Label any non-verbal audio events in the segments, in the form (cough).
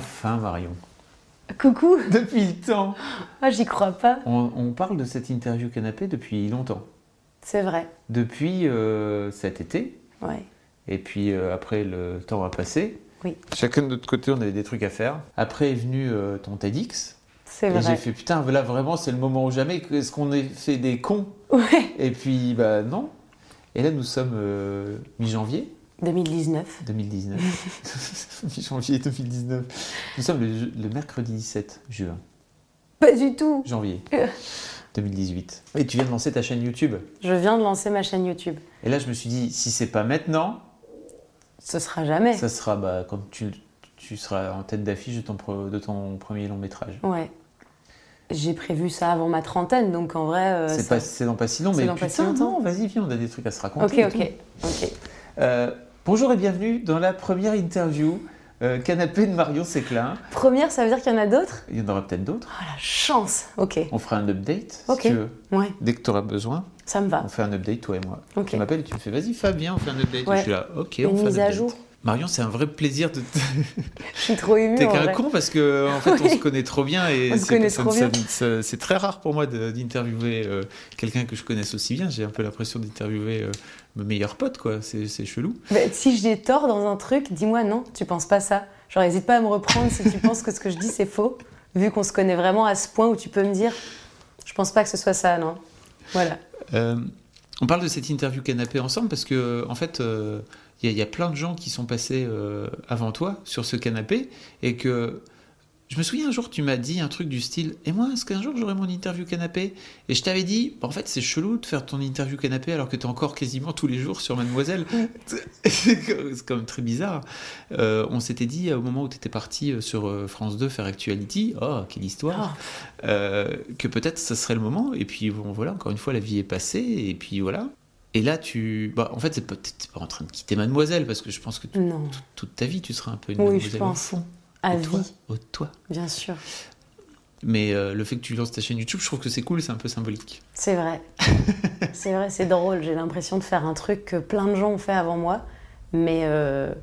Fin Marion. Coucou (laughs) Depuis le temps Ah, j'y crois pas. on, on parle de cette interview canapé depuis longtemps. C'est vrai. Depuis euh, cet été, Ouais. et puis euh, après le temps a passé. Oui. Chacun de notre côté, on avait des trucs à faire. Après est venu euh, ton TEDx. C'est Et vrai. j'ai fait putain, là vraiment c'est le moment ou jamais. Est-ce qu'on ait fait des cons? Ouais. Et puis bah non. Et là nous sommes euh, mi-janvier 2019. 2019. mi-janvier 2019. Nous sommes le, le mercredi 17 juin. Pas du tout. Janvier (laughs) Euh. 2018. Et tu viens de lancer ta chaîne YouTube. Je viens de lancer ma chaîne YouTube. Et là je me suis dit, si c'est pas maintenant, Ce sera jamais. ça sera bah, quand tu, tu seras en tête d'affiche de ton, pro- de ton premier long métrage. Ouais. J'ai prévu ça avant ma trentaine, donc en vrai. euh, c'est ça- pas, dans pas si long, mais putain, si non, vas-y, viens, on a des trucs à se Ok, raconter. tout. ok, ok. Euh, bonjour et bienvenue dans la première interview euh, Canapé de Marion Séclin. Première, ça veut dire qu'il y en a d'autres? Il y en aura peut-être d'autres. Oh la chance Ok. On fera un update si tu veux. Ouais, Dès que tu auras besoin, ça me va. on fait un update, toi et moi. Ok. Tu m'appelles et tu me fais vas-y Fabien, on fait un update. Ouais. Je suis là, ok, Une on fait un mise à update. jour. Marion, c'est un vrai plaisir de. te- (laughs) Je suis trop émue. T'es qu'un con parce que en fait on Oui. se connaît trop bien et On se c'est- connaît ça- trop ça- bien. ça- c'est très rare pour moi d'interviewer euh, quelqu'un que je connaisse aussi bien. J'ai un peu l'impression d'interviewer euh, mes meilleurs potes quoi. C'est c'est chelou. Bah, si j'ai tort dans un truc, dis-moi non, tu penses pas ça. Genre, hésite pas à me reprendre si tu (laughs) penses que ce que je dis c'est faux, vu qu'on se connaît vraiment à ce point où tu peux me dire, je pense pas que ce soit ça, non. Voilà. Euh, on parle de cette interview canapé ensemble parce que en fait euh, il y, a- il y a plein de gens qui sont passés euh, avant toi sur ce canapé et que je me souviens un jour tu m'as dit un truc du style et moi est-ce qu'un jour j'aurai mon interview canapé? Et je t'avais dit bah, en fait c'est chelou de faire ton interview canapé alors que tu es encore quasiment tous les jours sur Mademoiselle (laughs) c'est quand même très bizarre Euh, on s'était dit au moment où tu étais parti euh, sur euh, France 2 faire Actuality oh quelle histoire euh, que peut-être ça serait le moment. Et puis bon, voilà, encore une fois, la vie est passée. Et puis voilà. Et là, tu. Bah, en fait, pas, t'es pas en train de quitter Mademoiselle parce que je pense que toute ta vie, tu seras un peu une Oui, Mademoiselle je au pense. fond. À au toi, vie, au toi. bien sûr. Mais euh, le fait que tu lances ta chaîne YouTube, je trouve que c'est cool, c'est un peu symbolique. C'est vrai. (laughs) c'est vrai, c'est drôle. J'ai l'impression de faire un truc que plein de gens ont fait avant moi, mais, euh,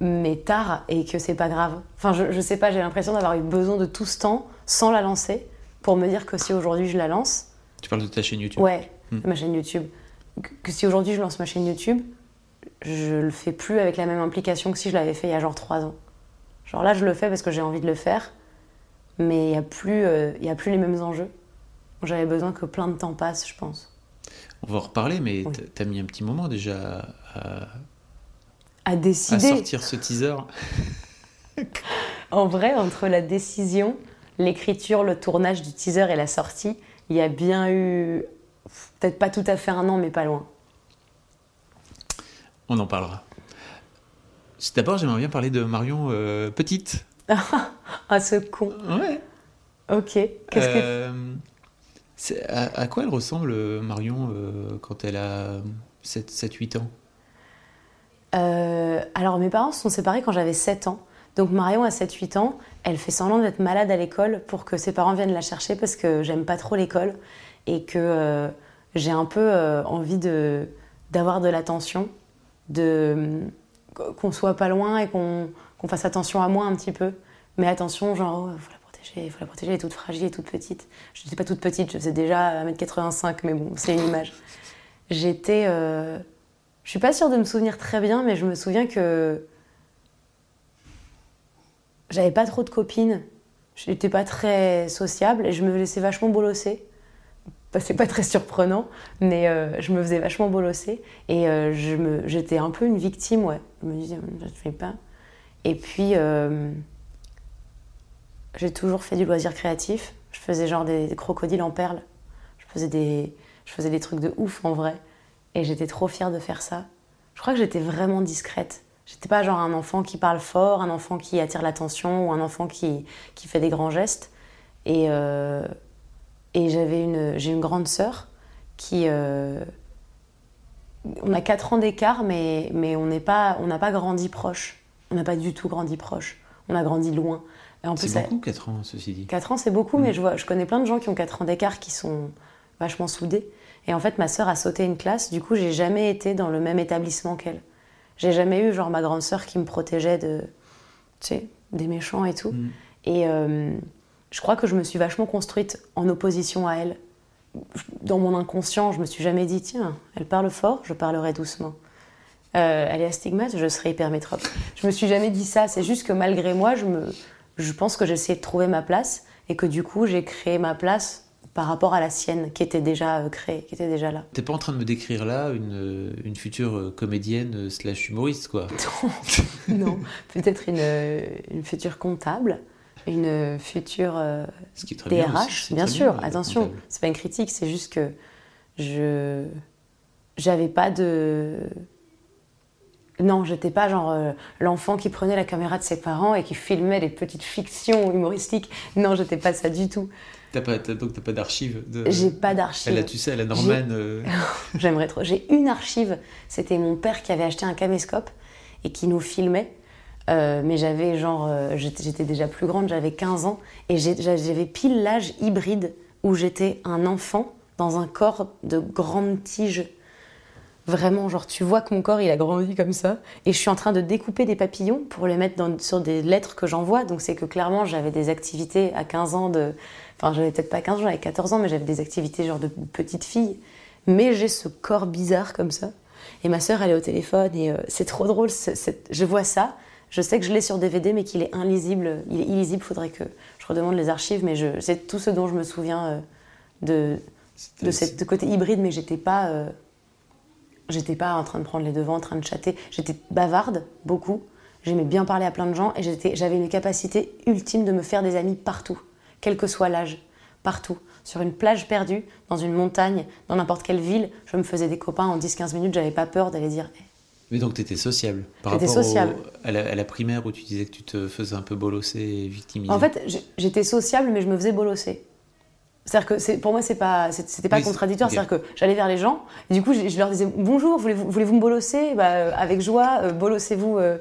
mais tard et que c'est pas grave. Enfin, je, je sais pas, j'ai l'impression d'avoir eu besoin de tout ce temps sans la lancer pour me dire que si aujourd'hui je la lance, Tu parles de ta chaîne YouTube. ouais, Hmm. ma chaîne YouTube, que, que si aujourd'hui je lance ma chaîne YouTube, je le fais plus avec la même implication que si je l'avais fait il y a genre trois ans. Genre là, je le fais parce que j'ai envie de le faire, mais il y a plus, euh, y a plus les mêmes enjeux. J'avais besoin que plein de temps passe, je pense. On va en reparler, mais Oui. t'as- mis un petit moment déjà à, À à décider. sortir ce teaser. (laughs) En vrai, entre la décision, l'écriture, le tournage du teaser et la sortie, il y a bien eu, peut-être pas tout à fait un an, mais pas loin. On en parlera. D'abord, j'aimerais bien parler de Marion euh, petite. (laughs) Ah, ce con. Ouais. Ok. Qu'est-ce que. Euh, à, à quoi elle ressemble, euh, Marion, quand elle a 7-8 ans? Alors, mes parents se sont séparés quand j'avais 7 ans. Donc, Marion a 7-8 ans. Elle fait semblant d'être malade à l'école pour que ses parents viennent la chercher parce que j'aime pas trop l'école et que euh, j'ai un peu euh, envie de, d'avoir de l'attention, de, qu'on soit pas loin et qu'on, fasse attention à moi un petit peu. Mais attention, genre, il faut la protéger, faut la protéger, elle est toute fragile et toute petite. Je n'étais pas toute petite, je faisais déjà 1m85, mais bon, c'est une image. J'étais. euh, je suis pas sûre de me souvenir très bien, mais je me souviens que j'avais pas trop de copines. J'étais pas très sociable et je me laissais vachement bolosser. C'est pas très surprenant, mais euh, je me faisais vachement bolosser et euh, j'étais un peu une victime, ouais. Je me disais, je ne fais pas. Et puis, euh, j'ai toujours fait du loisir créatif. Je faisais genre des, crocodiles en perles. Je faisais, des, je faisais des trucs de ouf en vrai. Et j'étais trop fière de faire ça. Je crois que j'étais vraiment discrète. J'étais pas genre un enfant qui parle fort, un enfant qui attire l'attention ou un enfant qui, qui fait des grands gestes. Et, et j'avais une, j'ai une grande sœur qui. Euh, on a 4 ans d'écart, mais, mais on n'est pas, on n'a pas grandi proche. On n'a pas du tout grandi proche. On a grandi loin. C'est beaucoup 4 ans, ceci dit. 4 ans, c'est beaucoup, mais mm. je, vois, je connais plein de gens qui ont 4 ans d'écart qui sont vachement soudés. Et en fait, ma sœur a sauté une classe, du coup, j'ai jamais été dans le même établissement qu'elle. J'ai jamais eu genre ma grande sœur qui me protégeait de, tu sais, des méchants et tout. Mm. Et euh, je crois que je me suis vachement construite en opposition à elle. Dans mon inconscient, je me suis jamais dit tiens, elle parle fort, je parlerai doucement. Euh, elle est astigmate, je serai hypermétrope. Je me suis jamais dit ça. C'est juste que malgré moi, je me, je pense que j'essayais de trouver ma place et que du coup, j'ai créé ma place par rapport à la sienne qui était déjà euh, créée, qui était déjà là. T'es pas en train de me décrire là une, euh, une future comédienne slash humoriste, quoi? (laughs) Non, peut-être une, une, future comptable, une future DRH, bien, sûr, attention, c'est pas une critique, c'est juste que je j'avais pas de non, j'étais pas genre l'enfant qui prenait la caméra de ses parents et qui filmait des petites fictions humoristiques. Non, j'étais pas ça du tout. Pas, donc t'as pas d'archives J'ai pas d'archives. Elle a, tu sais, la Norman. Euh. (laughs) J'aimerais trop. J'ai une archive. C'était mon père qui avait acheté un caméscope et qui nous filmait. Euh, mais j'avais genre, euh, j'étais déjà plus grande, j'avais 15 ans et j'avais pile l'âge hybride où j'étais un enfant dans un corps de grande tige Vraiment, genre, tu vois que mon corps, il a grandi comme ça. Et je suis en train de découper des papillons pour les mettre sur des lettres que j'envoie. Donc, c'est que clairement, j'avais des activités à 15 ans de. Enfin, j'avais peut-être pas 15 ans, j'avais 14 ans, mais j'avais des activités genre de petite fille. Mais j'ai ce corps bizarre comme ça. Et ma sœur, elle est au téléphone et euh, c'est trop drôle. Je vois ça. Je sais que je l'ai sur DVD, mais qu'il est illisible. Il est illisible. Faudrait que je redemande les archives, mais c'est tout ce dont je me souviens euh, de, de, cette, côté hybride, mais j'étais pas. Euh, J'étais pas en train de prendre les devants, en train de chatter. J'étais bavarde, beaucoup. J'aimais bien parler à plein de gens et j'avais une capacité ultime de me faire des amis partout, quel que soit l'âge, partout. Sur une plage perdue, dans une montagne, dans n'importe quelle ville, je me faisais des copains en 10-15 minutes, j'avais pas peur d'aller dire. Mais donc tu étais sociable par rapport sociable. à, la, à, la, primaire où tu disais que tu te faisais un peu bolosser et victimiser En fait, j'étais sociable, mais je me faisais bolosser. C'est-à-dire que pour moi, c'est pas, c'était pas contradictoire. C'est-à-dire que j'allais vers les gens, et du coup, je, leur disais bonjour, voulez-vous voulez me bolosser? Bah, euh, Avec joie, euh, bolossez-vous, euh,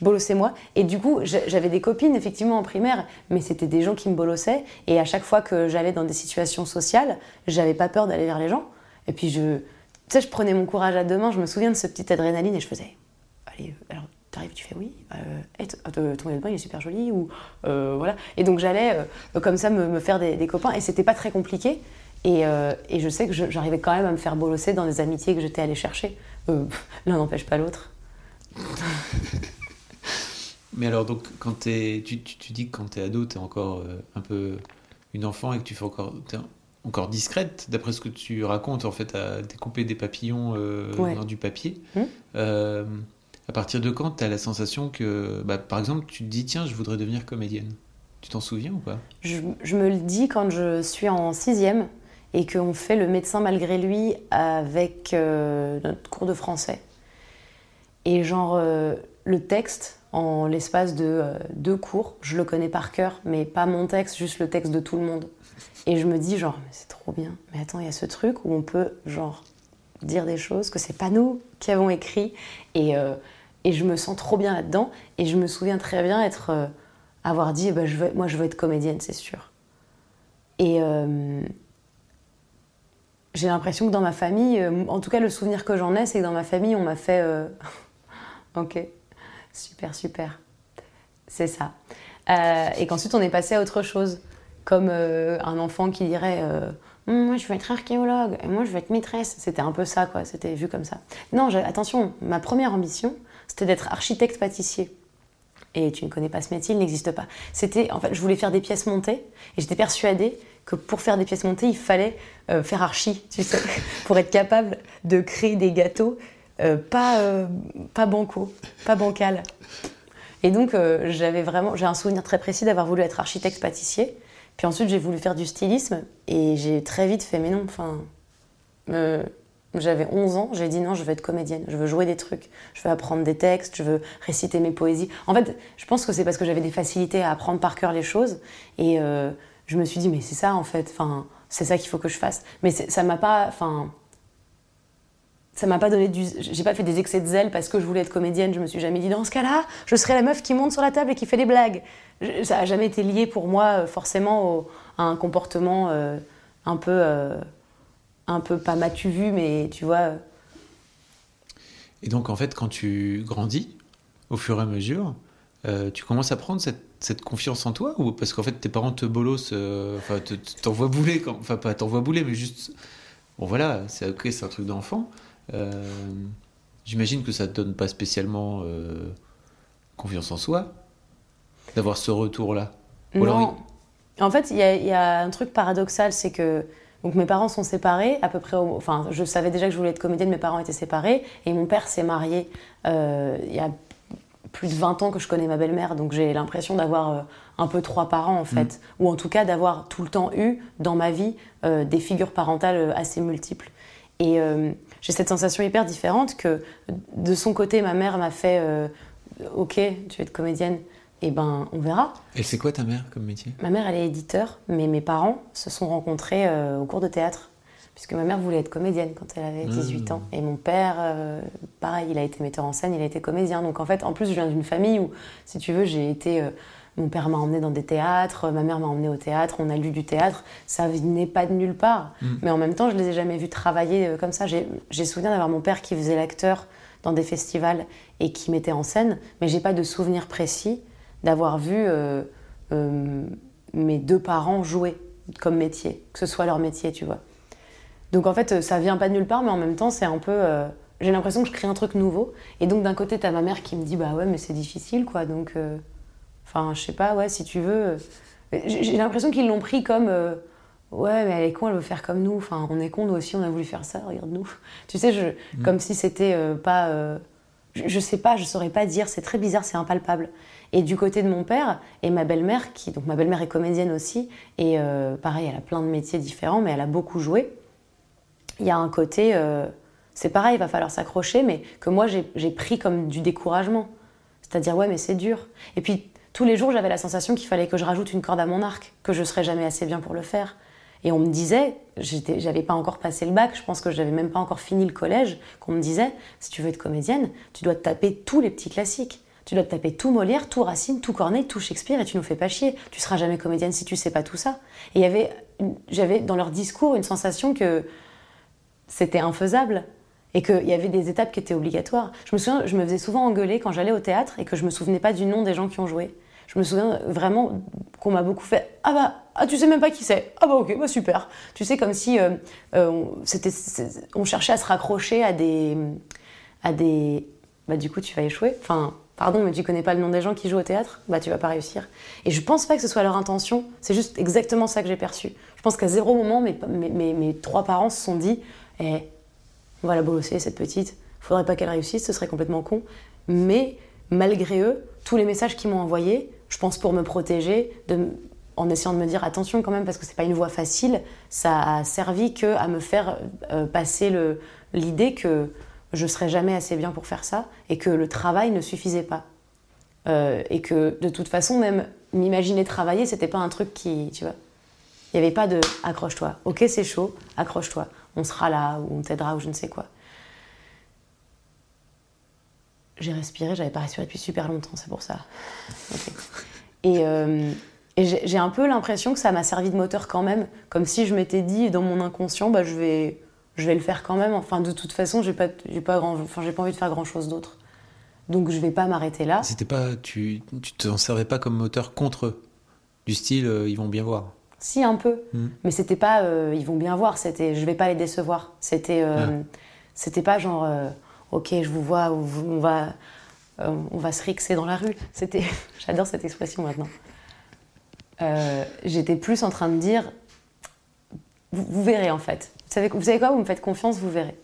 bolossez-moi. Et du coup, j'avais des copines, effectivement, en primaire, mais c'était des gens qui me bolossaient. Et à chaque fois que j'allais dans des situations sociales, j'avais pas peur d'aller vers les gens. Et puis, je, sais, je prenais mon courage à deux mains, je me souviens de ce petit adrénaline, et je faisais allez, alors t'arrives, tu fais oui, euh, ton maillot de bain il est super joli, ou euh, voilà. Et donc j'allais euh, comme ça me, faire des, copains, et c'était pas très compliqué. Et, et je sais que j'arrivais quand même à me faire bolosser dans des amitiés que j'étais allée chercher. L'un n'empêche pas l'autre. (laughs) Mais alors, donc, quand tu, tu, dis que quand t'es ado, t'es encore un peu une enfant et que tu fais encore, encore discrète, d'après ce que tu racontes, en fait, à découper des papillons dans du papier. Hum à partir de quand tu as la sensation que, bah, par exemple, tu te dis, tiens, je voudrais devenir comédienne Tu t'en souviens ou pas? Je, me le dis quand je suis en sixième et qu'on fait le médecin malgré lui avec euh, notre cours de français. Et genre, euh, le texte, en l'espace de euh, deux cours, je le connais par cœur, mais pas mon texte, juste le texte de tout le monde. Et je me dis, genre, c'est trop bien. Mais attends, il y a ce truc où on peut, genre, dire des choses que c'est pas nous qui avons écrit. Et, euh, et je me sens trop bien là-dedans. Et je me souviens très bien être, euh, avoir dit, bah, moi je veux être comédienne, c'est sûr. Et euh, j'ai l'impression que dans ma famille, en tout cas le souvenir que j'en ai, c'est que dans ma famille, on m'a fait, (laughs) ok, super, super, c'est ça. et qu'ensuite on est passé à autre chose, comme un enfant qui dirait Hum, moi je veux être archéologue, et moi je veux être maîtresse. C'était un peu ça, quoi, c'était vu comme ça. Non, attention, ma première ambition, c'était d'être architecte pâtissier. Et tu ne connais pas ce métier, il n'existe pas. C'était, en fait, je voulais faire des pièces montées, et j'étais persuadée que pour faire des pièces montées, il fallait euh, faire archi, tu sais, (laughs) pour être capable de créer des gâteaux euh, pas, euh, pas banco, pas bancal. Et donc, j'avais vraiment, j'ai un souvenir très précis d'avoir voulu être architecte pâtissier. Puis ensuite, j'ai voulu faire du stylisme et j'ai très vite fait, mais non, enfin, j'avais 11 ans, j'ai dit non, je veux être comédienne, je veux jouer des trucs, je veux apprendre des textes, je veux réciter mes poésies. En fait, je pense que c'est parce que j'avais des facilités à apprendre par cœur les choses et euh, je me suis dit mais c'est ça en fait, enfin c'est ça qu'il faut que je fasse. Mais ça m'a pas, enfin ça m'a pas donné du. J'ai pas fait des excès de zèle parce que je voulais être comédienne. Je me suis jamais dit dans ce cas-là, je serai la meuf qui monte sur la table et qui fait des blagues. Ça a jamais été lié pour moi euh, forcément à un comportement euh, un peu, euh, un peu pas m'as-tu vu, mais tu vois. Et donc en fait, quand tu grandis, au fur et à mesure, tu commences à prendre cette, cette, confiance en toi ou parce qu'en fait tes parents te bolossent, enfin t'envoient bouler, enfin pas t'envoient bouler, mais juste bon voilà, c'est ok, c'est un truc d'enfant. Euh, j'imagine que ça te donne pas spécialement euh, confiance en soi d'avoir ce retour-là. Non. En fait, il y, a un truc paradoxal, c'est que donc mes parents sont séparés à peu près. enfin, je savais déjà que je voulais être comédienne, mes parents étaient séparés et mon père s'est marié euh, il y a plus de 20 ans que je connais ma belle-mère, donc j'ai l'impression d'avoir un peu trois parents en fait, mm. ou en tout cas d'avoir tout le temps eu dans ma vie des figures parentales assez multiples. Et j'ai cette sensation hyper différente que de son côté, ma mère m'a fait euh, Ok, tu veux être comédienne, et eh ben on verra. Et c'est quoi ta mère comme métier? Ma mère, elle est éditeur, mais mes parents se sont rencontrés euh, au cours de théâtre. Puisque ma mère voulait être comédienne quand elle avait 18 mmh. ans. Et mon père, euh, pareil, il a été metteur en scène, il a été comédien. Donc en fait, en plus, je viens d'une famille où, si tu veux, j'ai été mon père m'a emmené dans des théâtres, ma mère m'a emmené au théâtre, on a lu du théâtre. Ça n'est pas de nulle part. Mm. Mais en même temps, je les ai jamais vus travailler euh, comme ça. J'ai souvenir d'avoir mon père qui faisait l'acteur dans des festivals et qui mettait en scène, mais j'ai pas de souvenir précis d'avoir vu euh, euh, mes deux parents jouer comme métier, que ce soit leur métier, tu vois. Donc en fait, ça vient pas de nulle part, mais en même temps, c'est un peu. j'ai l'impression que je crée un truc nouveau. Et donc d'un côté, tu as ma mère qui me dit Bah ouais, mais c'est difficile, quoi. Donc Enfin, je sais pas, ouais, si tu veux. J'ai l'impression qu'ils l'ont pris comme. Euh, ouais, mais elle est con, elle veut faire comme nous. Enfin, on est con, nous aussi, on a voulu faire ça, regarde-nous. (laughs) Tu sais, je, mm. comme si c'était euh, pas. Euh, je, sais pas, je saurais pas dire, c'est très bizarre, c'est impalpable. Et du côté de mon père et ma belle-mère, qui. Donc, ma belle-mère est comédienne aussi, et pareil, elle a plein de métiers différents, mais elle a beaucoup joué. Il y a un côté. c'est pareil, il va falloir s'accrocher, mais que moi, j'ai pris comme du découragement. C'est-à-dire, ouais, mais c'est dur. Et puis, tous les jours, j'avais la sensation qu'il fallait que je rajoute une corde à mon arc, que je serais jamais assez bien pour le faire. Et on me disait, j'avais pas encore passé le bac, je pense que j'avais même pas encore fini le collège, qu'on me disait, si tu veux être comédienne, tu dois te taper tous les petits classiques. Tu dois te taper tout Molière, tout Racine, tout Corneille, tout Shakespeare, et tu nous fais pas chier. Tu seras jamais comédienne si tu sais pas tout ça. Et j'avais dans leur discours une sensation que c'était infaisable et qu'il y avait des étapes qui étaient obligatoires. Je me souviens, je me faisais souvent engueuler quand j'allais au théâtre et que je me souvenais pas du nom des gens qui ont joué. Je me souviens vraiment qu'on m'a beaucoup fait Ah bah, ah, tu sais même pas qui c'est Ah bah ok, bah super. Tu sais, comme si euh, euh, c'était, on cherchait à se raccrocher à des. à des. Bah du coup, tu vas échouer. Enfin, pardon, mais tu connais pas le nom des gens qui jouent au théâtre? Bah tu vas pas réussir. Et je pense pas que ce soit leur intention, c'est juste exactement ça que j'ai perçu. Je pense qu'à zéro moment, mes, mes, mes, trois parents se sont dit Eh, on va la bolosser, cette petite. Faudrait pas qu'elle réussisse, ce serait complètement con. Mais malgré eux, tous les messages qu'ils m'ont envoyés, je pense pour me protéger, en essayant de me dire attention quand même parce que c'est pas une voie facile, ça a servi que à me faire euh, passer l'idée que je serais jamais assez bien pour faire ça et que le travail ne suffisait pas. Euh, et que de toute façon, même m'imaginer travailler, c'était pas un truc qui, tu vois, il n'y avait pas de accroche-toi. Ok, c'est chaud, accroche-toi. On sera là ou on t'aidera ou je ne sais quoi. J'ai respiré, j'avais pas respiré depuis super longtemps, c'est pour ça. Et, euh, j'ai un peu l'impression que ça m'a servi de moteur quand même, comme si je m'étais dit dans mon inconscient, bah, je, vais, je vais le faire quand même. Enfin, de toute façon, j'ai pas, pas, enfin, pas envie de faire grand chose d'autre. Donc je vais pas m'arrêter là. C'était pas, tu, tu t'en servais pas comme moteur contre eux, du style euh, ils vont bien voir. Si un peu, hmm. mais c'était pas euh, ils vont bien voir, c'était je vais pas les décevoir. C'était, c'était pas genre ok, je vous vois, on va, euh, on va se rixer dans la rue. C'était, (laughs) j'adore cette expression maintenant. Euh, j'étais plus en train de dire, vous, verrez en fait. Vous savez, vous savez quoi Vous me faites confiance, vous verrez.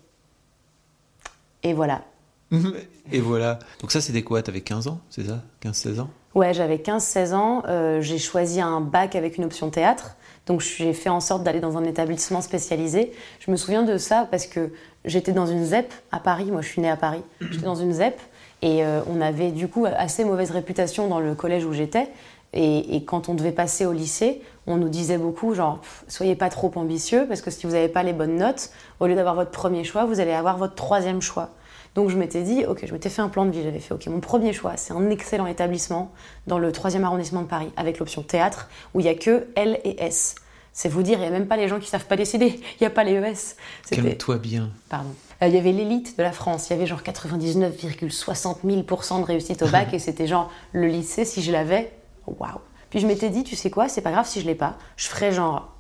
Et voilà. (laughs) Et voilà. Donc ça, c'était quoi? T'avais 15 ans, c'est ça? 15-16 ans? Ouais, j'avais 15-16 ans. Euh, j'ai choisi un bac avec une option théâtre. Donc j'ai fait en sorte d'aller dans un établissement spécialisé. Je me souviens de ça parce que j'étais dans une ZEP à Paris. Moi, je suis née à Paris. J'étais dans une ZEP et euh, on avait du coup assez mauvaise réputation dans le collège où j'étais. Et, quand on devait passer au lycée, on nous disait beaucoup genre soyez pas trop ambitieux parce que si vous n'avez pas les bonnes notes, au lieu d'avoir votre premier choix, vous allez avoir votre troisième choix. Donc je m'étais dit, ok, je m'étais fait un plan de vie, j'avais fait, ok, mon premier choix, c'est un excellent établissement dans le 3e arrondissement de Paris, avec l'option théâtre, où il n'y a que L et S. C'est vous dire, il n'y a même pas les gens qui savent pas décider, (laughs) il n'y a pas les ES. Calme-toi bien. Pardon. Euh, il y avait l'élite de la France, il y avait genre 99,60 000% de réussite au bac, (laughs) et c'était genre le lycée, si je l'avais, waouh. Puis je m'étais dit, tu sais quoi, c'est pas grave si je l'ai pas, je ferais genre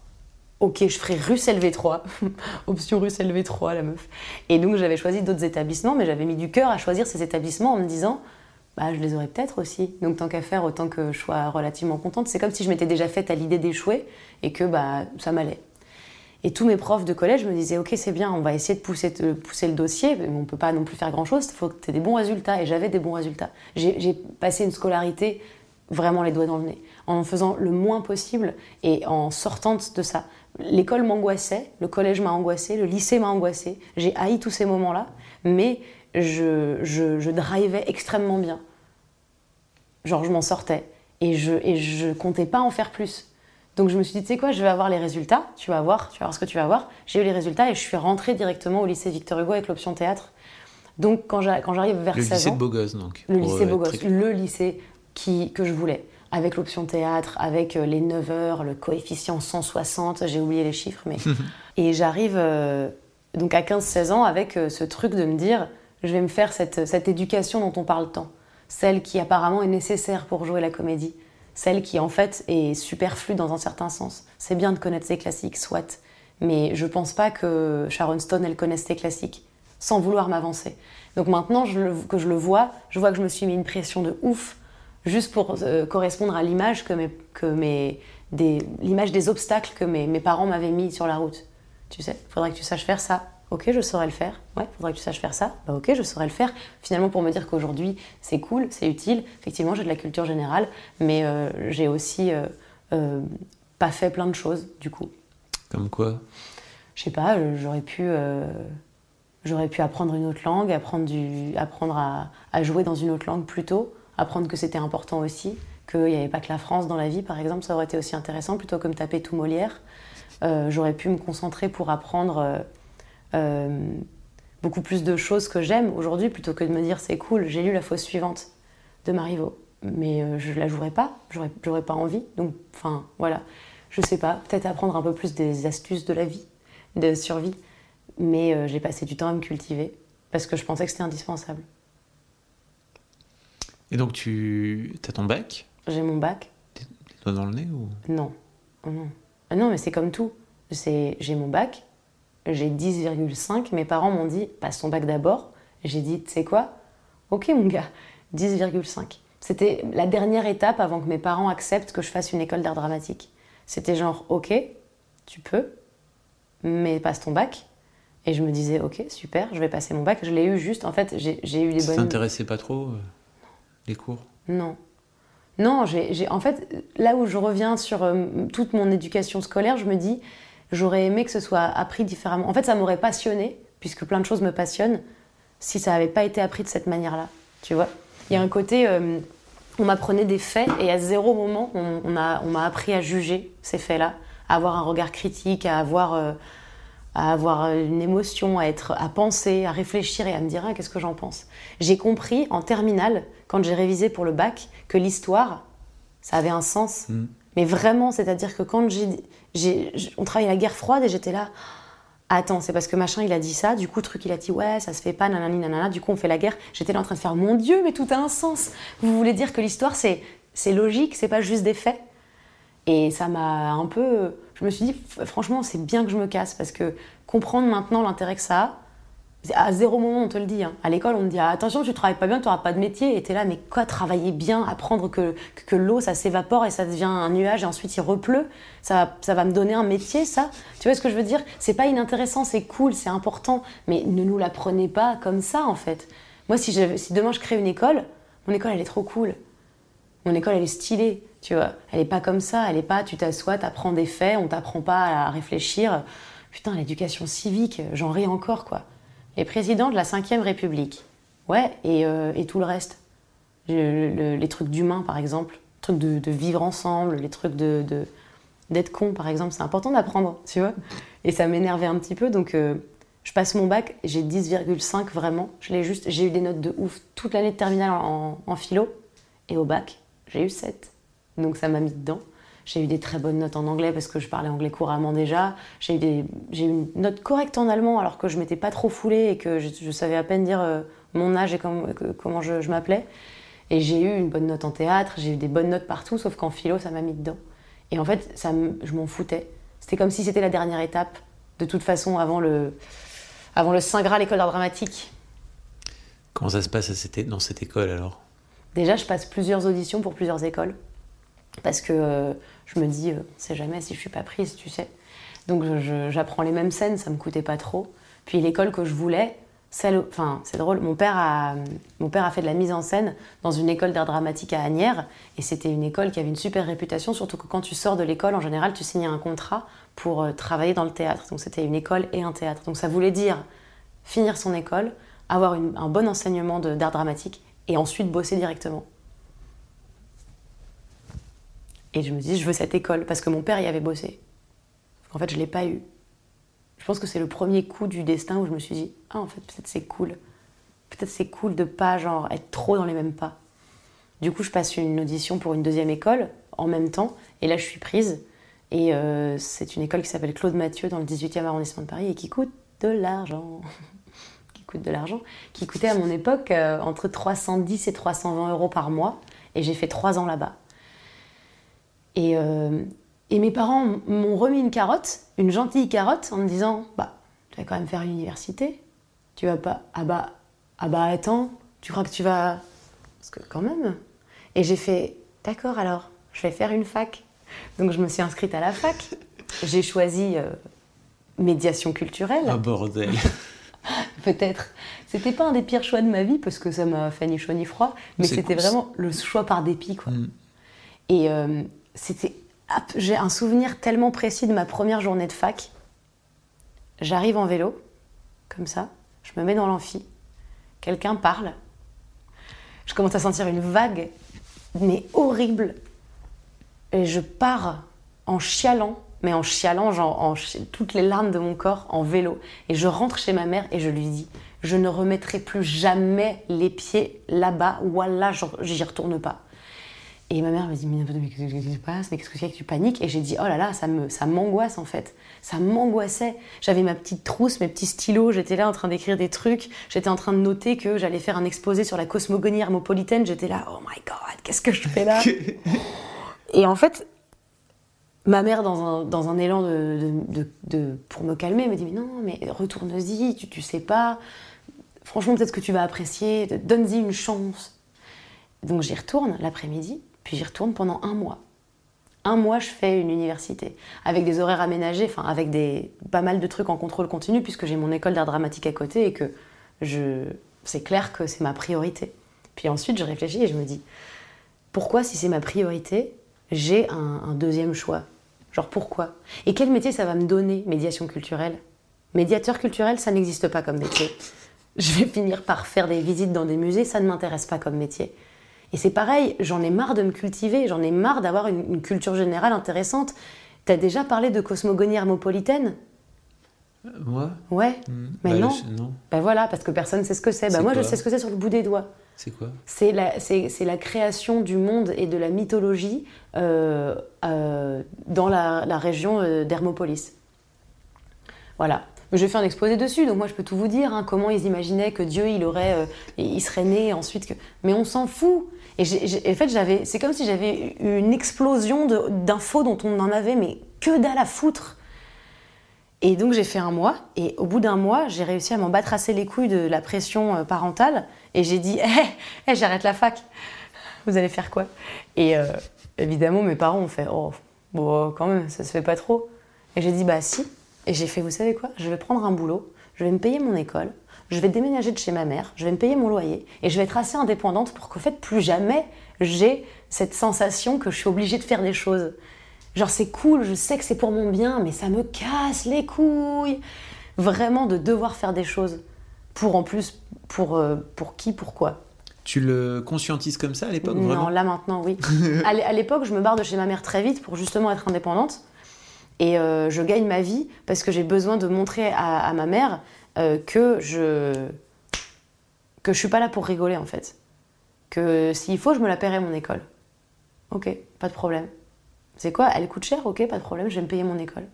ok, je ferai Russell V3, (laughs) option Russell V3, la meuf. Et donc j'avais choisi d'autres établissements, mais j'avais mis du cœur à choisir ces établissements en me disant, bah je les aurais peut-être aussi. Donc tant qu'à faire, autant que je sois relativement contente. C'est comme si je m'étais déjà faite à l'idée d'échouer et que bah ça m'allait. Et tous mes profs de collège me disaient, ok, c'est bien, on va essayer de pousser, pousser le dossier, mais on peut pas non plus faire grand-chose, il faut que tu aies des bons résultats. Et j'avais des bons résultats. J'ai passé une scolarité vraiment les doigts dans le nez, en faisant le moins possible et en sortant de ça. L'école m'angoissait, le collège m'a angoissé, le lycée m'a angoissé. J'ai haï tous ces moments-là, mais je, je, je drivais extrêmement bien. Genre, je m'en sortais. Et je, et je comptais pas en faire plus. Donc je me suis dit, tu sais quoi, je vais avoir les résultats, tu vas voir, tu vas voir ce que tu vas voir. J'ai eu les résultats et je suis rentrée directement au lycée Victor Hugo avec l'option théâtre. Donc quand j'arrive vers le 16 ans... Le lycée de Beaugosse, donc. Le lycée Beaugosse, le lycée qui, que je voulais avec l'option théâtre, avec euh, les 9 heures, le coefficient 160, j'ai oublié les chiffres, mais. (laughs) et j'arrive euh, donc à 15-16 ans avec euh, ce truc de me dire je vais me faire cette, cette éducation dont on parle tant, celle qui apparemment est nécessaire pour jouer la comédie, celle qui en fait est superflue dans un certain sens. C'est bien de connaître ses classiques, soit, mais je pense pas que Sharon Stone elle connaisse ses classiques, sans vouloir m'avancer. Donc maintenant je que je le vois, je vois que je me suis mis une pression de ouf juste pour euh, correspondre à l'image que mes, que mes, des, l'image des obstacles que mes, mes parents m'avaient mis sur la route. Tu sais, faudrait que tu saches faire ça. Ok, je saurais le faire. Ouais, faudrait que tu saches faire ça. Bah, ok, je saurais le faire. Finalement, pour me dire qu'aujourd'hui, c'est cool, c'est utile. Effectivement, j'ai de la culture générale, mais euh, j'ai aussi euh, pas fait plein de choses, du coup. Comme quoi? Je sais pas, j'aurais pu j'aurais pu apprendre une autre langue, apprendre, du, apprendre à, à, jouer dans une autre langue plus tôt apprendre que c'était important aussi, qu'il n'y avait pas que la France dans la vie, par exemple, ça aurait été aussi intéressant, plutôt que me taper tout Molière. Euh, j'aurais pu me concentrer pour apprendre euh, euh, beaucoup plus de choses que j'aime aujourd'hui, plutôt que de me dire c'est cool, j'ai lu la fausse suivante de Marivaux. Mais je ne la jouerais pas, j'aurais pas envie. Donc, enfin, voilà. Je sais pas, peut-être apprendre un peu plus des astuces de la vie, de survie. Mais j'ai passé du temps à me cultiver parce que je pensais que c'était indispensable. Et donc, tu as ton bac? J'ai mon bac. Les doigts dans le nez ou? Non. Oh non. Ah non, mais c'est comme tout. J'ai mon bac, j'ai 10,5. Mes parents m'ont dit passe ton bac d'abord. J'ai dit tu sais quoi? Ok, mon gars, 10,5. C'était la dernière étape avant que mes parents acceptent que je fasse une école d'art dramatique. C'était genre ok, tu peux, mais passe ton bac. Et je me disais ok, super, je vais passer mon bac. Je l'ai eu juste, en fait, j'ai eu les bonnes. Ça t'intéressait pas trop euh cours Non. Non, j'ai, en fait, là où je reviens sur euh, toute mon éducation scolaire, je me dis, j'aurais aimé que ce soit appris différemment. En fait, ça m'aurait passionné, puisque plein de choses me passionnent, si ça n'avait pas été appris de cette manière-là. Tu vois Il y a un côté, euh, on m'apprenait des faits, et à zéro moment, on, on m'a appris à juger ces faits-là, à avoir un regard critique, à avoir. Euh, à avoir une émotion, à être, à penser, à réfléchir et à me dire ah, qu'est-ce que j'en pense? J'ai compris en terminale, quand j'ai révisé pour le bac, que l'histoire, ça avait un sens. Mm. Mais vraiment, c'est-à-dire que quand j'ai, on travaillait la guerre froide et j'étais là, attends, c'est parce que machin il a dit ça, du coup truc il a dit ouais ça se fait pas, nanani nanana, du coup on fait la guerre. J'étais là en train de faire mon Dieu, mais tout a un sens. Vous voulez dire que l'histoire c'est c'est logique, c'est pas juste des faits? Et ça m'a un peu. Je me suis dit, franchement, c'est bien que je me casse parce que comprendre maintenant l'intérêt que ça a, à zéro moment on te le dit. Hein. À l'école, on te dit ah, attention, tu travailles pas bien, tu n'auras pas de métier. Et tu es là, mais quoi, travailler bien, apprendre que, que l'eau ça s'évapore et ça devient un nuage et ensuite il repleut, ça, ça va me donner un métier, ça Tu vois ce que je veux dire? C'est pas inintéressant, c'est cool, c'est important, mais ne nous l'apprenez pas comme ça en fait. Moi, si, si demain je crée une école, mon école elle est trop cool Mon école, elle est stylée, tu vois. Elle est pas comme ça. Elle est pas, tu t'assois, t'apprends des faits, on t'apprend pas à réfléchir. Putain, l'éducation civique, j'en ris encore, quoi. Les présidents de la Ve République. Ouais, et, euh, et tout le reste. Le- le- les trucs d'humain, par exemple. Les trucs de, vivre ensemble, les trucs de- d'être con, par exemple. C'est important d'apprendre, tu vois. Et ça m'énervait un petit peu, donc... euh, je passe mon bac, j'ai 10,5 vraiment. Je l'ai juste, j'ai eu des notes de ouf toute l'année de terminale en, en philo. Et au bac, j'ai eu 7. Donc ça m'a mis dedans. J'ai eu des très bonnes notes en anglais parce que je parlais anglais couramment déjà. J'ai eu, des, j'ai eu une note correcte en allemand alors que je m'étais pas trop foulée et que je, je savais à peine dire euh, mon âge et com- que- comment je, je m'appelais. Et j'ai eu une bonne note en théâtre, j'ai eu des bonnes notes partout, sauf qu'en philo, ça m'a mis dedans. Et en fait, ça je m'en foutais. C'était comme si c'était la dernière étape, de toute façon, avant le, avant le Saint Graal, l'école d'art dramatique. Comment ça se passe à cette é- dans cette école alors? Déjà, je passe plusieurs auditions pour plusieurs écoles. Parce que euh, je me dis, euh, on sait jamais si je suis pas prise, tu sais. Donc j'apprends les mêmes scènes, ça me coûtait pas trop. Puis l'école que je voulais, celle, enfin c'est drôle, mon père, a, fait de la mise en scène dans une école d'art dramatique à Agnières. Et c'était une école qui avait une super réputation, surtout que quand tu sors de l'école, en général, tu signes un contrat pour euh, travailler dans le théâtre. Donc c'était une école et un théâtre. Donc ça voulait dire finir son école, avoir un bon enseignement d'art dramatique et ensuite bosser directement. Et je me dis, je veux cette école parce que mon père y avait bossé. En fait, je ne l'ai pas eu. Je pense que c'est le premier coup du destin où je me suis dit, ah, en fait, peut-être c'est cool. Peut-être c'est cool de pas genre être trop dans les mêmes pas. Du coup, je passe une audition pour une deuxième école en même temps, et là, je suis prise. Et euh, c'est une école qui s'appelle Claude Mathieu dans le 18e arrondissement de Paris et qui coûte de l'argent. (laughs) qui coûte de l'argent. Qui coûtait à mon époque euh, entre 310 et 320 euros par mois. Et j'ai fait trois ans là-bas. Et, euh, et mes parents m'ont remis une carotte, une gentille carotte, en me disant Bah, tu vas quand même faire l'université. Tu vas pas. Ah bah, ah bah attends, tu crois que tu vas. Parce que quand même. Et j'ai fait D'accord alors, je vais faire une fac. Donc je me suis inscrite à la fac. (laughs) J'ai choisi euh, médiation culturelle Ah bordel (laughs) peut-être. C'était pas un des pires choix de ma vie parce que ça m'a fait ni chaud ni froid, mais c'était cool, vraiment le choix par dépit, quoi. Mm. Et euh, c'était. J'ai un souvenir tellement précis de ma première journée de fac. J'arrive en vélo, comme ça, je me mets dans l'amphi, quelqu'un parle, je commence à sentir une vague, mais horrible, et je pars en chialant, mais en chialant, genre toutes les larmes de mon corps en vélo. Et je rentre chez ma mère et je lui dis Je ne remettrai plus jamais les pieds là-bas, voilà, j'y retourne pas. Et ma mère me dit Mais, qu'est-ce qui se passe Mais qu'est-ce que c'est que tu paniques? Et j'ai dit Oh là là, ça me- ça m'angoisse en fait. Ça m'angoissait. J'avais ma petite trousse, mes petits stylos, j'étais là en train d'écrire des trucs. J'étais en train de noter que j'allais faire un exposé sur la cosmogonie hermopolitaine. J'étais là Oh my god, qu'est-ce que je fais là? (laughs) Et en fait, ma mère, dans un, dans un élan de, de- de- de- pour me calmer, me dit Mais non, mais retourne-y, tu, tu sais pas. Franchement, peut-être que tu vas apprécier, donne-y une chance. Donc j'y retourne l'après-midi, puis j'y retourne pendant un mois. Un mois, je fais une université, avec des horaires aménagés, enfin avec des, pas mal de trucs en contrôle continu, puisque j'ai mon école d'art dramatique à côté et que je, c'est clair que c'est ma priorité. Puis ensuite, je réfléchis et je me dis, pourquoi, si c'est ma priorité, j'ai un, un deuxième choix? Genre pourquoi? Et quel métier ça va me donner, médiation culturelle? Médiateur culturel, ça n'existe pas comme métier. Je vais finir par faire des visites dans des musées, ça ne m'intéresse pas comme métier. Et c'est pareil, j'en ai marre de me cultiver, j'en ai marre d'avoir une, une culture générale intéressante. T'as déjà parlé de cosmogonie hermopolitaine? Moi? Ouais. Mm. Mais Bah, non. je- non. Ben voilà, parce que personne ne sait ce que c'est. Ben C'est moi, je sais ce que c'est sur le bout des doigts. C'est quoi? C'est la, c'est, c'est la création du monde et de la mythologie euh, euh, dans la, la région euh, d'Hermopolis. Voilà. J'ai fait un exposé dessus, donc moi je peux tout vous dire, hein, comment ils imaginaient que Dieu il aurait, euh, il serait né ensuite. Mais on s'en fout. Et en fait j'avais, c'est comme si j'avais une explosion d'infos dont on en avait mais que dalle à foutre. Et donc j'ai fait un mois, et au bout d'un mois, j'ai réussi à m'en battre assez les couilles de la pression euh, parentale, et j'ai dit, hé, (laughs) hé, j'arrête la fac. Vous allez faire quoi? Et euh, évidemment, mes parents ont fait, oh, bon, quand même, ça se fait pas trop. Et j'ai dit, bah si. Et j'ai fait, vous savez quoi? Je vais prendre un boulot, je vais me payer mon école, je vais déménager de chez ma mère, je vais me payer mon loyer et je vais être assez indépendante pour qu'en fait plus jamais j'ai cette sensation que je suis obligée de faire des choses. Genre c'est cool, je sais que c'est pour mon bien, mais ça me casse les couilles vraiment de devoir faire des choses pour en plus pour euh, pour qui pourquoi. Tu le conscientises comme ça à l'époque Non, là maintenant oui. (laughs) à l'époque, je me barre de chez ma mère très vite pour justement être indépendante et euh, je gagne ma vie parce que j'ai besoin de montrer à, ma mère euh, que je que je suis pas là pour rigoler en fait. Que s'il faut, je me la paierai mon école. Ok, pas de problème. C'est quoi? Elle coûte cher? Ok, pas de problème, je vais me payer mon école.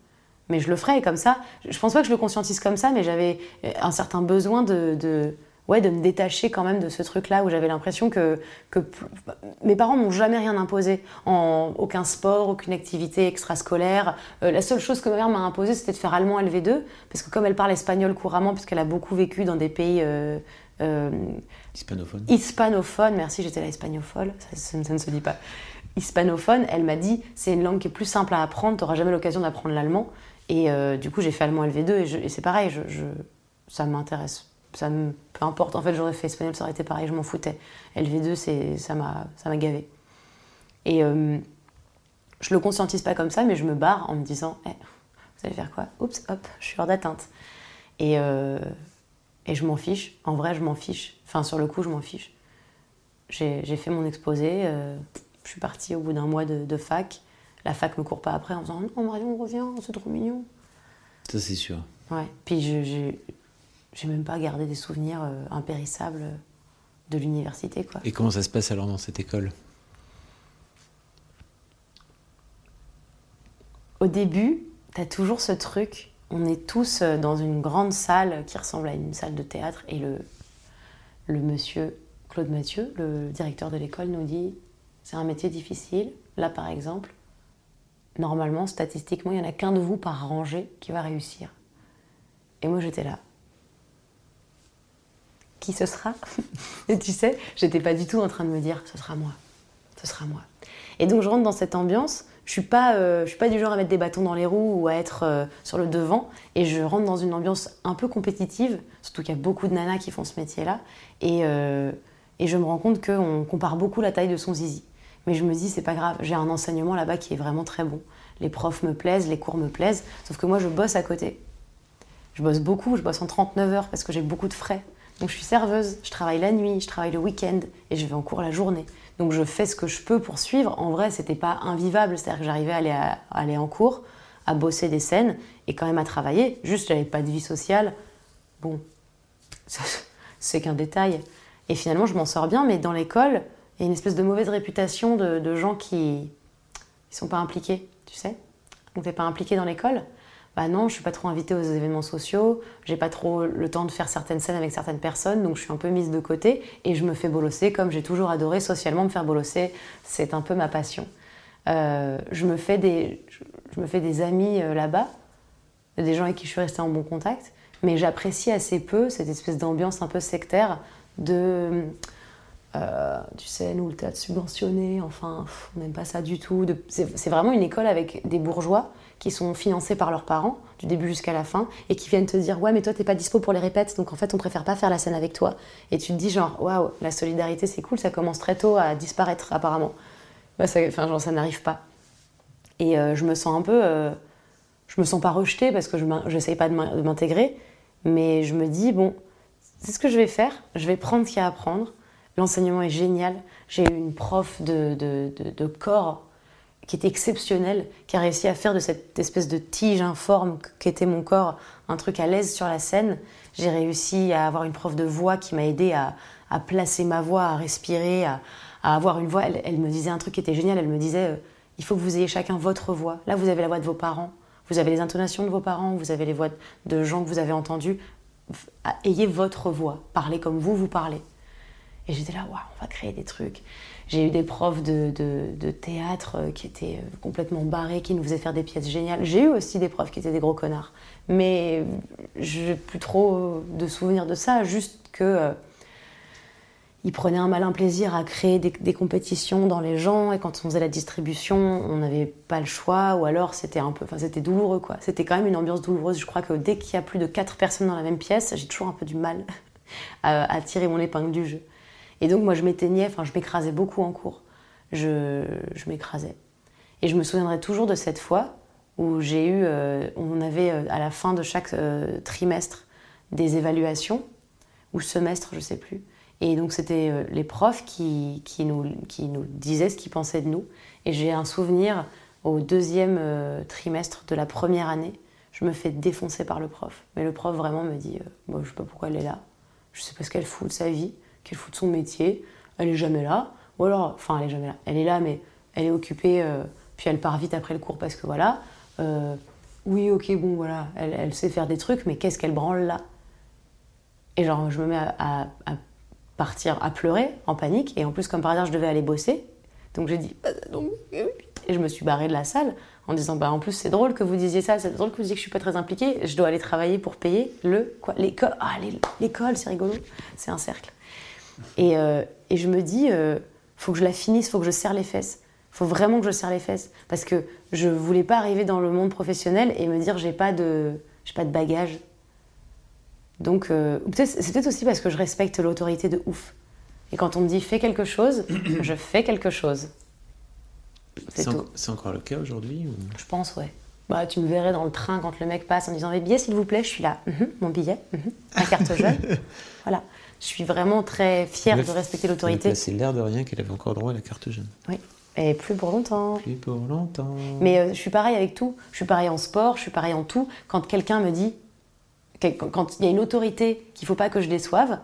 Mais je le ferai comme ça. Je pense pas que je le conscientise comme ça, mais j'avais un certain besoin de ouais, de me détacher quand même de ce truc-là où j'avais l'impression que, que mes parents m'ont jamais rien imposé, en aucun sport, aucune activité extrascolaire. Euh, la seule chose que ma mère m'a imposé, c'était de faire allemand LV2, parce que comme elle parle espagnol couramment, puisqu'elle a beaucoup vécu dans des pays euh, euh, hispanophones. Hispanophones, merci, j'étais la hispanophone, ça, ça, ne se dit pas. Hispanophone, elle m'a dit, c'est une langue qui est plus simple à apprendre, tu n'auras jamais l'occasion d'apprendre l'allemand. Et du coup, j'ai fait allemand LV2 et, et c'est pareil, je, je, ça m'intéresse ça me, peu importe. En fait, j'aurais fait espagnol, ça aurait été pareil, je m'en foutais. LV2, c'est, ça, m'a, ça m'a gavé. Et euh, je le conscientise pas comme ça, mais je me barre en me disant eh, Vous allez faire quoi? Oups, hop, je suis hors d'atteinte. Et, euh, et je m'en fiche. En vrai, je m'en fiche. Enfin, sur le coup, je m'en fiche. J'ai, fait mon exposé. Euh, je suis partie au bout d'un mois de, de, fac. La fac me court pas après en disant Non, Marion, revient, c'est trop mignon. Ça, c'est sûr. Ouais. Puis je, j'ai même pas gardé des souvenirs euh, impérissables de l'université. Quoi. Et comment ça se passe alors dans cette école? Au début, tu as toujours ce truc, on est tous euh, dans une grande salle qui ressemble à une salle de théâtre et le, le monsieur Claude Mathieu, le directeur de l'école, nous dit c'est un métier difficile. Là, par exemple, normalement, statistiquement, il n'y en a qu'un de vous par rangée qui va réussir. Et moi, j'étais là qui ce sera (laughs) Et tu sais, j'étais pas du tout en train de me dire ce sera moi, ce sera moi. Et donc je rentre dans cette ambiance. Je suis pas, euh, je suis pas du genre à mettre des bâtons dans les roues ou à être euh, sur le devant. Et je rentre dans une ambiance un peu compétitive, surtout qu'il y a beaucoup de nanas qui font ce métier-là. Et, euh, et je me rends compte qu'on compare beaucoup la taille de son zizi. Mais je me dis c'est pas grave, j'ai un enseignement là-bas qui est vraiment très bon. Les profs me plaisent, les cours me plaisent. Sauf que moi je bosse à côté. Je bosse beaucoup, je bosse en 39 heures parce que j'ai beaucoup de frais. Donc je suis serveuse, je travaille la nuit, je travaille le week-end et je vais en cours la journée. Donc je fais ce que je peux pour suivre. En vrai, c'était pas invivable, c'est-à-dire que j'arrivais à aller, aller en cours, à bosser des scènes et quand même à travailler. Juste, j'avais pas de vie sociale. Bon, (laughs) c'est qu'un détail. Et finalement, je m'en sors bien, mais dans l'école, il y a une espèce de mauvaise réputation de, gens qui ne sont pas impliqués, tu sais. Donc t'es pas impliqué dans l'école bah non, je suis pas trop invitée aux événements sociaux, j'ai pas trop le temps de faire certaines scènes avec certaines personnes, donc je suis un peu mise de côté et je me fais bolosser comme j'ai toujours adoré socialement me faire bolosser, c'est un peu ma passion. Euh, je, me fais des, je me fais des amis euh, là-bas, des gens avec qui je suis restée en bon contact, mais j'apprécie assez peu cette espèce d'ambiance un peu sectaire de. Euh, tu sais, nous, le théâtre subventionné, enfin, on n'aime pas ça du tout. C'est vraiment une école avec des bourgeois qui sont financés par leurs parents, du début jusqu'à la fin, et qui viennent te dire Ouais, mais toi, t'es pas dispo pour les répètes, donc en fait, on préfère pas faire la scène avec toi. Et tu te dis, genre, waouh, la solidarité, c'est cool, ça commence très tôt à disparaître, apparemment. Bah, ça, enfin, genre, ça n'arrive pas. Et euh, je me sens un peu. Euh, je me sens pas rejetée parce que je n'essaye pas de m'intégrer, mais je me dis Bon, c'est ce que je vais faire, je vais prendre ce qu'il y a à apprendre. L'enseignement est génial. J'ai eu une prof de, de, corps qui était exceptionnel, qui a réussi à faire de cette espèce de tige informe qu'était mon corps un truc à l'aise sur la scène. J'ai réussi à avoir une prof de voix qui m'a aidé à, placer ma voix, à respirer, à, avoir une voix. Elle, me disait un truc qui était génial. Elle me disait euh, il faut que vous ayez chacun votre voix. Là, vous avez la voix de vos parents, vous avez les intonations de vos parents, vous avez les voix de gens que vous avez entendus. Ayez votre voix. Parlez comme vous, vous parlez. Et j'étais là, waouh, on va créer des trucs. J'ai eu des profs de, de, théâtre euh, qui étaient euh, complètement barrés, qui nous faisaient faire des pièces géniales. J'ai eu aussi des profs qui étaient des gros connards. Mais je n'ai plus trop de souvenirs de ça, juste que. Euh, il prenait un malin plaisir à créer des, compétitions dans les gens et quand on faisait la distribution, on n'avait pas le choix ou alors c'était un peu, enfin c'était douloureux quoi. C'était quand même une ambiance douloureuse. Je crois que dès qu'il y a plus de quatre personnes dans la même pièce, j'ai toujours un peu du mal (laughs) à, tirer mon épingle du jeu. Et donc moi je m'éteignais, enfin je m'écrasais beaucoup en cours. Je, m'écrasais. Et je me souviendrai toujours de cette fois où j'ai eu, euh, on avait euh, à la fin de chaque euh, trimestre des évaluations ou semestre, je sais plus. Et donc c'était les profs qui, nous, disaient ce qu'ils pensaient de nous. Et j'ai un souvenir au deuxième trimestre de la première année, je me fais défoncer par le prof. Mais le prof vraiment me dit, moi je sais pas pourquoi elle est là, je sais pas ce qu'elle fout de sa vie, qu'elle fout de son métier, elle est jamais là. Ou alors, enfin elle est jamais là, elle est là mais elle est occupée, euh, puis elle part vite après le cours parce que voilà. Euh, oui ok bon voilà, elle, elle, sait faire des trucs, mais qu'est-ce qu'elle branle là? Et genre je me mets à, à, partir à pleurer en panique. Et en plus, comme par hasard, je devais aller bosser. Donc j'ai dit, donc, et je me suis barrée de la salle en disant, bah en plus c'est drôle que vous disiez ça, c'est drôle que vous disiez que je suis pas très impliquée. Je dois aller travailler pour payer le quoi, l'école. Ah l'école, c'est rigolo, c'est un cercle. Et, euh, et, je me dis, euh, faut que je la finisse, faut que je serre les fesses. Faut vraiment que je serre les fesses parce que je voulais pas arriver dans le monde professionnel et me dire j'ai pas de j'ai pas de bagage donc, euh, peut c'est peut-être aussi parce que je respecte l'autorité de ouf. Et quand on me dit fais quelque chose, (clears throat) je fais quelque chose. C'est en, encore le cas aujourd'hui ou... Je pense, ouais. Bah, tu me verrais dans le train quand le mec passe en disant billet s'il vous plaît, je suis là. Mm -hmm, mon billet, mm -hmm, ma carte jeune. (laughs) voilà. Je suis vraiment très fière de respecter l'autorité. C'est l'air de rien qu'elle avait encore droit à la carte jeune. Oui. Et plus pour longtemps. Plus pour longtemps. Mais euh, je suis pareil avec tout. Je suis pareil en sport, je suis pareil en tout. Quand quelqu'un me dit quand il y a une autorité qu'il ne faut pas que je déçoive,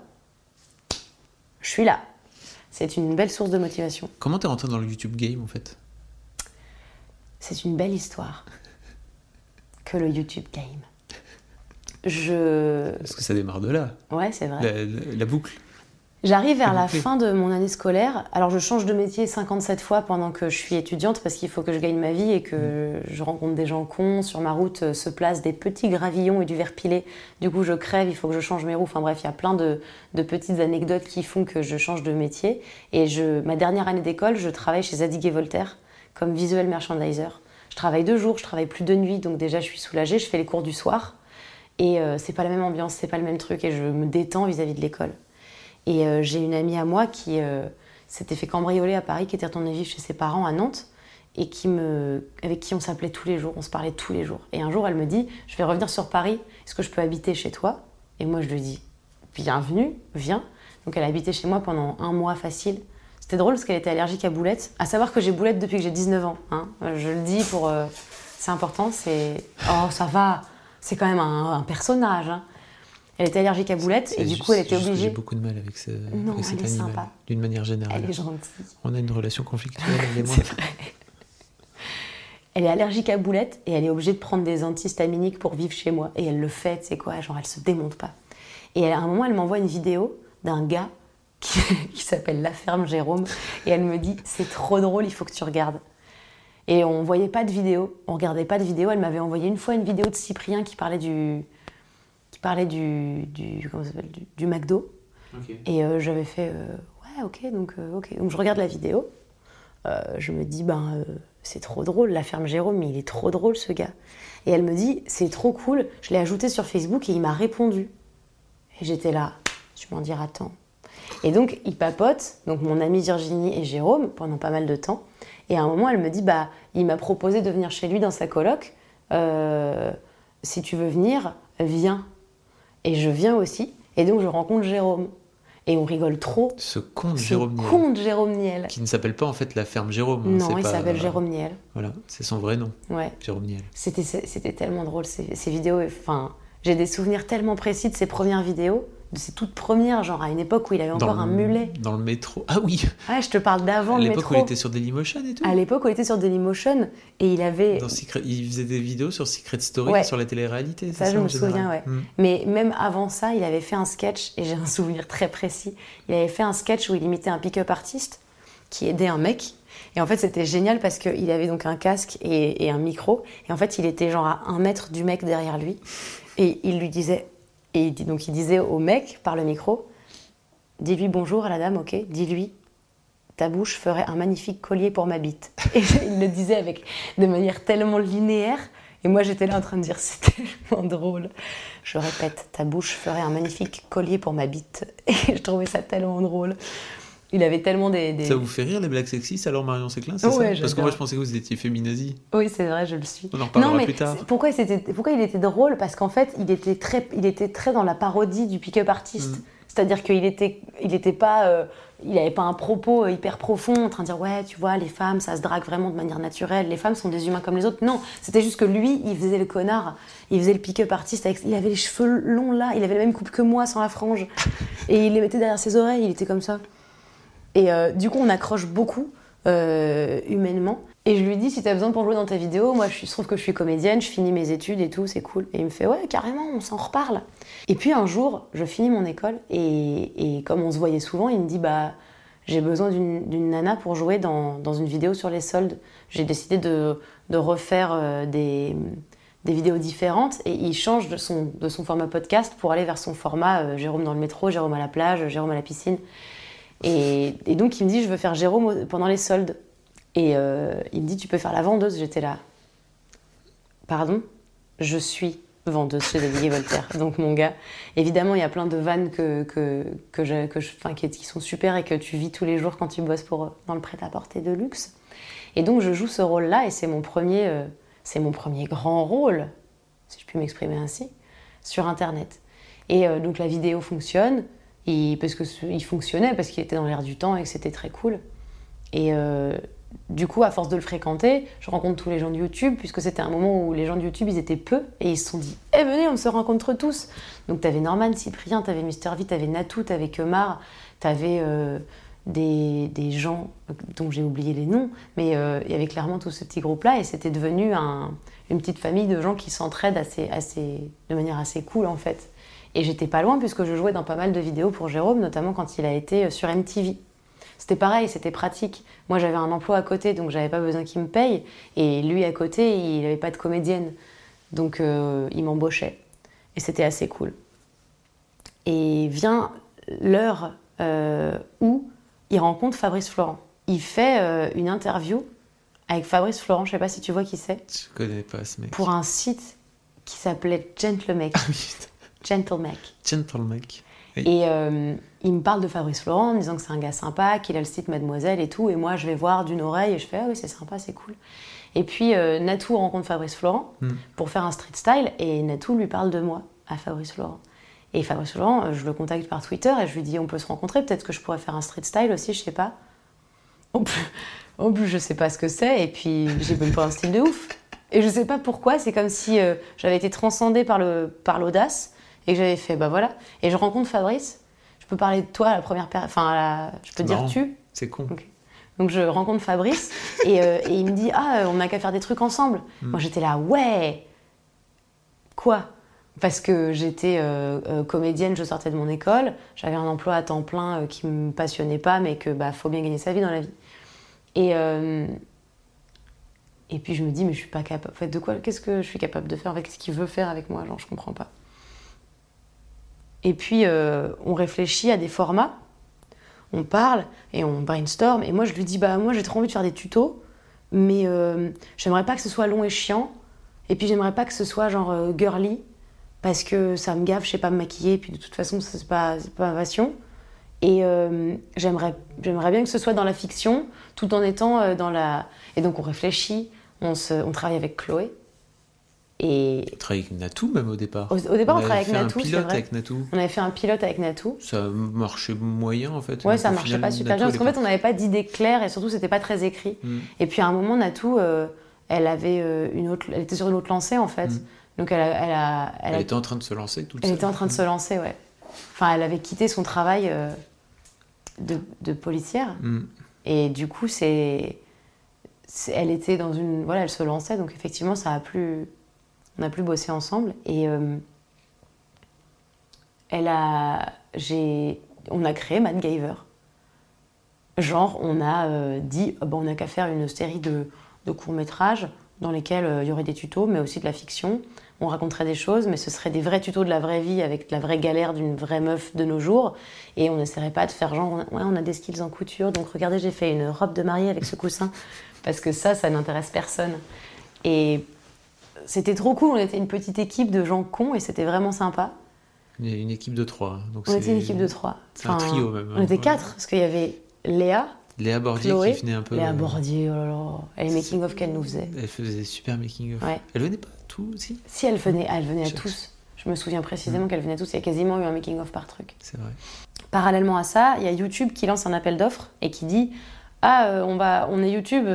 je suis là. C'est une belle source de motivation. Comment t'es rentré dans le YouTube Game en fait? C'est une belle histoire (laughs) que le YouTube Game. Je. Parce que ça démarre de là. Ouais, c'est vrai. La, la, la boucle. J'arrive vers la fin de mon année scolaire. Alors, je change de métier 57 fois pendant que je suis étudiante parce qu'il faut que je gagne ma vie et que je rencontre des gens cons. Sur ma route euh, se placent des petits gravillons et du verre pilé. Du coup, je crève, il faut que je change mes roues. Enfin bref, il y a plein de, de, petites anecdotes qui font que je change de métier. Et je, ma dernière année d'école, je travaille chez Zadig et Voltaire comme visual merchandiser. Je travaille deux jours, je travaille plus de nuit, donc déjà je suis soulagée. Je fais les cours du soir et euh, c'est pas la même ambiance, c'est pas le même truc et je me détends vis-à-vis -vis de l'école. Et euh, j'ai une amie à moi qui euh, s'était fait cambrioler à Paris, qui était retournée vivre chez ses parents à Nantes, et qui me, avec qui on s'appelait tous les jours, on se parlait tous les jours. Et un jour, elle me dit Je vais revenir sur Paris, est-ce que je peux habiter chez toi? Et moi, je lui dis Bienvenue, viens. Donc, elle a habité chez moi pendant un mois facile. C'était drôle parce qu'elle était allergique à boulettes. À savoir que j'ai boulettes depuis que j'ai 19 ans. Hein. Je le dis pour. Euh, c'est important, c'est. Oh, ça va C'est quand même un, un personnage. Hein. Elle était allergique à boulettes et du coup elle était obligée. J'ai beaucoup de mal avec, ce, non, avec cet elle est animal. D'une manière générale. Elle est gentille. On a une relation conflictuelle, elle et (laughs) moi. Vrai. Elle est allergique à boulettes et elle est obligée de prendre des antihistaminiques pour vivre chez moi. Et elle le fait, c'est quoi Genre elle se démonte pas. Et à un moment, elle m'envoie une vidéo d'un gars qui, (laughs) qui s'appelle La Ferme Jérôme et elle me dit c'est trop drôle, il faut que tu regardes. Et on voyait pas de vidéo, on regardait pas de vidéo. Elle m'avait envoyé une fois une vidéo de Cyprien qui parlait du parlait du, du, comment du, du McDo. Okay. Et euh, j'avais fait euh, ouais, ok, donc, euh, ok. Donc je regarde la vidéo. je me dis, ben, c'est trop drôle, la ferme Jérôme, mais il est trop drôle ce gars. Et elle me dit, c'est trop cool. Je l'ai ajouté sur Facebook et il m'a répondu. Et j'étais là, tu m'en diras tant. Et donc, il papote, donc mon amie Virginie et Jérôme, pendant pas mal de temps. Et à un moment, elle me dit, bah, il m'a proposé de venir chez lui dans sa coloc. si tu veux venir, viens. Et je viens aussi. Et donc, je rencontre Jérôme. Et on rigole trop. Ce con de Jérôme Niel. Jérôme Niel. Qui ne s'appelle pas en fait la ferme Jérôme. Non, il s'appelle euh, Jérôme Niel. Voilà, c'est son vrai nom. Ouais. Jérôme Niel. C'était tellement drôle ces, ces vidéos. Enfin, j'ai des souvenirs tellement précis de ses premières vidéos de ses toutes premières, genre à une époque où il avait encore un le, mulet. Dans le métro. Ah oui Ouais, je te parle d'avant le À métro. l'époque où il était sur Dailymotion et tout À l'époque où il était sur Dailymotion et il avait. Dans Secret... Il faisait des vidéos sur Secret Story, Ouais. sur la télé-réalité. Ça, je me souviens, ouais. Hmm. Mais même avant ça, il avait fait un sketch, et j'ai un souvenir très précis. Il avait fait un sketch où il imitait un pick-up artiste qui aidait un mec. Et en fait, c'était génial parce qu'il avait donc un casque et, et un micro. Et en fait, il était genre à un mètre du mec derrière lui. Et il lui disait. Et donc, il disait au mec par le micro dis-lui bonjour à la dame, ok Dis-lui, ta bouche ferait un magnifique collier pour ma bite. (laughs) Et il le disait avec, de manière tellement linéaire. Et moi, j'étais là en train de dire, c'est tellement drôle. Je répète, ta bouche ferait un magnifique collier pour ma bite. Et je trouvais ça tellement drôle. Il avait tellement des. des- Ça vous fait rire les blagues sexistes alors Marion Séclin c'est Ouais, Parce que moi je pensais que vous étiez féminazie. Oui, c'est vrai, je le suis. On en reparlera non, mais plus tard. pourquoi, il était drôle? Parce qu'en fait, il était, très, il était très dans la parodie du pick-up artiste. Mm. C'est-à-dire qu'il était, il était pas, euh, il avait pas un propos euh, hyper profond en train de dire ouais, tu vois, les femmes, ça se drague vraiment de manière naturelle. Les femmes sont des humains comme les autres. Non, c'était juste que lui, il faisait le connard. Il faisait le pick-up artiste. Avec, il avait les cheveux longs là. Il avait la même coupe que moi sans la frange. (laughs) Et il les mettait derrière ses oreilles. Il était comme ça. Et euh, du coup, on accroche beaucoup euh, humainement. Et je lui dis, si t'as besoin pour jouer dans ta vidéo, moi je trouve que je suis comédienne, je finis mes études et tout, c'est cool. Et il me fait, ouais, carrément, on s'en reparle. Et puis un jour, je finis mon école et, comme on se voyait souvent, il me dit, bah, j'ai besoin d'une nana pour jouer dans, dans une vidéo sur les soldes. J'ai décidé de, de refaire euh, des, des vidéos différentes et il change de son, de son format podcast pour aller vers son format Jérôme dans le métro, Jérôme à la plage, Jérôme à la piscine. Et, donc il me dit je veux faire Jérôme pendant les soldes. Et euh, il me dit tu peux faire la vendeuse. J'étais là. Pardon? Je suis vendeuse chez David et Voltaire. (laughs) Donc mon gars, évidemment il y a plein de vannes que, que, que je, qui, sont super et que tu vis tous les jours quand tu bosses pour, dans le prêt-à-porter de luxe. Et donc je joue ce rôle-là et c'est mon premier, euh, mon premier grand rôle, si je puis m'exprimer ainsi, sur Internet. Et euh, donc la vidéo fonctionne, et, parce que ce- il fonctionnait, parce qu'il était dans l'air du temps et que c'était très cool. Et euh, du coup, à force de le fréquenter, je rencontre tous les gens de YouTube, puisque c'était un moment où les gens de YouTube, ils étaient peu, et ils se sont dit, eh venez, on se rencontre tous. Donc t'avais Norman, Cyprien, t'avais Mister V, t'avais Natou, t'avais Kemar, t'avais euh, des, des gens dont j'ai oublié les noms, mais euh, il y avait clairement tout ce petit groupe-là, et c'était devenu un- une petite famille de gens qui s'entraident assez, assez, de manière assez cool, en fait. Et j'étais pas loin, puisque je jouais dans pas mal de vidéos pour Jérôme, notamment quand il a été euh, sur MTV. C'était pareil, c'était pratique. Moi, j'avais un emploi à côté, donc j'avais pas besoin qu'il me paye. Et lui, à côté, il n'avait pas de comédienne. Donc, euh, il m'embauchait. Et c'était assez cool. Et vient l'heure euh, où il rencontre Fabrice Florent. Il fait euh, une interview avec Fabrice Florent, je sais pas si tu vois qui c'est, Je connais pas ce mec. pour un site qui s'appelait Gentlemake. Ah oui, Gentlemake. Gentlemake. Oui. Et euh, il me parle de Fabrice Florent en me disant que c'est un gars sympa, qu'il a le site Mademoiselle et tout. Et moi, je vais voir d'une oreille et je fais Ah oui, c'est sympa, c'est cool. Et puis euh, Natou rencontre Fabrice Florent Hmm. pour faire un street style et Natou lui parle de moi à Fabrice Florent. Et Fabrice Florent, euh, je le contacte par Twitter et je lui dis On peut se rencontrer, peut-être que je pourrais faire un street style aussi, je sais pas. (laughs) En plus, en plus je sais pas ce que c'est et puis j'ai même pas un style de ouf. Et je sais pas pourquoi, c'est comme si euh, j'avais été transcendée par le par l'audace et que j'avais fait bah voilà. Et je rencontre Fabrice. Je peux parler de toi à la première per- enfin la- je peux dire tu. C'est con. Ok. Donc je rencontre Fabrice (laughs) et, euh, et il me dit ah on n'a qu'à faire des trucs ensemble. Moi j'étais là ouais. Quoi? Parce que j'étais euh, euh, comédienne, je sortais de mon école, j'avais un emploi à temps plein qui me passionnait pas, mais que bah faut bien gagner sa vie dans la vie. Et et puis je me dis mais je suis pas capable. En fait de quoi Qu'est-ce que je suis capable de faire fait qu'est-ce qu'il veut faire avec moi? Genre je comprends pas. Et puis euh, on réfléchit à des formats on parle et on brainstorm. Et moi, je lui dis, bah moi, j'ai trop envie de faire des tutos, mais euh, j'aimerais pas que ce soit long et chiant. Et puis, j'aimerais pas que ce soit genre euh, girly, parce que ça me gave, je sais pas me maquiller. Et puis, de toute façon, c'est pas, pas ma passion. Et j'aimerais, bien que ce soit dans la fiction, tout en étant dans la. Et donc, on réfléchit, on, se, on travaille avec Chloé. Et On travaille avec Natou même au départ. au, au départ, on, travaillait avec fait Natou, un c'est pilote vrai. avec Natou. On avait fait un pilote avec Natou. Ça marchait moyen en fait. Ouais, ça marchait final, pas super bien parce qu'en elle fait, on n'avait pas d'idée claire et surtout, c'était pas très écrit. Mm. Et puis à un moment, Natou, euh, elle avait euh, une autre, elle était sur une autre lancée en fait. Mm. Donc elle, a, elle, a, elle, Elle, a- était en train de se lancer toute elle seule. était en train de se lancer, ouais. Enfin, elle avait quitté son travail euh, de, de policière Mm. et du coup, c'est, c'est- elle était dans une, voilà, elle se lançait. Donc effectivement, ça a plus, on a plus bossé ensemble et euh, elle a, on a créé Matt Giver. Genre, on a euh, dit, Ah ben, on n'a qu'à faire une série de, de courts-métrages dans lesquels euh, il y aurait des tutos, mais aussi de la fiction. On raconterait des choses, mais ce seraient des vrais tutos de la vraie vie avec la vraie galère d'une vraie meuf de nos jours. Et on n'essaierait pas de faire genre, ouais, on a des skills en couture, donc regardez, j'ai fait une robe de mariée avec ce coussin. Parce que ça, ça n'intéresse personne. Et c'était trop cool, on était une petite équipe de gens cons et c'était vraiment sympa. Une équipe de trois. Donc on était une équipe de trois. C'est un trio même. On était quatre, parce qu'il y avait Léa, Léa Bordier qui venait un peu. Léa Bordier, oh là là. Et les making-of qu'elle nous faisait. Elle faisait super making-of. Ouais. Elle venait pas à tous aussi? Si, elle venait, elle venait à tous. Je me souviens précisément qu'elle venait à tous. Il y a quasiment eu un making-of par truc. C'est vrai. Parallèlement à ça, il y a YouTube qui lance un appel d'offres et qui dit Ah, euh, on, va, on est YouTube,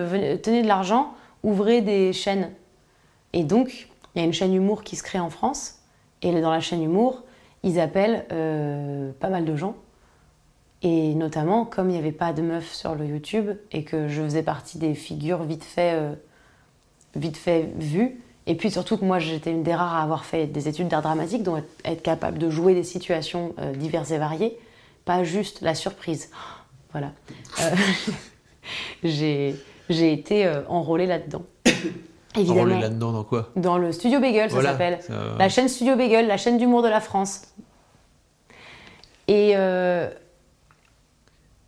tenez de l'argent, ouvrez des chaînes. Et donc, il y a une chaîne humour qui se crée en France. Et dans la chaîne humour, ils appellent euh, pas mal de gens. Et notamment, comme il n'y avait pas de meufs sur le YouTube et que je faisais partie des figures vite fait, euh, vite fait vues, et puis surtout que moi j'étais une des rares à avoir fait des études d'art dramatique, donc être, capable de jouer des situations euh, diverses et variées, pas juste la surprise. Voilà. (laughs) J'ai été enrôlée là-dedans. Évidemment. Enrôlé là-dedans dans quoi Dans le Studio Bagel, ça Voilà, s'appelle. ça- La chaîne Studio Bagel, la chaîne d'humour de la France. Et euh,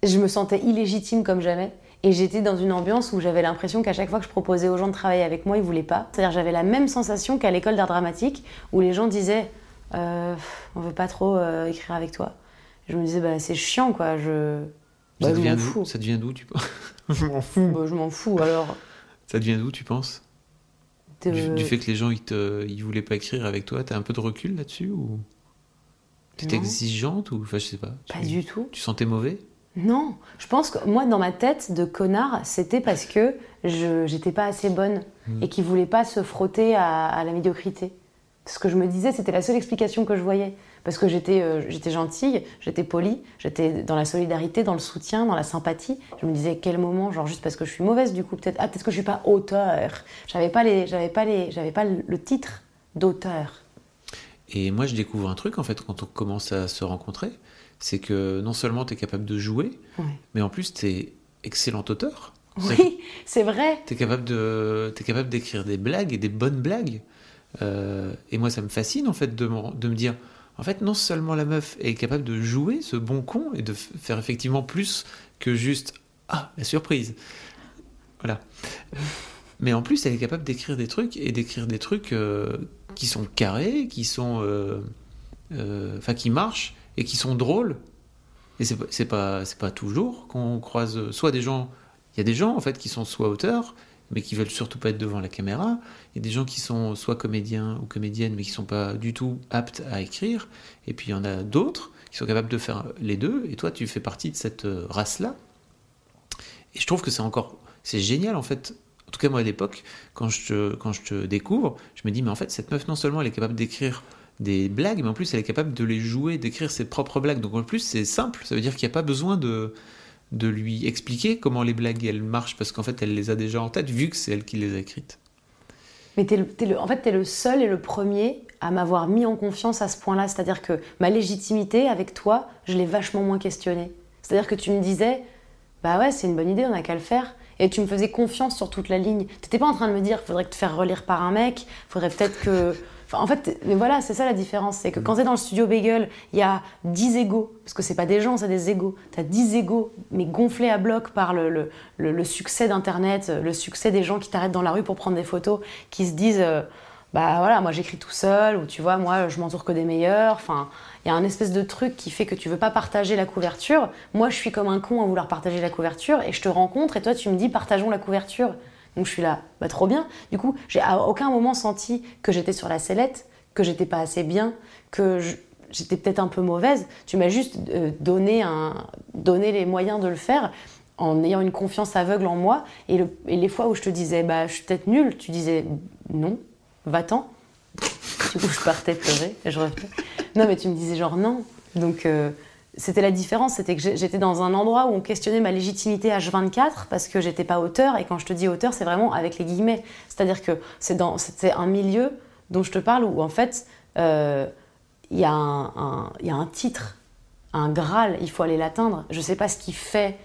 je me sentais illégitime comme jamais. Et j'étais dans une ambiance où j'avais l'impression qu'à chaque fois que je proposais aux gens de travailler avec moi, ils voulaient pas. C'est-à-dire j'avais la même sensation qu'à l'école d'art dramatique, où les gens disaient euh, On veut pas trop euh, écrire avec toi. Je me disais bah, C'est chiant, quoi. Je, ça, bah, je devient m'en d'où fous. ça devient d'où tu penses (laughs) Je m'en fous. Bah, je m'en fous. Alors, Ça devient d'où tu penses de- du, du fait que les gens ils te ils voulaient pas écrire avec toi, t'as un peu de recul là-dessus ou t'étais exigeante ou enfin je sais pas. pas tu, du tout. tu sentais mauvais? Non, je pense que moi, dans ma tête de connard, c'était parce que je j'étais pas assez bonne Mm. et qu'ils voulaient pas se frotter à, à la médiocrité. Ce que je me disais, c'était la seule explication que je voyais. Parce que j'étais euh, j'étais gentille, j'étais polie, j'étais dans la solidarité, dans le soutien, dans la sympathie. Je me disais, quel moment, genre juste parce que je suis mauvaise du coup, peut-être, ah, peut-être que je suis pas auteur. J'avais pas, les, j'avais pas, les, j'avais pas le titre d'auteur. Et moi je découvre un truc en fait quand on commence à se rencontrer, c'est que non seulement tu es capable de jouer, Ouais. mais en plus tu es excellent auteur. Oui, (laughs) c'est vrai. T'es capable de, t'es capable d'écrire des blagues et des bonnes blagues. Euh, et moi, ça me fascine en fait de me, de me dire, en fait, non seulement la meuf est capable de jouer ce bon con et de faire effectivement plus que juste ah la surprise, voilà. Mais en plus, elle est capable d'écrire des trucs et d'écrire des trucs euh, qui sont carrés, qui sont, euh, euh, qui marchent et qui sont drôles. Et c'est pas, c'est pas, pas toujours qu'on croise soit des gens il y a des gens en fait qui sont soit auteurs, mais qui veulent surtout pas être devant la caméra. Il y a des gens qui sont soit comédiens ou comédiennes, mais qui sont pas du tout aptes à écrire. Et puis il y en a d'autres qui sont capables de faire les deux. Et toi, tu fais partie de cette euh, race-là. Et je trouve que c'est encore, c'est génial en fait. En tout cas moi à l'époque, quand je te, quand je te découvre, je me dis mais en fait cette meuf non seulement elle est capable d'écrire des blagues, mais en plus elle est capable de les jouer, d'écrire ses propres blagues. Donc en plus c'est simple, ça veut dire qu'il n'y a pas besoin de de lui expliquer comment les blagues elles marchent parce qu'en fait elle les a déjà en tête vu que c'est elle qui les a écrites. Mais t'es le- en fait, tu es le seul et le premier à m'avoir mis en confiance à ce point-là. C'est-à-dire que ma légitimité avec toi, je l'ai vachement moins questionnée. C'est-à-dire que tu me disais, bah ouais, c'est une bonne idée, on n'a qu'à le faire. Et tu me faisais confiance sur toute la ligne. T'étais pas en train de me dire, faudrait te faire relire par un mec, faudrait peut-être que. Enfin, en fait, mais voilà, c'est ça la différence. C'est que quand t'es dans le studio Bagel, il y a 10 égaux. Parce que c'est pas des gens, c'est des égaux. T'as 10 égaux, mais gonflés à bloc par le, le, le- le succès d'Internet, le succès des gens qui t'arrêtent dans la rue pour prendre des photos, qui se disent. euh, bah voilà, moi j'écris tout seul, ou tu vois, moi je m'entoure que des meilleurs. Enfin, il y a un espèce de truc qui fait que tu veux pas partager la couverture. Moi je suis comme un con à vouloir partager la couverture, et je te rencontre, et toi tu me dis partageons la couverture. Donc je suis là, bah trop bien. Du coup, j'ai à aucun moment senti que j'étais sur la sellette, que j'étais pas assez bien, que j'étais peut-être un peu mauvaise. Tu m'as juste euh, donné, un, donné les moyens de le faire en ayant une confiance aveugle en moi. Et, le- et les fois où je te disais, bah, je suis peut-être nulle, tu disais, non, va-t'en. Du coup, je partais pleurer et je. Non, mais tu me disais genre non. Donc, euh, c'était la différence, c'était que j'étais dans un endroit où on questionnait ma légitimité H24 parce que j'étais pas auteur. Et quand je te dis auteur, c'est vraiment avec les guillemets. C'est-à-dire que c'est un milieu dont je te parle où en fait, euh, il y, y a un titre, un Graal, il faut aller l'atteindre. Je sais pas ce qui fait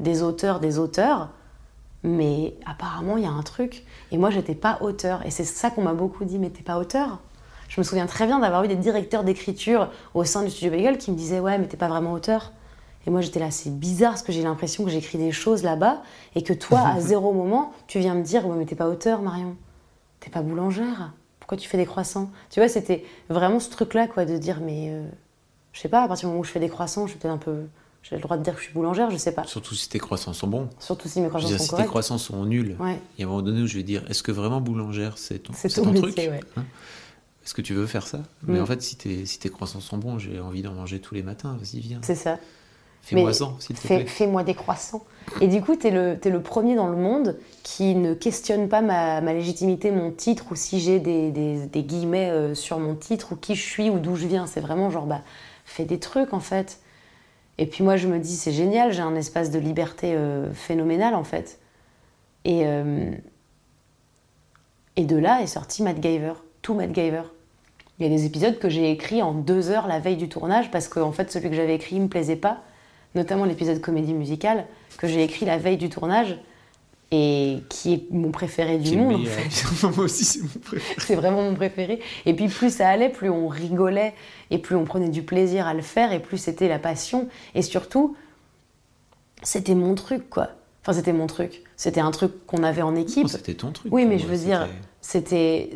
des auteurs des auteurs, mais apparemment il y a un truc. Et moi j'étais pas auteur. Et c'est ça qu'on m'a beaucoup dit, mais t'es pas auteur? Je me souviens très bien d'avoir eu des directeurs d'écriture au sein du studio Bagel qui me disaient ouais mais t'es pas vraiment auteur. Et moi j'étais là, c'est bizarre parce que j'ai l'impression que j'écris des choses là-bas et que toi à (laughs) zéro moment tu viens me dire ouais mais t'es pas auteur Marion, t'es pas boulangère, pourquoi tu fais des croissants? Tu vois c'était vraiment ce truc là quoi de dire mais euh, je sais pas à partir du moment où je fais des croissants je suis peut-être un peu j'ai le droit de dire que je suis boulangère, je sais pas. Surtout si tes croissants sont bons. Surtout si mes croissants Je veux dire, sont si corrects. tes croissants sont nuls, il y a un moment donné où je vais dire est-ce que vraiment boulangère c'est ton, C'est c'est ton ton métier, truc ouais. Hein? Est-ce que tu veux faire ça? Mais Mm. en fait, si tes, si tes croissants sont bons, j'ai envie d'en manger tous les matins. Vas-y, viens. C'est ça. Fais-moi-en, s'il te plaît. Fais-moi des croissants. Et du coup, t'es le, t'es le premier dans le monde qui ne questionne pas ma, ma légitimité, mon titre, ou si j'ai des, des- des guillemets euh, sur mon titre, ou qui je suis, ou d'où je viens. C'est vraiment genre, bah, fais des trucs en fait. Et puis moi, je me dis, c'est génial, j'ai un espace de liberté euh, phénoménal en fait. Et, euh, et de là est sorti Matt Giver, tout Matt Giver. Il y a des épisodes que j'ai écrits en deux heures la veille du tournage parce qu'en fait, celui que j'avais écrit ne me plaisait pas, notamment l'épisode comédie musicale que j'ai écrit la veille du tournage et qui est mon préféré du monde. en fait. (laughs) Moi aussi, c'est mon préféré. (laughs) C'est vraiment mon préféré. Et puis plus ça allait, plus on rigolait et plus on prenait du plaisir à le faire et plus c'était la passion. Et surtout, c'était mon truc, quoi. Enfin, c'était mon truc. C'était un truc qu'on avait en équipe. Non, C'était ton truc. Oui, mais je veux dire, c'était.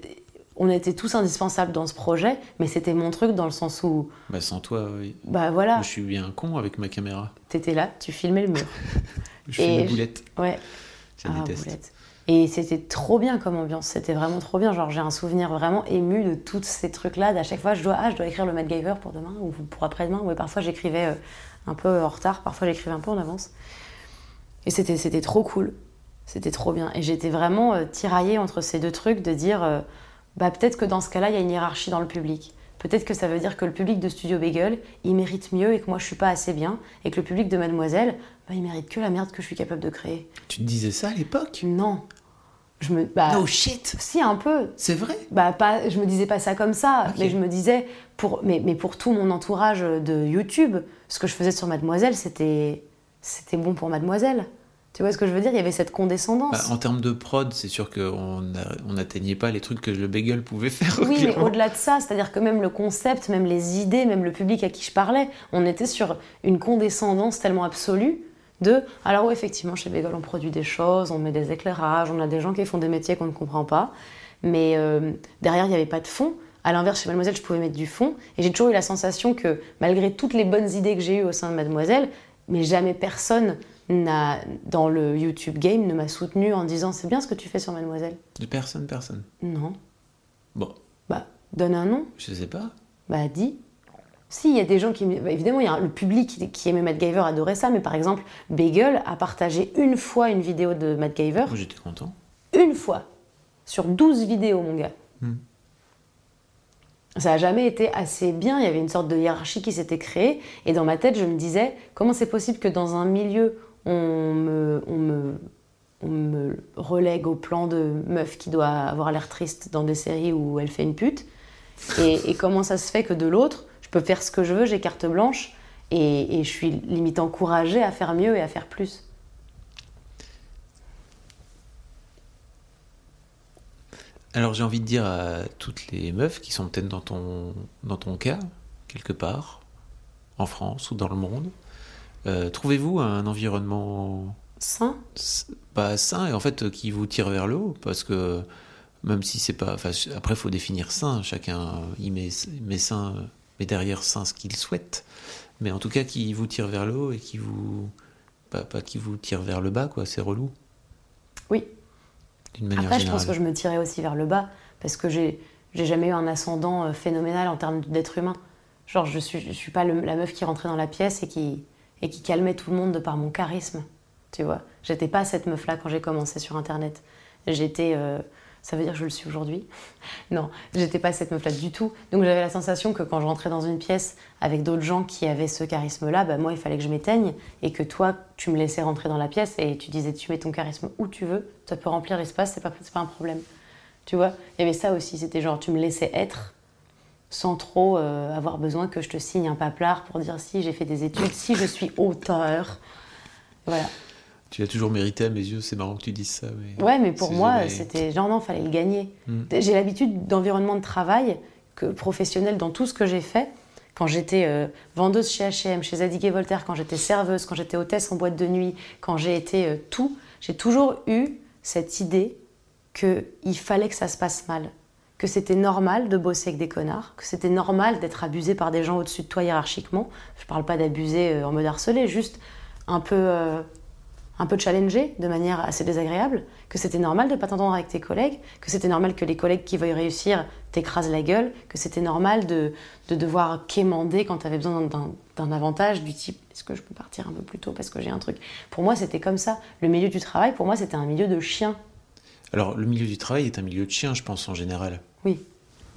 On était tous indispensables dans ce projet, mais c'était mon truc dans le sens où, Bah, sans toi, oui. bah voilà, Moi, je suis bien con avec ma caméra. t'étais là, tu filmais le mur. (laughs) Je mes je- boulettes. Ouais. Je Ah, déteste. boulette. Et c'était trop bien comme ambiance, c'était vraiment trop bien. Genre, j'ai un souvenir vraiment ému de tous ces trucs-là. D'à chaque fois, je dois, ah, je dois écrire le Matt Giver pour demain ou pour après-demain. Ouais, parfois, j'écrivais euh, un peu en retard, parfois, j'écrivais un peu en avance. Et c'était, c'était trop cool. C'était trop bien. Et j'étais vraiment euh, tiraillée entre ces deux trucs de dire, euh, bah, peut-être que dans ce cas-là, il y a une hiérarchie dans le public. Peut-être que ça veut dire que le public de Studio Bagel, il mérite mieux et que moi, je suis pas assez bien. Et que le public de Mademoiselle, bah, il mérite que la merde que je suis capable de créer. Tu te disais ça à l'époque? Non. Je me. Bah, No shit Si, un peu. C'est vrai? Bah, pas, je me disais pas ça comme ça, mais je me disais, pour, mais, mais pour tout mon entourage de YouTube, ce que je faisais sur Mademoiselle, c'était c'était bon pour Mademoiselle. Tu vois ce que je veux dire? Il y avait cette condescendance. Bah, En termes de prod, c'est sûr qu'on on n'atteignait pas les trucs que le bagel pouvait faire. Oui, mais au-delà de ça, c'est-à-dire que même le concept, même les idées, même le public à qui je parlais, on était sur une condescendance tellement absolue de alors oui, effectivement, chez Bagel, on produit des choses, on met des éclairages, on a des gens qui font des métiers qu'on ne comprend pas, mais euh, derrière, il n'y avait pas de fond. À l'inverse, chez Mademoiselle, je pouvais mettre du fond, et j'ai toujours eu la sensation que malgré toutes les bonnes idées que j'ai eues au sein de Mademoiselle, mais jamais personne dans le YouTube game ne m'a soutenu en disant c'est bien ce que tu fais sur Mademoiselle. De personne, personne. Non. Bon, Bah, donne un nom. je sais pas. Bah, dis. Si, il y a des gens qui. bah, évidemment, il y a le public qui, qui aimait Matt Giver adorait ça, mais par exemple, Bagel a partagé une fois une vidéo de Matt Giver. Moi, j'étais content. Une fois. Sur 12 vidéos, mon gars. Hmm. Ça n'a jamais été assez bien. Il y avait une sorte de hiérarchie qui s'était créée. Et dans ma tête, je me disais comment c'est possible que dans un milieu, on me, relègue au plan de meuf qui doit avoir l'air triste dans des séries où elle fait une pute. Et, comment ça se fait que de l'autre, je peux faire ce que je veux, j'ai carte blanche. Et, je suis limite encouragée à faire mieux et à faire plus. Alors, j'ai envie de dire à toutes les meufs qui sont peut-être dans ton cas, quelque part, en France ou dans le monde, euh, trouvez-vous un environnement Sain pas sain et en fait euh, qui vous tire vers le haut? Parce que même si c'est pas enfin après faut définir sain. Chacun y met, met sain euh, met derrière sain ce qu'il souhaite. Mais en tout cas qui vous tire vers le haut et qui vous pas, pas qui vous tire vers le bas quoi c'est relou. Oui. d'une manière Après, je pense que je me tirais aussi vers le bas parce que j'ai jamais eu un ascendant euh, phénoménal en termes d'être humain. Genre, je suis, je suis pas le- la meuf qui rentrait dans la pièce et qui, et qui calmait tout le monde de par mon charisme. Tu vois, j'étais pas cette meuf-là quand j'ai commencé sur Internet. J'étais. euh, ça veut dire que je le suis aujourd'hui (laughs) Non, j'étais pas cette meuf-là du tout. Donc j'avais la sensation que quand je rentrais dans une pièce avec d'autres gens qui avaient ce charisme-là, bah, moi il fallait que je m'éteigne et que toi tu me laissais rentrer dans la pièce et tu disais tu mets ton charisme où tu veux, ça peut remplir l'espace, c'est pas, pas un problème. Tu vois, il y avait ça aussi, c'était genre tu me laissais être sans trop euh, avoir besoin que je te signe un paplard pour dire si j'ai fait des études, si je suis auteur. Voilà. Tu as toujours mérité à mes yeux, c'est marrant que tu dises ça. Mais ouais, mais pour moi, jamais- c'était genre non, fallait le gagner. Mm. J'ai l'habitude d'environnement de travail que professionnel dans tout ce que j'ai fait. Quand j'étais euh, vendeuse chez H&M, chez Zadig et Voltaire, quand j'étais serveuse, quand j'étais hôtesse en boîte de nuit, quand j'ai été euh, tout, j'ai toujours eu cette idée qu'il fallait que ça se passe mal, que c'était normal de bosser avec des connards, que c'était normal d'être abusé par des gens au-dessus de toi hiérarchiquement. Je parle pas d'abuser euh, en mode harcelé, juste un peu, euh, un peu challengé de manière assez désagréable, que c'était normal de pas t'entendre avec tes collègues, que c'était normal que les collègues qui veuillent réussir t'écrasent la gueule, que c'était normal de, de devoir quémander quand tu avais besoin d'un- d'un avantage du type est-ce que je peux partir un peu plus tôt parce que j'ai un truc? Pour moi, c'était comme ça. Le milieu du travail, pour moi, c'était un milieu de chiens. Alors, le milieu du travail est un milieu de chiens, je pense, en général. Oui.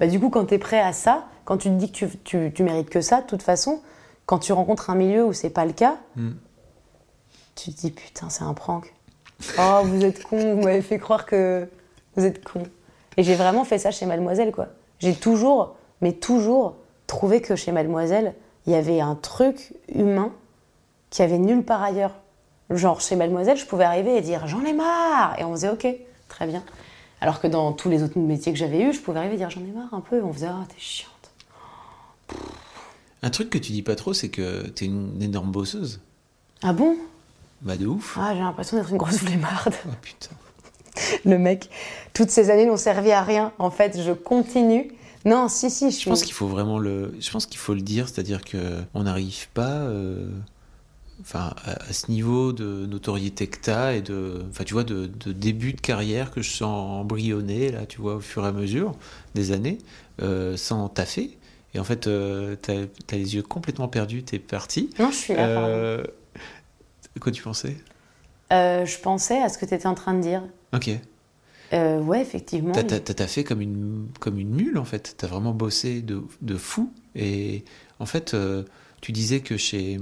Bah, du coup, quand tu es prêt à ça, quand tu te dis que tu, tu, tu mérites que ça, de toute façon, quand tu rencontres un milieu où c'est pas le cas, Mm. tu te dis putain, c'est un prank. Oh, vous êtes con, vous m'avez fait croire que vous êtes con. Et j'ai vraiment fait ça chez Mademoiselle, quoi. J'ai toujours, mais toujours, trouvé que chez Mademoiselle, il y avait un truc humain qui avait nulle part ailleurs. Genre, chez Mademoiselle, je pouvais arriver et dire j'en ai marre Et on faisait ok, très bien. Alors que dans tous les autres métiers que j'avais eus, je pouvais arriver et dire j'en ai marre un peu. Et on faisait ah, t'es chiante. Un truc que tu dis pas trop, c'est que t'es une énorme bosseuse. Ah bon? Bah, de ouf. Ah, j'ai l'impression d'être une grosse flemmarde. Oh putain. (laughs) Le mec, toutes ces années n'ont servi à rien. En fait, je continue. Non, si, si, je Je pense qu'il faut vraiment le. Je pense qu'il faut le dire, c'est-à-dire que on n'arrive pas, euh, enfin, à, à ce niveau de notoriété que t'as et de, enfin, tu vois, de, de début de carrière que je sens embryonner là, tu vois, au fur et à mesure des années, euh, sans taffer. Et en fait, euh, t'as as les yeux complètement perdus, t'es parti. Non, je suis là. Euh, Quoi tu pensais? Euh, je pensais à ce que tu étais en train de dire. Ok. Euh, ouais, effectivement. T'as t'as- t'as fait comme une, comme une mule en fait. T'as vraiment bossé de, de fou. Et en fait, euh, tu disais que chez,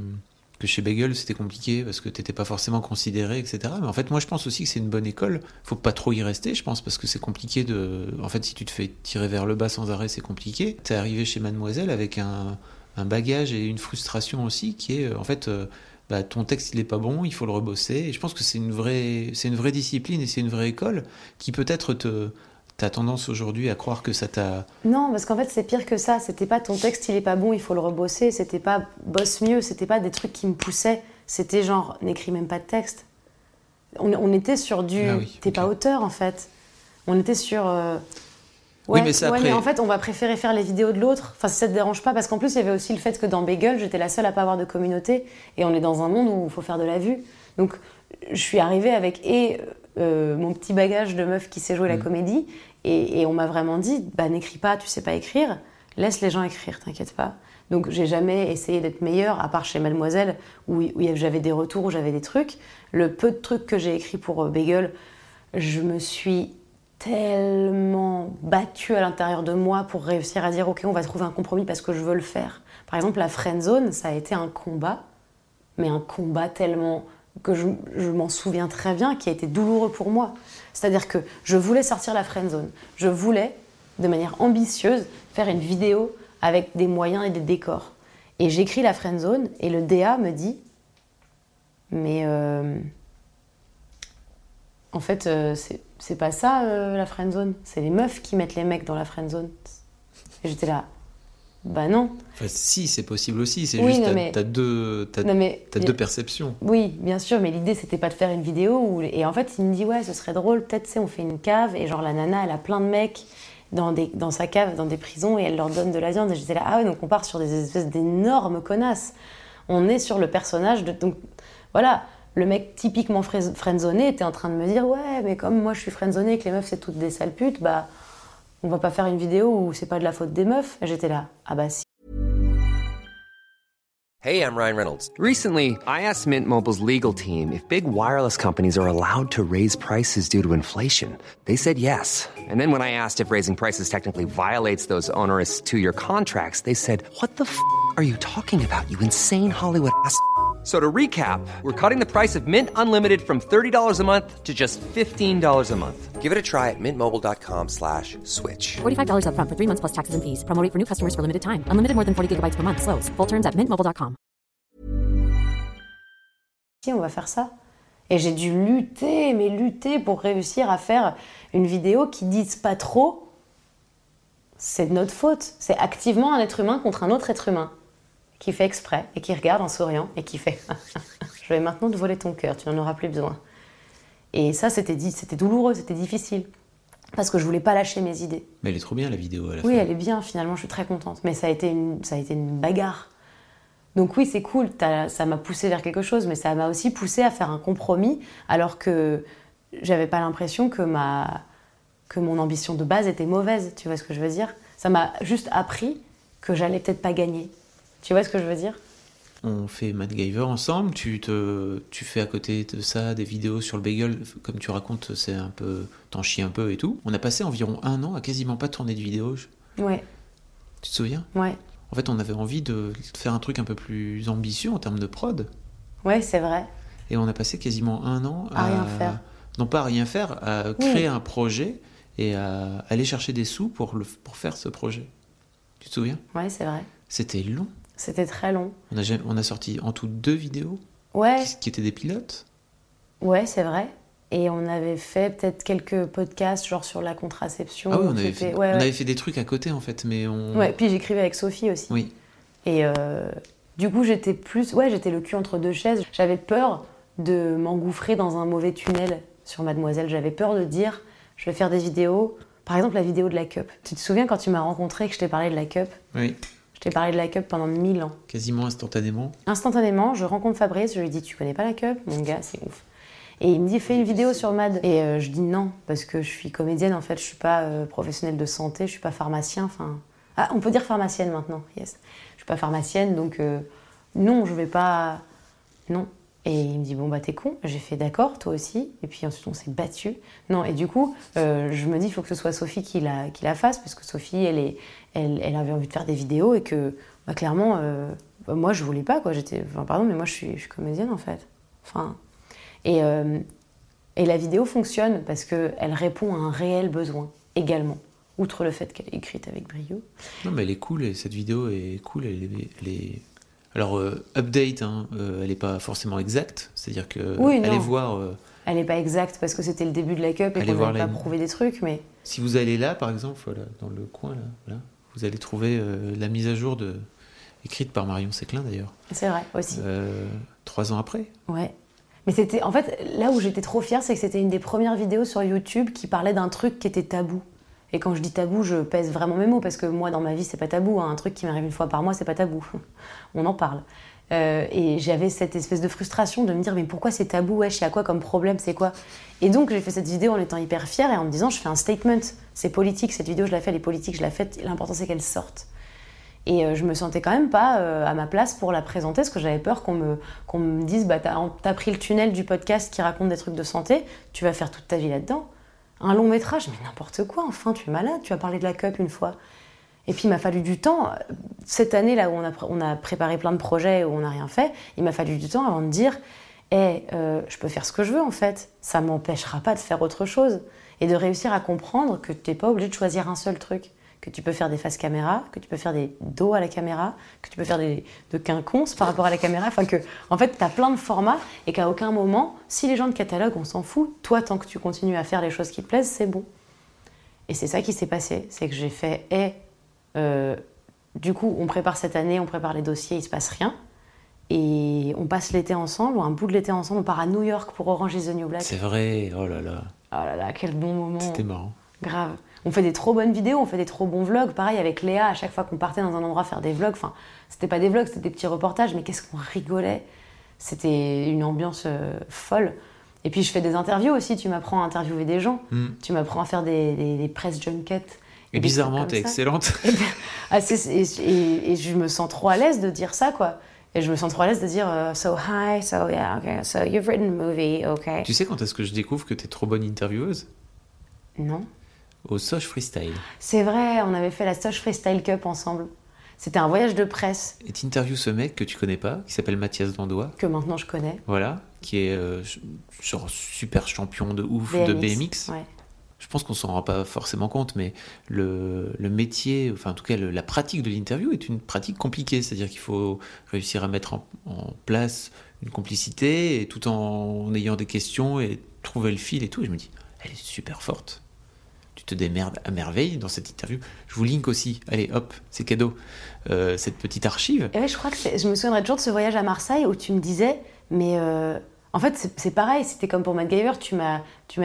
chez Bagel c'était compliqué parce que t'étais pas forcément considéré, etc. Mais en fait, moi je pense aussi que c'est une bonne école. Faut pas trop y rester, je pense, parce que c'est compliqué de. En fait, si tu te fais tirer vers le bas sans arrêt, c'est compliqué. T'es arrivé chez Mademoiselle avec un, un bagage et une frustration aussi qui est, euh, en fait. euh, bah, ton texte il est pas bon, il faut le rebosser. Et je pense que c'est une vraie, c'est une vraie discipline et c'est une vraie école qui peut-être te, t'as tendance aujourd'hui à croire que ça t'a. Non, parce qu'en fait, c'est pire que ça. C'était pas ton texte, il est pas bon, il faut le rebosser. C'était pas bosse mieux. C'était pas des trucs qui me poussaient. C'était genre, n'écris même pas de texte. On, on était sur du. Ah oui, T'es pas auteur, en fait. On était sur. euh, Oui, mais ça, ouais, après- mais en fait, on va préférer faire les vidéos de l'autre. Enfin, si ça te dérange pas, parce qu'en plus, il y avait aussi le fait que dans Bagel, j'étais la seule à pas avoir de communauté, et on est dans un monde où il faut faire de la vue. Donc, je suis arrivée avec et euh, mon petit bagage de meuf qui sait jouer la Mm. comédie, et, et on m'a vraiment dit, bah n'écris pas, tu sais pas écrire, laisse les gens écrire, t'inquiète pas. Donc, j'ai jamais essayé d'être meilleure, à part chez Mademoiselle, où, où j'avais des retours, où j'avais des trucs. Le peu de trucs que j'ai écrits pour euh, Bagel, je me suis tellement battue à l'intérieur de moi pour réussir à dire ok on va trouver un compromis parce que je veux le faire. Par exemple la friend zone ça a été un combat, mais un combat tellement que je, m'en souviens très bien qui a été douloureux pour moi. C'est-à-dire que je voulais sortir la friend zone, je voulais de manière ambitieuse faire une vidéo avec des moyens et des décors. Et j'écris la friend zone et le DA me dit mais euh, en fait, euh, c'est- pas ça euh, la friend zone. C'est les meufs qui mettent les mecs dans la friend zone. J'étais là, bah non. Enfin, si, c'est possible aussi. C'est Oui, juste t'as mais- deux, mais t'as deux perceptions. oui, bien sûr, mais l'idée c'était pas de faire une vidéo où et en fait il me dit ouais, ce serait drôle, peut-être on fait une cave et genre la nana elle a plein de mecs dans des dans sa cave dans des prisons et elle leur donne de la viande et j'étais là ah ouais donc on part sur des espèces d'énormes connasses. On est sur le personnage de donc voilà. Le mec typiquement friendzoné était en train de me dire ouais mais comme moi je suis friendzoné et que les meufs c'est toutes des sales putes bah on va pas faire une vidéo où c'est pas de la faute des meufs. J'étais là ah bah si. Hey, I'm Ryan Reynolds. Recently, I asked Mint Mobile's legal team if big wireless companies are allowed to raise prices due to inflation. They said yes. And then when I asked if raising prices technically violates those onerous two year contracts, they said, What the f are you talking about, you insane Hollywood ass? So to recap, we're cutting the price of Mint Unlimited from $30 a month to just $15 a month. Give it a try at mintmobile.com slash switch. $45 upfront for three months plus taxes and fees. Promo for new customers for limited time. Unlimited more than 40 gigabytes per month. Slows. Full terms at mintmobile.com. si on va faire ça. Et j'ai dû lutter, mais lutter pour réussir à faire une vidéo qui dise pas trop c'est de notre faute. C'est activement un être humain contre un autre être humain qui fait exprès et qui regarde en souriant et qui fait (laughs) Je vais maintenant te voler ton cœur, tu n'en auras plus besoin. Et ça, c'était dit- c'était douloureux, c'était difficile. Parce que je voulais pas lâcher mes idées. Mais elle est trop bien la vidéo à la Oui, fin. elle est bien, finalement, je suis très contente. Mais ça a été une, ça a été une bagarre. Donc oui, c'est cool, ça m'a poussé vers quelque chose, mais ça m'a aussi poussé à faire un compromis, alors que j'avais pas l'impression que, ma, que mon ambition de base était mauvaise, tu vois ce que je veux dire? Ça m'a juste appris que j'allais peut-être pas gagner. Tu vois ce que je veux dire? On fait MacGyver ensemble, tu, te, tu fais à côté de ça des vidéos sur le bagel, comme tu racontes, c'est un peu. T'en chies un peu et tout. On a passé environ un an à quasiment pas tourner de vidéos. Ouais, Tu te souviens? Ouais. En fait, on avait envie de faire un truc un peu plus ambitieux en termes de prod. Ouais, c'est vrai. Et on a passé quasiment un an À rien faire. Non pas à rien faire, à créer un projet et à aller chercher des sous pour, le, pour faire ce projet. Tu te souviens? Ouais, c'est vrai. C'était long. C'était très long. On a, jamais- on a sorti en tout deux vidéos Ouais, qui, qui étaient des pilotes. ouais, c'est vrai. Et on avait fait peut-être quelques podcasts, genre sur la contraception. Ah oui, on avait, C'était- fait, ouais, on ouais. avait fait des trucs à côté en fait, mais on. Ouais, puis j'écrivais avec Sophie aussi. Oui. Et euh, du coup, j'étais plus. Ouais, j'étais le cul entre deux chaises. J'avais peur de m'engouffrer dans un mauvais tunnel sur Mademoiselle. J'avais peur de dire je vais faire des vidéos. Par exemple, la vidéo de la cup. Tu te souviens quand tu m'as rencontré que je t'ai parlé de la cup? Oui, Je t'ai parlé de la cup pendant mille ans. quasiment instantanément. Instantanément, je rencontre Fabrice, je lui dis Tu connais pas la cup? Mon gars, c'est ouf. Et il me dit Fais une vidéo sur Mad. Et euh, je dis non, parce que je suis comédienne en fait, je suis pas euh, professionnelle de santé, je suis pas pharmacien. Enfin. Ah, on peut dire pharmacienne maintenant, yes. Je suis pas pharmacienne, donc euh, non, je vais pas. Non. Et il me dit Bon, bah t'es con. J'ai fait D'accord, toi aussi. Et puis ensuite, on s'est battu. Non, et du coup, euh, je me dis Il faut que ce soit Sophie qui la, qui la fasse, parce que Sophie, elle, est, elle, elle avait envie de faire des vidéos et que, bah, clairement, euh, bah, moi, je voulais pas, quoi. J'étais. Enfin, pardon, mais moi, je suis, je suis comédienne, en fait. Enfin. Et, euh, et la vidéo fonctionne parce qu'elle répond à un réel besoin également. Outre le fait qu'elle est écrite avec brio. Non, mais elle est cool et cette vidéo est cool. Elle est. elle est- Alors, euh, update, hein, elle n'est pas forcément exacte. C'est-à-dire que. Oui, allez voir. Elle n'est pas exacte parce que c'était le début de la cup et qu'on n'avait pas la- prouvé des trucs, mais Si vous allez là, par exemple, voilà, dans le coin, là, vous allez trouver euh, la mise à jour de, écrite par Marion Séclin d'ailleurs, c'est vrai aussi. euh, trois ans après. Ouais. Mais c'était, en fait, là où j'étais trop fière, c'est que c'était une des premières vidéos sur YouTube qui parlait d'un truc qui était tabou. Et quand je dis tabou, je pèse vraiment mes mots parce que moi, dans ma vie, c'est pas tabou. hein. Un truc qui m'arrive une fois par mois, c'est pas tabou. (laughs) On en parle. Euh, et j'avais cette espèce de frustration de me dire mais pourquoi c'est tabou Wesh, il y a quoi comme problème C'est quoi? Et donc j'ai fait cette vidéo en étant hyper fière et en me disant je fais un statement. C'est politique, cette vidéo je la fais, elle est politique, je la fais. L'important c'est qu'elle sorte. Et euh, je me sentais quand même pas euh, à ma place pour la présenter, parce que j'avais peur qu'on me, qu'on me dise bah, T'as as pris le tunnel du podcast qui raconte des trucs de santé, tu vas faire toute ta vie là-dedans. Un long métrage, mais n'importe quoi, enfin, tu es malade, tu as parlé de la cup une fois. Et puis il m'a fallu du temps. Cette année, là où on a, on a préparé plein de projets, où on n'a rien fait, il m'a fallu du temps avant de dire Eh, euh, je peux faire ce que je veux en fait, ça m'empêchera pas de faire autre chose. Et de réussir à comprendre que tu n'es pas obligé de choisir un seul truc que tu peux faire des faces caméra, que tu peux faire des dos à la caméra, que tu peux faire des de quinconces par rapport à la caméra, enfin que en fait tu as plein de formats et qu'à aucun moment, si les gens de catalogue, on s'en fout, toi tant que tu continues à faire les choses qui te plaisent, c'est bon. Et c'est ça qui s'est passé, c'est que j'ai fait et du coup, on prépare cette année, on prépare les dossiers, il se passe rien. Et on passe l'été ensemble, ou un bout de l'été ensemble, on part à New York pour Orange is the New Black. C'est vrai, oh là là, Oh là là, quel bon moment. c'était marrant. Grave. On fait des trop bonnes vidéos, on fait des trop bons vlogs. Pareil avec Léa, à chaque fois qu'on partait dans un endroit faire des vlogs, enfin, c'était pas des vlogs, c'était des petits reportages, mais qu'est-ce qu'on rigolait. C'était une ambiance euh, folle. Et puis je fais des interviews aussi, tu m'apprends à interviewer des gens, Mm. tu m'apprends à faire des, des, des press junkets. Et bizarrement, t'es excellente. (laughs) Et, ben, ah, et- je me sens trop à l'aise de dire ça, quoi. Et je me sens trop à l'aise de dire euh, So, hi, so, yeah, okay, so you've written a movie, okay. tu sais quand est-ce que je découvre que t'es trop bonne intervieweuse? Non Au Soch Freestyle. C'est vrai, on avait fait la Soch Freestyle Cup ensemble. C'était un voyage de presse Et t'interviews ce mec que tu connais pas, qui s'appelle Mathias Dandois, que maintenant je connais. voilà, qui est euh, genre super champion de ouf de BMX. Ouais. Je pense qu'on s'en rend pas forcément compte, mais le, métier, enfin en tout cas la pratique de l'interview est une pratique compliquée. C'est-à-dire qu'il faut réussir à mettre en, place une complicité et tout en ayant des questions et trouver le fil et tout. Et je me dis, elle est super forte. Tu te démerdes à merveille dans cette interview. Je vous link aussi. Allez, hop, c'est cadeau. Euh, cette petite archive. Et ouais, je crois que je me souviendrai toujours de ce voyage à Marseille où tu me disais, mais euh, en fait, c'est- pareil, c'était comme pour MacGyver, tu m'as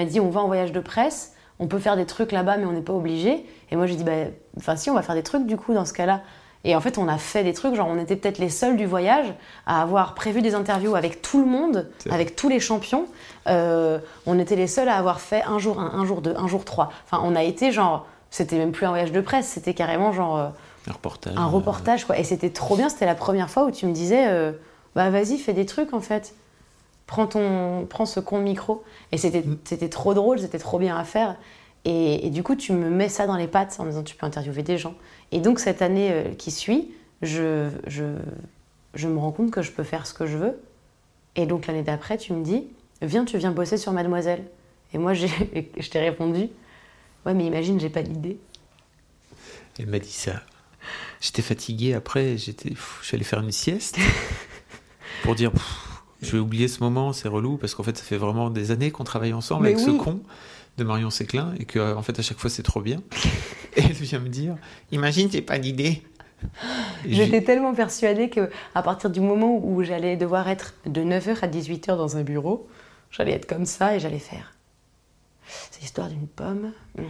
dit, on va en voyage de presse, on peut faire des trucs là-bas, mais on n'est pas obligé. Et moi, j'ai dit, bah, enfin, si, on va faire des trucs du coup dans ce cas-là. Et en fait, on a fait des trucs, genre, on était peut-être les seuls du voyage à avoir prévu des interviews avec tout le monde, avec tous les champions. Euh, on était les seuls à avoir fait un jour un, un jour deux, un jour trois. Enfin, on a été genre, c'était même plus un voyage de presse, c'était carrément genre. euh, Un reportage. un reportage quoi et c'était trop bien c'était la première fois où tu me disais euh, bah vas-y fais des trucs en fait prends ton prends ce con micro. Et c'était c'était trop drôle c'était trop bien à faire. Et, et du coup tu me mets ça dans les pattes en me disant tu peux interviewer des gens. Et donc cette année euh, qui suit je, je je me rends compte que je peux faire ce que je veux. Et donc l'année d'après tu me dis viens tu viens bosser sur Mademoiselle. Et moi j'ai (laughs) je t'ai répondu ouais mais imagine j'ai pas d'idée. Elle m'a dit ça. J'étais fatigué après, j'étais, j'allais faire une sieste. (laughs) Pour dire, pff, je vais oublier ce moment, c'est relou parce qu'en fait ça fait vraiment des années qu'on travaille ensemble Mais avec oui. ce con de Marion Séclin et que en fait à chaque fois c'est trop bien. (laughs) Et elle vient me dire, imagine j'ai pas d'idée. J'étais tellement persuadée que à partir du moment où j'allais devoir être de 9h à 18h dans un bureau, j'allais être comme ça et j'allais faire. C'est l'histoire d'une pomme. Hmm,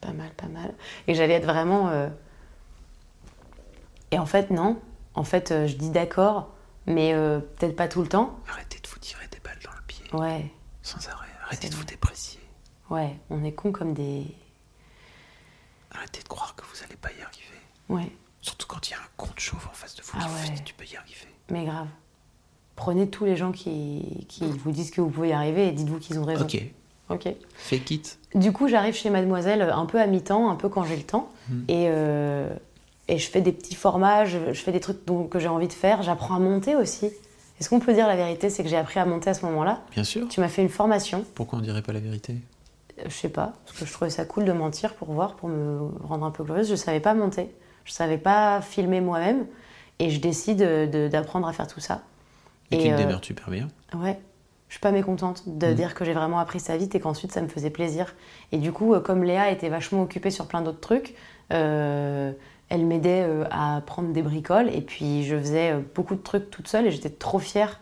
pas mal, pas mal. Et j'allais être vraiment. euh, Et en fait, non. En fait, euh, je dis d'accord, mais euh, peut-être pas tout le temps. Arrêtez de vous tirer des balles dans le pied Ouais, sans arrêt. Arrêtez de vous déprécier. ouais, on est con comme des. Arrêtez de croire que vous allez pas y arriver. Ouais, Surtout quand il y a un con de chauve en face de vous Ah qui vous ouais. dit tu peux y arriver. mais grave. Prenez tous les gens qui, qui vous disent que vous pouvez y arriver et dites-vous qu'ils ont raison. Ok, Ok. fake it. Du coup, j'arrive chez Mademoiselle un peu à mi-temps, un peu quand j'ai le temps. Et, euh, et je fais des petits formats, je, je fais des trucs dont- que j'ai envie de faire. J'apprends à monter aussi. Est-ce qu'on peut dire la vérité C'est que j'ai appris à monter à ce moment-là? Bien sûr. Tu m'as fait une formation. Pourquoi on dirait pas la vérité? Euh, Je sais pas, parce que je trouvais ça cool de mentir pour voir, pour me rendre un peu glorieuse. Je savais pas monter. Je savais pas filmer moi-même. Et je décide de- d'apprendre à faire tout ça. Et, Et, tu te euh, démerdes super bien. Ouais, je suis pas mécontente de Mhm. dire que j'ai vraiment appris ça vite et qu'ensuite ça me faisait plaisir. Et du coup, euh, comme Léa était vachement occupée sur plein d'autres trucs, euh, elle m'aidait euh, à prendre des bricoles et puis je faisais euh, beaucoup de trucs toute seule et j'étais trop fière.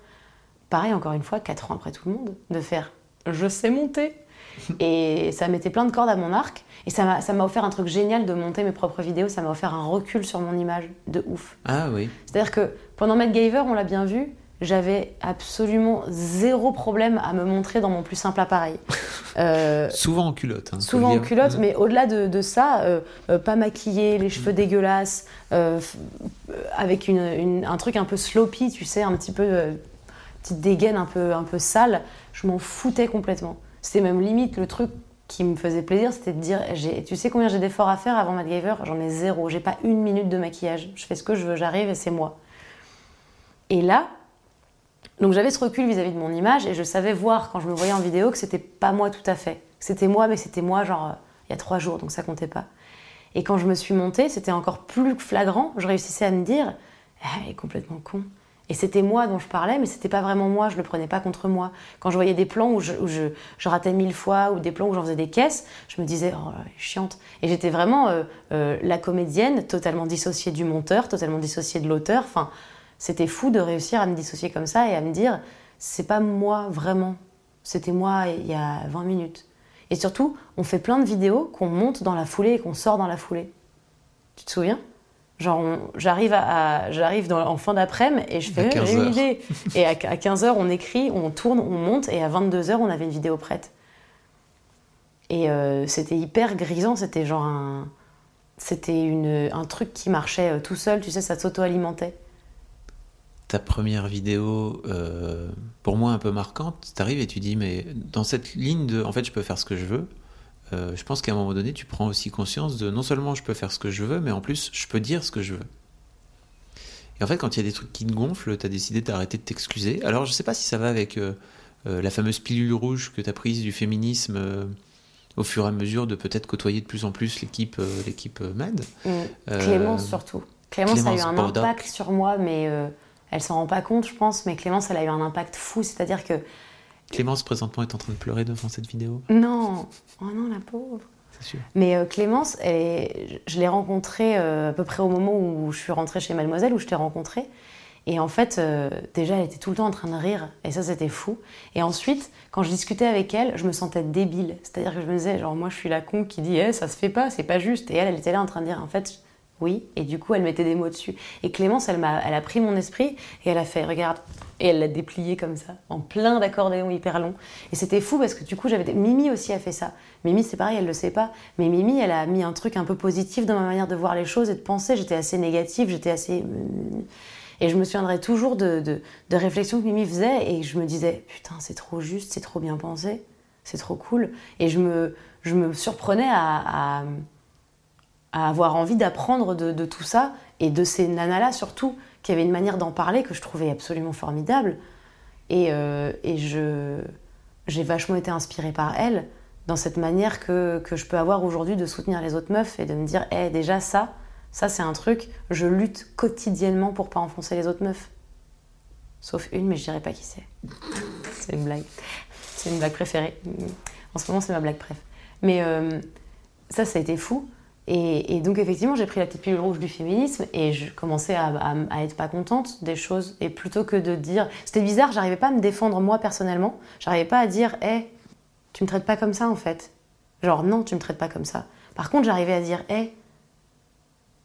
Pareil, encore une fois, 4 ans après tout le monde, de faire je sais monter. (laughs) Et ça mettait plein de cordes à mon arc. Et ça m'a ça m'a offert un truc génial de monter mes propres vidéos. Ça m'a offert un recul sur mon image de ouf. Ah oui. C'est-à-dire que pendant MacGyver, on l'a bien vu, j'avais absolument zéro problème à me montrer dans mon plus simple appareil. (laughs) Euh, Souvent en culotte. hein, souvent en culotte, Mm. mais au-delà de, de ça, euh, euh, pas maquillée, les cheveux dégueulasses, f- euh, avec une, une- un truc un peu sloppy, tu sais, un petit peu petite dégaine un peu, un peu sale, je m'en foutais complètement. C'était même limite le truc qui me faisait plaisir, c'était de dire, tu sais combien j'ai d'efforts à faire avant MacGyver? J'en ai zéro, j'ai pas une minute de maquillage, je fais ce que je veux, j'arrive et c'est moi. Et là, donc j'avais ce recul vis-à-vis de mon image et je savais voir quand je me voyais en vidéo que c'était pas moi tout à fait. C'était moi, mais c'était moi genre euh, il y a trois jours, donc ça comptait pas. Et quand je me suis montée, c'était encore plus flagrant. Je réussissais à me dire, ah, elle est complètement con. Et c'était moi dont je parlais, mais c'était pas vraiment moi, je le prenais pas contre moi. Quand je voyais des plans où je, ratais mille fois, ou des plans où j'en faisais des caisses, je me disais, oh, chiante. Et j'étais vraiment euh, euh, la comédienne, totalement dissociée du monteur, totalement dissociée de l'auteur. Enfin, c'était fou de réussir à me dissocier comme ça et à me dire, c'est pas moi vraiment, c'était moi il y a 20 minutes. Et surtout, on fait plein de vidéos qu'on monte dans la foulée et qu'on sort dans la foulée. Tu te souviens? Genre, j'arrive à, à- j'arrive en fin d'après-midi et je À fais, 15 j'ai une idée. (laughs) Et à, 15h, on écrit, on tourne, on monte, et à 22h, on avait une vidéo prête. Et euh, c'était hyper grisant, c'était genre un. C'était un truc qui marchait euh, tout seul, tu sais, ça s'auto-alimentait. Ta première vidéo, euh, pour moi un peu marquante, t'arrives et tu dis, mais dans cette ligne de, en fait, je peux faire ce que je veux, euh, je pense qu'à un moment donné, tu prends aussi conscience de, non seulement je peux faire ce que je veux, mais en plus, je peux dire ce que je veux. Et en fait, quand il y a des trucs qui te gonflent, t'as décidé d'arrêter de t'excuser. Alors, je sais pas si ça va avec euh, la fameuse pilule rouge que t'as prise du féminisme, au fur et à mesure de peut-être côtoyer de plus en plus l'équipe l'équipe MAD. Mm. Clémence surtout. Clémence, a eu un impact sur moi, mais elle s'en rend pas compte, je pense. Mais Clémence, elle a eu un impact fou. C'est-à-dire que Clémence présentement est en train de pleurer devant cette vidéo, non, oh non, la pauvre. c'est sûr. Mais euh, Clémence, elle est- je l'ai rencontrée euh, à peu près au moment où je suis rentrée chez Mademoiselle, où je t'ai rencontrée. Et en fait, euh, déjà, elle était tout le temps en train de rire, et ça, c'était fou. Et ensuite, quand je discutais avec elle, je me sentais débile. C'est-à-dire que je me disais, genre, moi, je suis la con qui dit, Eh, ça se fait pas, c'est pas juste. Et elle, elle était là en train de dire, en fait, oui. Et du coup, elle mettait des mots dessus. Et Clémence, elle, m'a, elle a pris mon esprit, et elle a fait, regarde. Et elle l'a déplié comme ça, en plein d'accordéons hyper longs. Et c'était fou parce que du coup, j'avais. Mimi aussi a fait ça. Mimi, c'est pareil, elle le sait pas. Mais Mimi, elle a mis un truc un peu positif dans ma manière de voir les choses et de penser. J'étais assez négative, j'étais assez. Et je me souviendrai toujours de, de, réflexions que Mimi faisait et je me disais, putain, c'est trop juste, c'est trop bien pensé, c'est trop cool. Et je me, je me surprenais à, à avoir envie d'apprendre de, tout ça et de ces nanas-là surtout, qui avaient une manière d'en parler que je trouvais absolument formidable. Et, euh, et je, j'ai vachement été inspirée par elles dans cette manière que, que je peux avoir aujourd'hui de soutenir les autres meufs et de me dire, hé, déjà ça, ça c'est un truc, je lutte quotidiennement pour pas enfoncer les autres meufs. Sauf une, mais je dirais pas qui c'est. C'est une blague. C'est une blague préférée. En ce moment, c'est ma blague préf. Mais euh, ça, ça a été fou. Et, donc, effectivement, j'ai pris la petite pilule rouge du féminisme et je commençais à, être pas contente des choses. Et plutôt que de dire. C'était bizarre, j'arrivais pas à me défendre moi personnellement. J'arrivais pas à dire, hé, tu me traites pas comme ça en fait. Genre, non, tu me traites pas comme ça. Par contre, j'arrivais à dire, hé,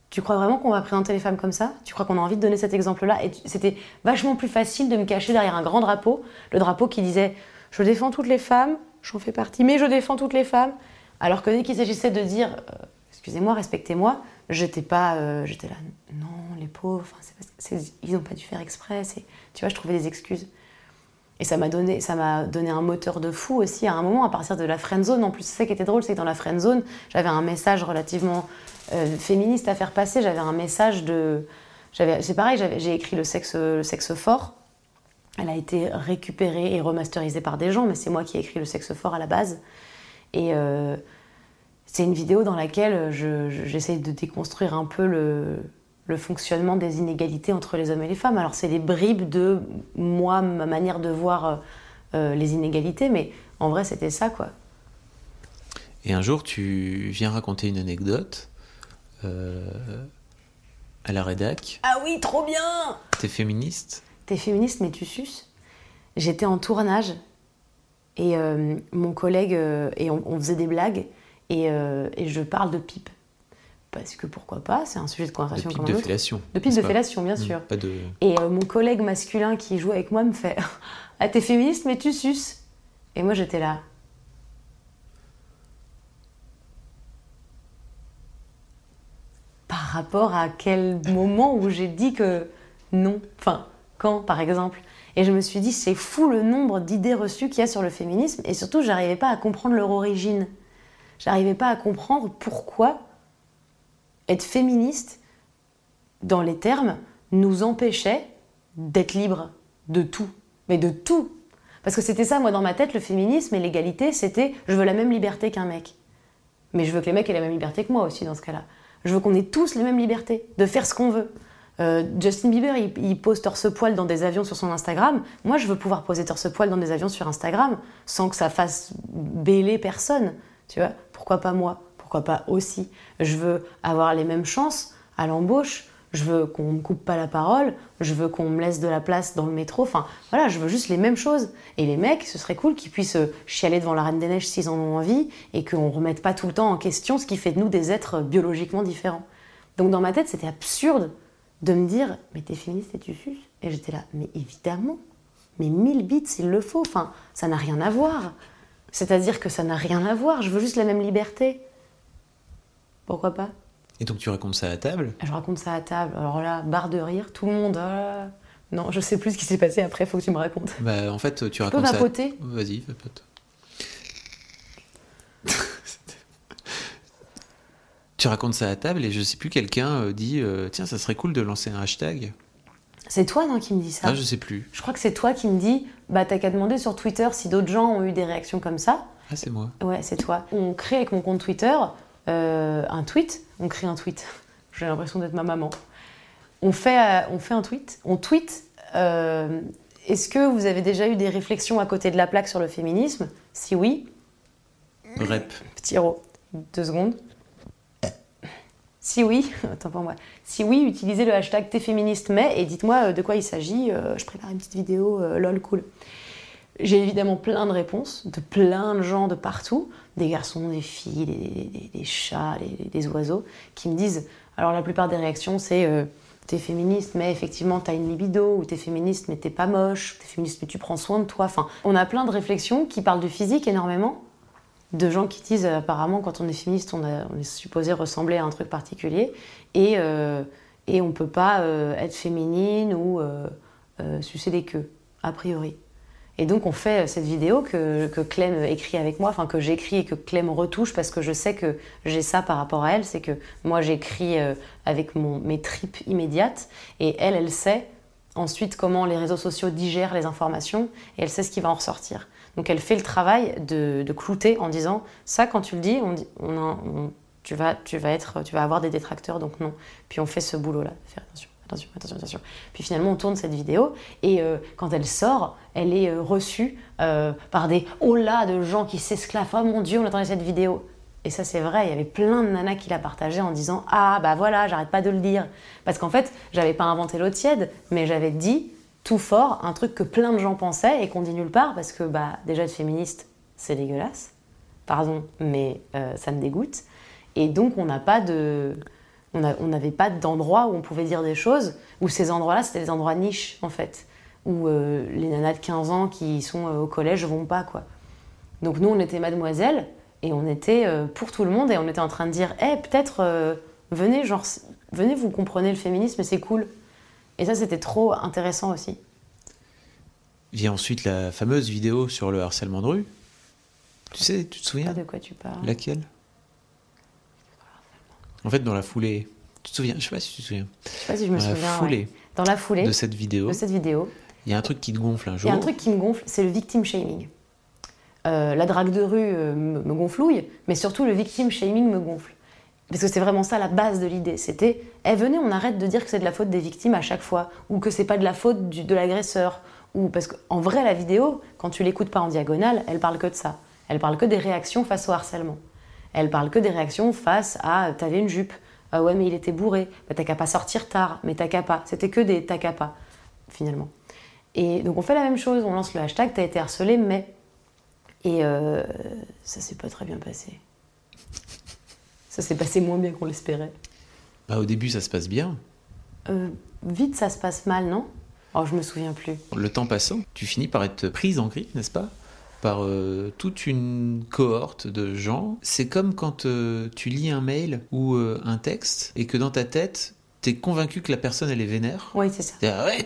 tu crois vraiment qu'on va présenter les femmes comme ça? Tu crois qu'on a envie de donner cet exemple-là? Et c'était vachement plus facile de me cacher derrière un grand drapeau, le drapeau qui disait Je défends toutes les femmes, j'en fais partie, mais je défends toutes les femmes. Alors que dès qu'il s'agissait de dire euh, Excusez-moi, respectez-moi, j'étais pas. euh, j'étais là, non, les pauvres, c'est- ils n'ont pas dû faire exprès. Tu vois, je trouvais des excuses. Et ça m'a donné, ça m'a donné un moteur de fou aussi à un moment, à partir de la friend zone. En plus, c'est ça qui était drôle, c'est que dans la friend zone, j'avais un message relativement euh, féministe à faire passer. J'avais un message de, c'est pareil, j'ai écrit le sexe, le sexe fort. Elle a été récupérée et remasterisée par des gens, mais c'est moi qui ai écrit le sexe fort à la base. Et euh, c'est une vidéo dans laquelle je- je- j'essaye de déconstruire un peu le, le fonctionnement des inégalités entre les hommes et les femmes. Alors c'est les bribes de moi, ma manière de voir euh, euh, les inégalités, mais en vrai c'était ça quoi. Et un jour, tu viens raconter une anecdote euh, à la rédac. Ah oui, trop bien T'es féministe? T'es féministe mais tu suces. J'étais en tournage et euh, mon collègue, euh, et on, on faisait des blagues et, euh, et je parle de pipe. Parce que pourquoi pas, c'est un sujet de de conversation pipe comme de un autre. fellation. De pipe de pas fellation, bien Mm, sûr. Pas de... Et euh, mon collègue masculin qui joue avec moi me fait (laughs) Ah, t'es féministe, mais tu suces. Et moi, j'étais là. Par rapport à quel moment où j'ai dit que non Enfin, quand, par exemple Et je me suis dit, c'est fou le nombre d'idées reçues qu'il y a sur le féminisme. Et surtout, j'arrivais pas à comprendre leur origine. J'arrivais pas à comprendre pourquoi être féministe, dans les termes, nous empêchait d'être libres de tout. Mais de tout. Parce que c'était ça, moi, dans ma tête, le féminisme et l'égalité, c'était je veux la même liberté qu'un mec. Mais je veux que les mecs aient la même liberté que moi aussi, dans ce cas-là. Je veux qu'on ait tous les mêmes libertés, de faire ce qu'on veut. Euh, Justin Bieber, il, il pose torse-poil dans des avions sur son Instagram. Moi, je veux pouvoir poser torse-poil dans des avions sur Instagram sans que ça fasse bêler personne. Tu vois Pourquoi pas moi? Pourquoi pas aussi? Je veux avoir les mêmes chances à l'embauche. Je veux qu'on me coupe pas la parole. Je veux qu'on me laisse de la place dans le métro. Enfin, voilà, je veux juste les mêmes choses. Et les mecs, ce serait cool qu'ils puissent euh, chialer devant la Reine des Neiges s'ils en ont envie et qu'on remette pas tout le temps en question ce qui fait de nous des êtres biologiquement différents. Donc dans ma tête, c'était absurde de me dire mais t'es féministe et tu suces et j'étais là mais évidemment mais 1000 bits s'il le faut enfin ça n'a rien à voir c'est-à-dire que ça n'a rien à voir je veux juste la même liberté pourquoi pas? Et donc tu racontes ça à table? Je raconte ça à table alors là barre de rire tout le monde ah, non je sais plus ce qui s'est passé après faut que tu me racontes Bah en fait, tu peux racontes ça. à- vapoter? Vas-y, vapote. (laughs) tu racontes ça à table et je sais plus, quelqu'un euh, dit euh, Tiens, ça serait cool de lancer un hashtag. C'est toi non qui me dis ça Ah, je sais plus. Je crois que c'est toi qui me dis, bah t'as qu'à demander sur Twitter si d'autres gens ont eu des réactions comme ça. Ah, c'est moi. Ouais, c'est toi. On crée avec mon compte Twitter euh, un tweet. On crée un tweet. (laughs) J'ai l'impression d'être ma maman. On fait, euh, on fait un tweet. On tweet. euh, Est-ce que vous avez déjà eu des réflexions à côté de la plaque sur le féminisme? Si oui, Rep. petit. Deux secondes. Si oui, (laughs) attends pour moi. Si oui, utilisez le hashtag T'es féministe mais et dites-moi euh, de quoi il s'agit. Euh, je prépare une petite vidéo, euh, lol, cool. J'ai évidemment plein de réponses de plein de gens de partout, des garçons, des filles, des, chats, des, oiseaux, qui me disent. Alors la plupart des réactions, c'est t'es féministe, mais effectivement t'as une libido, ou t'es féministe, mais t'es pas moche, t'es féministe, mais tu prends soin de toi. Enfin, on a plein de réflexions qui parlent du physique énormément, de gens qui disent euh, apparemment quand on est féministe, on, a- est supposé ressembler à un truc particulier, et, euh, et on peut pas euh, être féminine ou sucer des queues, a priori. Et donc on fait cette vidéo que, que Clem écrit avec moi, enfin que j'écris et que Clem retouche parce que je sais que j'ai ça par rapport à elle, c'est que moi j'écris avec mon, mes tripes immédiates et elle, elle sait ensuite comment les réseaux sociaux digèrent les informations et elle sait ce qui va en ressortir. Donc elle fait le travail de, de clouter en disant ça quand tu le dis, on on on- tu, vas, tu, vas être, tu vas avoir des détracteurs donc non. Puis on fait ce boulot-là, faire attention. Attention, attention, attention. Puis finalement, on tourne cette vidéo et euh, quand elle sort, elle est euh, reçue euh, par des oh là de gens qui s'esclavent. Oh mon Dieu, on attendait cette vidéo. Et ça, c'est vrai, il y avait plein de nanas qui la partageaient en disant Ah bah voilà, j'arrête pas de le dire. Parce qu'en fait, j'avais pas inventé l'eau tiède, mais j'avais dit tout fort un truc que plein de gens pensaient et qu'on dit nulle part parce que bah déjà être féministe, c'est dégueulasse. Pardon, mais euh, ça me dégoûte. Et donc, on n'a pas de. On n'avait pas d'endroit où on pouvait dire des choses, où ces endroits-là, c'était des endroits niches, en fait, où euh, les nanas de 15 ans qui sont euh, au collège vont pas, quoi. Donc nous, on était mademoiselle, et on était pour tout le monde, et on était en train de dire, eh, peut-être, euh, venez, genre, venez, vous comprenez le féminisme, c'est cool. Et ça, c'était trop intéressant aussi. Vient ensuite la fameuse vidéo sur le harcèlement de rue. Tu sais, tu te Pas souviens de quoi tu parles. Laquelle? En fait, dans la foulée. Tu te souviens? Je sais pas si tu te souviens. Je sais pas si je me Dans la ouais. foulée Dans la foulée de cette vidéo, de cette vidéo, il y a un truc qui te gonfle un Il jour. y a un truc qui me gonfle, c'est le victim shaming. Euh, la drague de rue euh, me, me gonflouille, mais surtout le victim shaming me gonfle. Parce que c'est vraiment ça la base de l'idée. C'était, eh venez, on arrête de dire que c'est de la faute des victimes à chaque fois, ou que c'est pas de la faute de l'agresseur, ou parce qu'en vrai la vidéo, quand tu l'écoutes pas en diagonale, elle parle que de ça. Elle parle que des réactions face au harcèlement. Elle parle que des réactions face à, t'avais une jupe, ah ouais mais il était bourré, bah, t'as qu'à pas sortir tard, mais t'as qu'à pas. C'était que des t'as qu'à pas, finalement. Et donc on fait la même chose, on lance le hashtag t'as été harcelé, mais. Et euh, ça s'est pas très bien passé. Ça s'est passé moins bien qu'on l'espérait. Bah, au début, ça se passe bien. Euh, vite, ça se passe mal, non? Oh, je me souviens plus. Le temps passant, tu finis par être prise en grippe, n'est-ce pas? Par euh, toute une cohorte de gens. C'est comme quand euh, tu lis un mail ou un texte et que dans ta tête, t'es convaincu que la personne, elle est vénère. Oui, c'est ça. Ouais,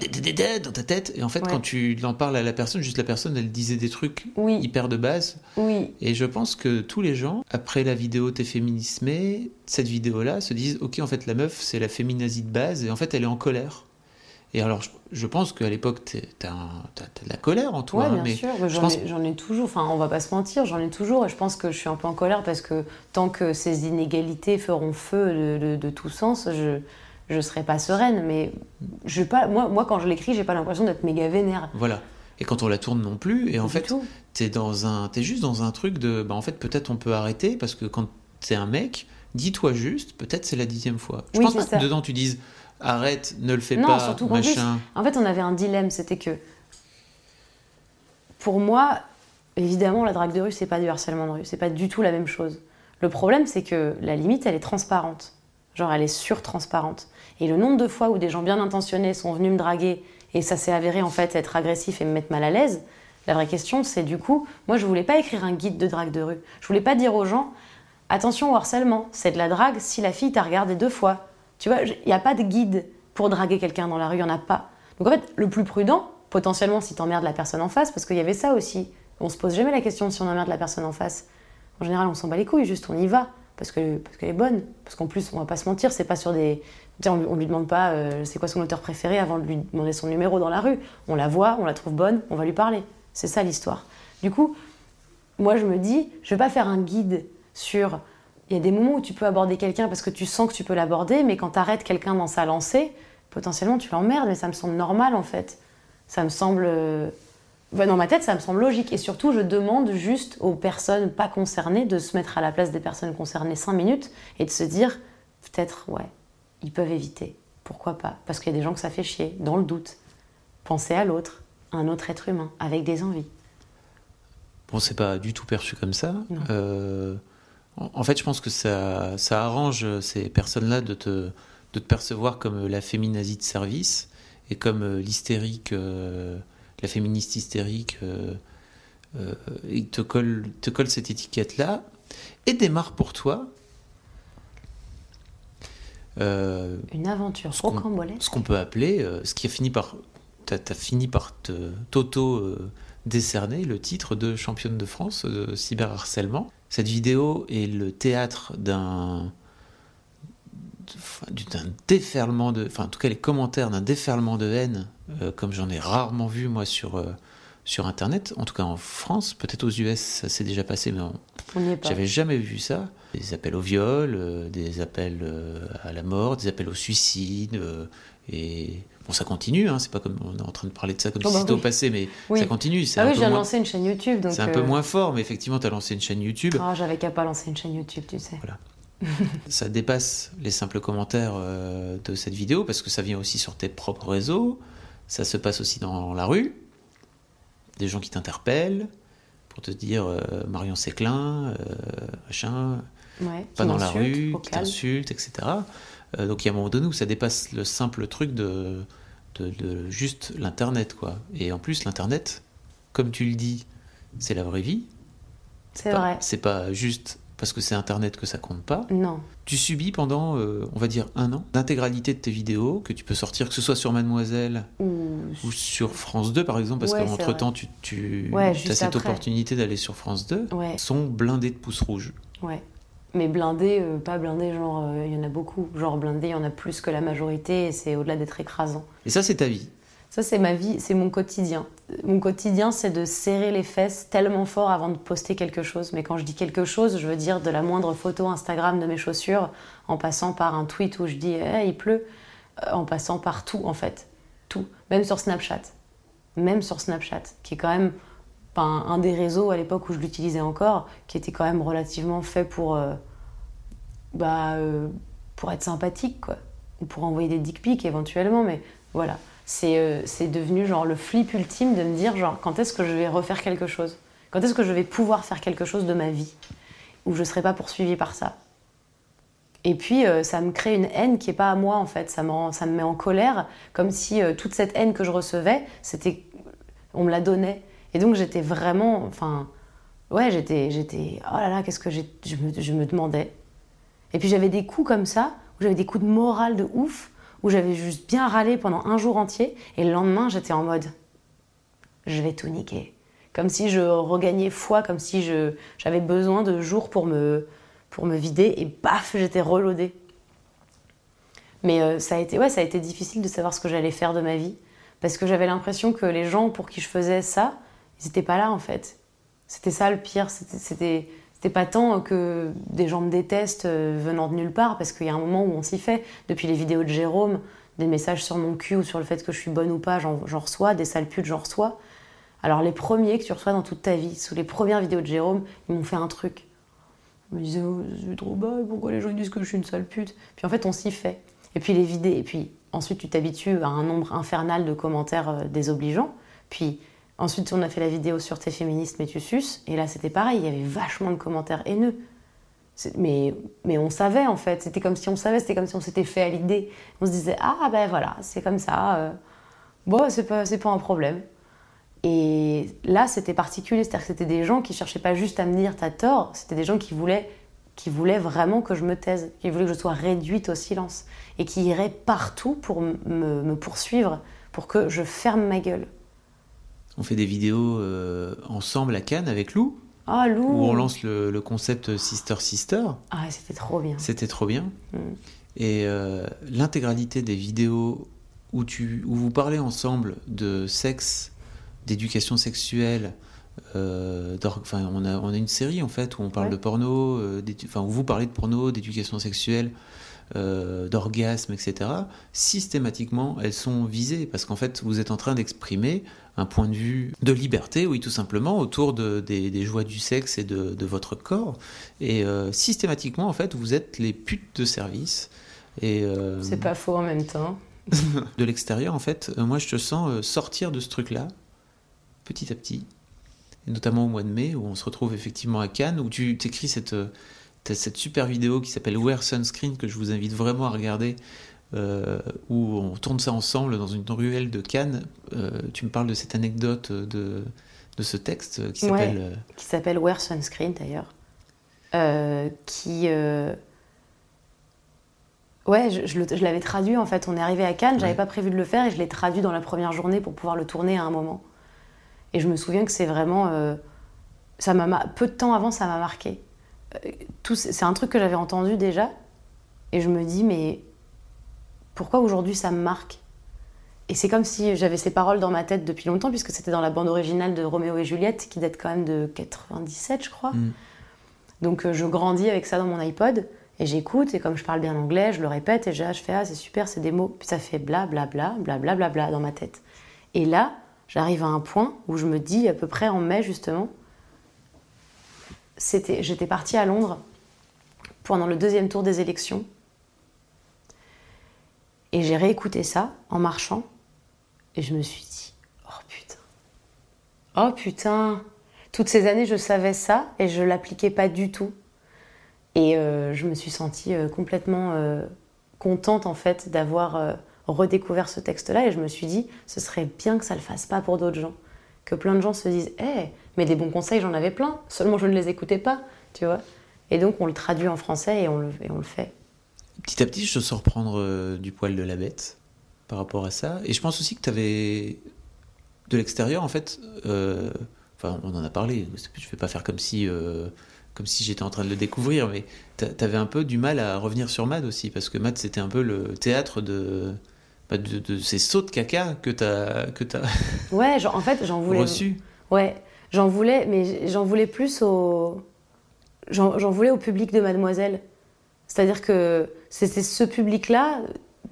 dans ta tête. Et en fait, Ouais. quand tu en parles à la personne, juste la personne, elle disait des trucs Oui, hyper de base. oui. Et je pense que tous les gens, après la vidéo T'es féminismé, cette vidéo-là, se disent Ok, en fait, la meuf, c'est la féminazie de base, et en fait, elle est en colère. Et alors, je, je pense qu'à l'époque, t'as de la colère en toi, hein, bien mais sûr. mais je J'en pense- ai, j'en ai toujours. Enfin, on va pas se mentir, j'en ai toujours. Et je pense que je suis un peu en colère parce que tant que ces inégalités feront feu de, de- de tout sens, je je serai pas sereine. Mais je pas. Moi, moi, quand je l'écris, j'ai pas l'impression d'être méga vénère. Voilà. Et quand on la tourne non plus, et en Du fait, t'es dans un, t'es juste dans un truc de, bah en fait, peut-être on peut arrêter parce que quand t'es un mec, dis-toi juste, peut-être c'est la dixième fois. Je Oui, pense c'est pas ça. que dedans tu dises, arrête, ne le fais Non, pas, surtout plus, machin. En fait, on avait un dilemme, c'était que pour moi, évidemment, la drague de rue, c'est pas du harcèlement de rue, c'est pas du tout la même chose. Le problème, c'est que la limite, elle est transparente. Genre, elle est surtransparente. Et le nombre de fois où des gens bien intentionnés sont venus me draguer et ça s'est avéré en fait être agressif et me mettre mal à l'aise, la vraie question, c'est du coup, moi, je voulais pas écrire un guide de drague de rue. Je voulais pas dire aux gens, attention au harcèlement, c'est de la drague si la fille t'a regardé deux fois. Tu vois, il n'y a pas de guide pour draguer quelqu'un dans la rue, il n'y en a pas. Donc en fait, le plus prudent, potentiellement si t'emmerdes la personne en face, parce qu'il y avait ça aussi, on se pose jamais la question si on emmerde la personne en face. En général, on s'en bat les couilles, juste on y va, parce que parce qu'elle est bonne. Parce qu'en plus, on va pas se mentir, c'est pas sur des. On, lui- on lui demande pas euh, c'est quoi son auteur préféré avant de lui demander son numéro dans la rue. On la voit, on la trouve bonne, on va lui parler. C'est ça l'histoire. Du coup, moi, je me dis, je vais pas faire un guide sur. Il y a des moments où tu peux aborder quelqu'un parce que tu sens que tu peux l'aborder, mais quand tu arrêtes quelqu'un dans sa lancée, potentiellement tu l'emmerdes, mais ça me semble normal en fait. Ça me semble. euh, dans ma tête, ça me semble logique. Et surtout, je demande juste aux personnes pas concernées de se mettre à la place des personnes concernées 5 minutes et de se dire, peut-être, ouais, ils peuvent éviter. Pourquoi pas? Parce qu'il y a des gens que ça fait chier, dans le doute. Pensez à l'autre, à un autre être humain, avec des envies. Bon, c'est pas du tout perçu comme ça. Euh, en, fait, je pense que ça, ça arrange ces personnes-là de te, de te percevoir comme la féminazie de service et comme euh, l'hystérique, euh, la féministe hystérique. Euh, euh, te collent, te collent cette étiquette-là et démarre pour toi. Euh, Une aventure Ce qu'on- rocambolesque. ce qu'on peut appeler, euh, ce qui a fini par, t'as, t'as fini par t'auto euh, décerner le titre de championne de France de cyberharcèlement. Cette vidéo est le théâtre d'un d'un déferlement de, enfin en tout cas les commentaires d'un déferlement de haine, euh, comme j'en ai rarement vu moi sur sur internet, en tout cas en France, peut-être aux US ça s'est déjà passé, mais On j'avais jamais vu ça. Des appels au viol, euh, des appels euh, à la mort, des appels au suicide. euh, et bon, ça continue, hein, c'est pas comme on est en train de parler de ça comme Oh si bah c'était au passé, mais Oui. ça continue. Ah un, oui, de moins, lancer une chaîne YouTube. c'est un peu moins fort, mais effectivement, tu as lancé une chaîne YouTube. Ah, j'avais qu'à pas lancer une chaîne YouTube, tu sais. (laughs) Ça dépasse les simples commentaires euh, de cette vidéo parce que ça vient aussi sur tes propres réseaux. Ça se passe aussi dans la rue. Des gens qui t'interpellent pour te dire euh, Marion Séclin, euh, machin. Ouais, pas dans la rue, qui calme. t'insulte, etc. Euh, donc il y a un moment donné où ça dépasse le simple truc de, de, de juste l'internet, quoi. Et en plus, l'internet, comme tu le dis, c'est la vraie vie. C'est vrai. C'est pas juste parce que c'est internet que ça compte pas. Non. Tu subis pendant, euh, on va dire, un an, l'intégralité de tes vidéos que tu peux sortir, que ce soit sur Mademoiselle Ou... ou sur France 2, par exemple, parce Ouais, qu'entre c'est temps, tu, tu Ouais, as cette après. opportunité d'aller sur France 2, Ouais. sont blindés de pouces rouges. Ouais. Mais blindé, euh, pas blindé, genre, euh, il y en a beaucoup. Genre, blindé, il y en a plus que la majorité et c'est au-delà d'être écrasant. Et ça, c'est ta vie. Ça, c'est ma vie, c'est mon quotidien. Mon quotidien, c'est de serrer les fesses tellement fort avant de poster quelque chose. Mais quand je dis quelque chose, je veux dire de la moindre photo Instagram de mes chaussures, en passant par un tweet où je dis Eh, il pleut, euh, en passant par tout, en fait. Tout. Même sur Snapchat. Même sur Snapchat, qui est quand même un des réseaux à l'époque où je l'utilisais encore, qui était quand même relativement fait pour, euh, bah, euh, pour être sympathique. Ou pour envoyer des dick pics éventuellement, mais voilà. C'est euh, c'est devenu genre le flip ultime de me dire genre quand est-ce que je vais refaire quelque chose? Quand est-ce que je vais pouvoir faire quelque chose de ma vie? Où je ne serai pas poursuivie par ça? Et puis ça me crée une haine qui est pas à moi en fait, ça me, ça me met en colère comme si toute cette haine que je recevais, c'était on me la donnait. Et donc j'étais vraiment enfin ouais, j'étais j'étais oh là là, qu'est-ce que j'ai je me, je me demandais. Et puis j'avais des coups comme ça où j'avais des coups de morale de ouf où j'avais juste bien râlé pendant un jour entier, et le lendemain, j'étais en mode je vais tout niquer. Comme si je regagnais foi, comme si je- j'avais besoin de jours pour me, pour me vider, et paf, j'étais reloadée. Mais euh, ça, a été, ouais, ça a été difficile de savoir ce que j'allais faire de ma vie, parce que j'avais l'impression que les gens pour qui je faisais ça, ils n'étaient pas là en fait. C'était ça le pire, c'était- pas tant que des gens me détestent euh, venant de nulle part, parce qu'il y a un moment où on s'y fait. Depuis les vidéos de Jérôme, des messages sur mon cul ou sur le fait que je suis bonne ou pas, j'en reçois, des sales putes, j'en reçois. Alors les premiers que tu reçois dans toute ta vie, sous les premières vidéos de Jérôme, ils m'ont fait un truc. Je me disais, oh, c'est trop bas, pourquoi les gens disent que je suis une sale pute? Puis en fait, on s'y fait. Et puis les vidéos, et puis ensuite tu t'habitues à un nombre infernal de commentaires euh, désobligeants. Puis ensuite, on a fait la vidéo sur T'es féministe mais tu suces. Et là, c'était pareil, il y avait vachement de commentaires haineux. Mais, mais on savait en fait, c'était comme si on savait, c'était comme si on s'était fait à l'idée. On se disait, ah ben voilà, c'est comme ça, euh, bon, c'est pas, pas un problème. Et là, c'était particulier, c'est-à-dire que c'était des gens qui cherchaient pas juste à me dire t'as tort, c'était des gens qui voulaient, qui voulaient vraiment que je me taise, qui voulaient que je sois réduite au silence et qui iraient partout pour me poursuivre, pour que je ferme ma gueule. On fait des vidéos euh, ensemble à Cannes avec Lou, Ah, Lou où on lance le, le concept Sister Sister. Ah, c'était trop bien. C'était trop bien. Mm. Et euh, l'intégralité des vidéos où, tu, où vous parlez ensemble de sexe, d'éducation sexuelle, euh, enfin, on, a, on a une série en fait où on parle Ouais. de porno, euh, enfin où vous parlez de porno, d'éducation sexuelle, euh, d'orgasme, etc. Systématiquement, elles sont visées parce qu'en fait, vous êtes en train d'exprimer un point de vue de liberté, oui, tout simplement, autour de, des, des joies du sexe et de, de votre corps. Et euh, systématiquement, en fait, vous êtes les putes de service. Et euh, C'est pas faux en même temps. (laughs) de l'extérieur, en fait, euh, moi, je te sens sortir de ce truc-là, petit à petit, et notamment au mois de mai, où on se retrouve effectivement à Cannes, où tu t'écris cette, cette super vidéo qui s'appelle Wear Sunscreen, que je vous invite vraiment à regarder, euh, où on tourne ça ensemble dans une ruelle de Cannes. Euh, tu me parles de cette anecdote de, de ce texte qui Ouais. s'appelle... euh, qui s'appelle Wear Sunscreen d'ailleurs, euh, qui... Ouais, je, je le- je l'avais traduit en fait. On est arrivé à Cannes, j'avais Ouais. pas prévu de le faire et je l'ai traduit dans la première journée pour pouvoir le tourner à un moment. Et je me souviens que c'est vraiment... ça m'a peu de temps avant, ça m'a marqué. C'est un truc que j'avais entendu déjà et je me dis mais pourquoi aujourd'hui ça me marque Et c'est comme si j'avais ces paroles dans ma tête depuis longtemps puisque c'était dans la bande originale de Roméo et Juliette qui date quand même de 97 je crois. Mm. Donc euh, je grandis avec ça dans mon iPod et j'écoute et comme je parle bien anglais, je le répète et je, je fais ah c'est super, c'est des mots, puis ça fait bla bla bla bla bla bla bla dans ma tête. Et là, j'arrive à un point où je me dis à peu près en mai justement, c'était, j'étais partie à Londres pendant le deuxième tour des élections et j'ai réécouté ça en marchant et je me suis dit oh putain, oh putain, toutes ces années je savais ça et je l'appliquais pas du tout. Et euh, je me suis sentie euh, complètement euh, contente en fait d'avoir redécouvert ce texte-là et je me suis dit ce serait bien que ça le fasse pas pour d'autres gens. Que plein de gens se disent Eh, mais des bons conseils j'en avais plein, seulement je ne les écoutais pas, tu vois. Et donc on le traduit en français et on le fait. Petit à petit, je te sens reprendre euh, du poil de la bête par rapport à ça. Et je pense aussi que tu avais, de l'extérieur, en fait, euh, enfin, on en a parlé, je ne vais pas faire comme si, euh, comme si j'étais en train de le découvrir, mais tu avais un peu du mal à revenir sur Mad aussi, parce que Mad, c'était un peu le théâtre de, bah, de, de ces sauts de caca que tu as, que as (laughs) Ouais, genre, en fait j'en voulais. reçus. Ouais, j'en voulais, mais j'en voulais plus au. J'en voulais au public de Mademoiselle. C'est-à-dire que c'était ce public-là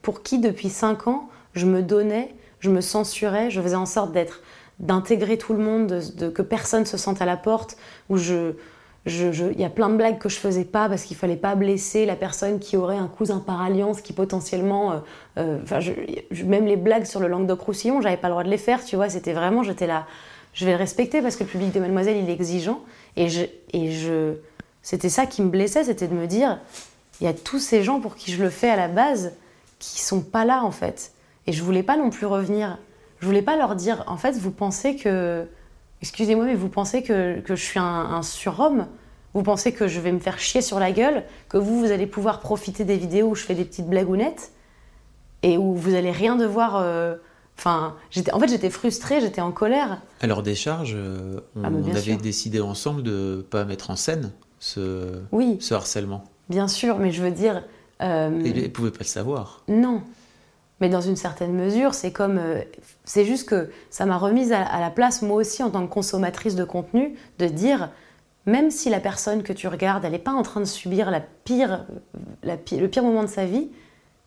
pour qui, depuis 5 ans, je me donnais, je me censurais, je faisais en sorte d'intégrer tout le monde, de, que personne se sente à la porte, où Il y a plein de blagues que je faisais pas parce qu'il fallait pas blesser la personne qui aurait un cousin par alliance qui potentiellement. euh, euh, même les blagues sur le Languedoc-Roussillon, j'avais pas le droit de les faire, tu vois. C'était vraiment, j'étais là je vais le respecter parce que le public de Mademoiselle, il est exigeant. Et, c'était ça qui me blessait, c'était de me dire, il y a tous ces gens pour qui je le fais à la base qui sont pas là en fait. Et je voulais pas non plus revenir. Je voulais pas leur dire, en fait, vous pensez que, excusez-moi, mais vous pensez que, que je suis un, un surhomme? Vous pensez que je vais me faire chier sur la gueule? Que vous, vous allez pouvoir profiter des vidéos où je fais des petites blagounettes? Et où vous allez rien devoir. euh, Enfin, j'étais, en fait, j'étais frustrée, j'étais en colère. À leur décharge, on, Ah, avait sûr. décidé ensemble de ne pas mettre en scène ce, Oui, ce harcèlement. Bien sûr, mais je veux dire. euh, Et ils ne pouvaient pas le savoir. Non. Mais dans une certaine mesure, c'est comme. euh, c'est juste que ça m'a remise à, à la place, moi aussi, en tant que consommatrice de contenu, de dire même si la personne que tu regardes, elle n'est pas en train de subir la pire, la le pire moment de sa vie,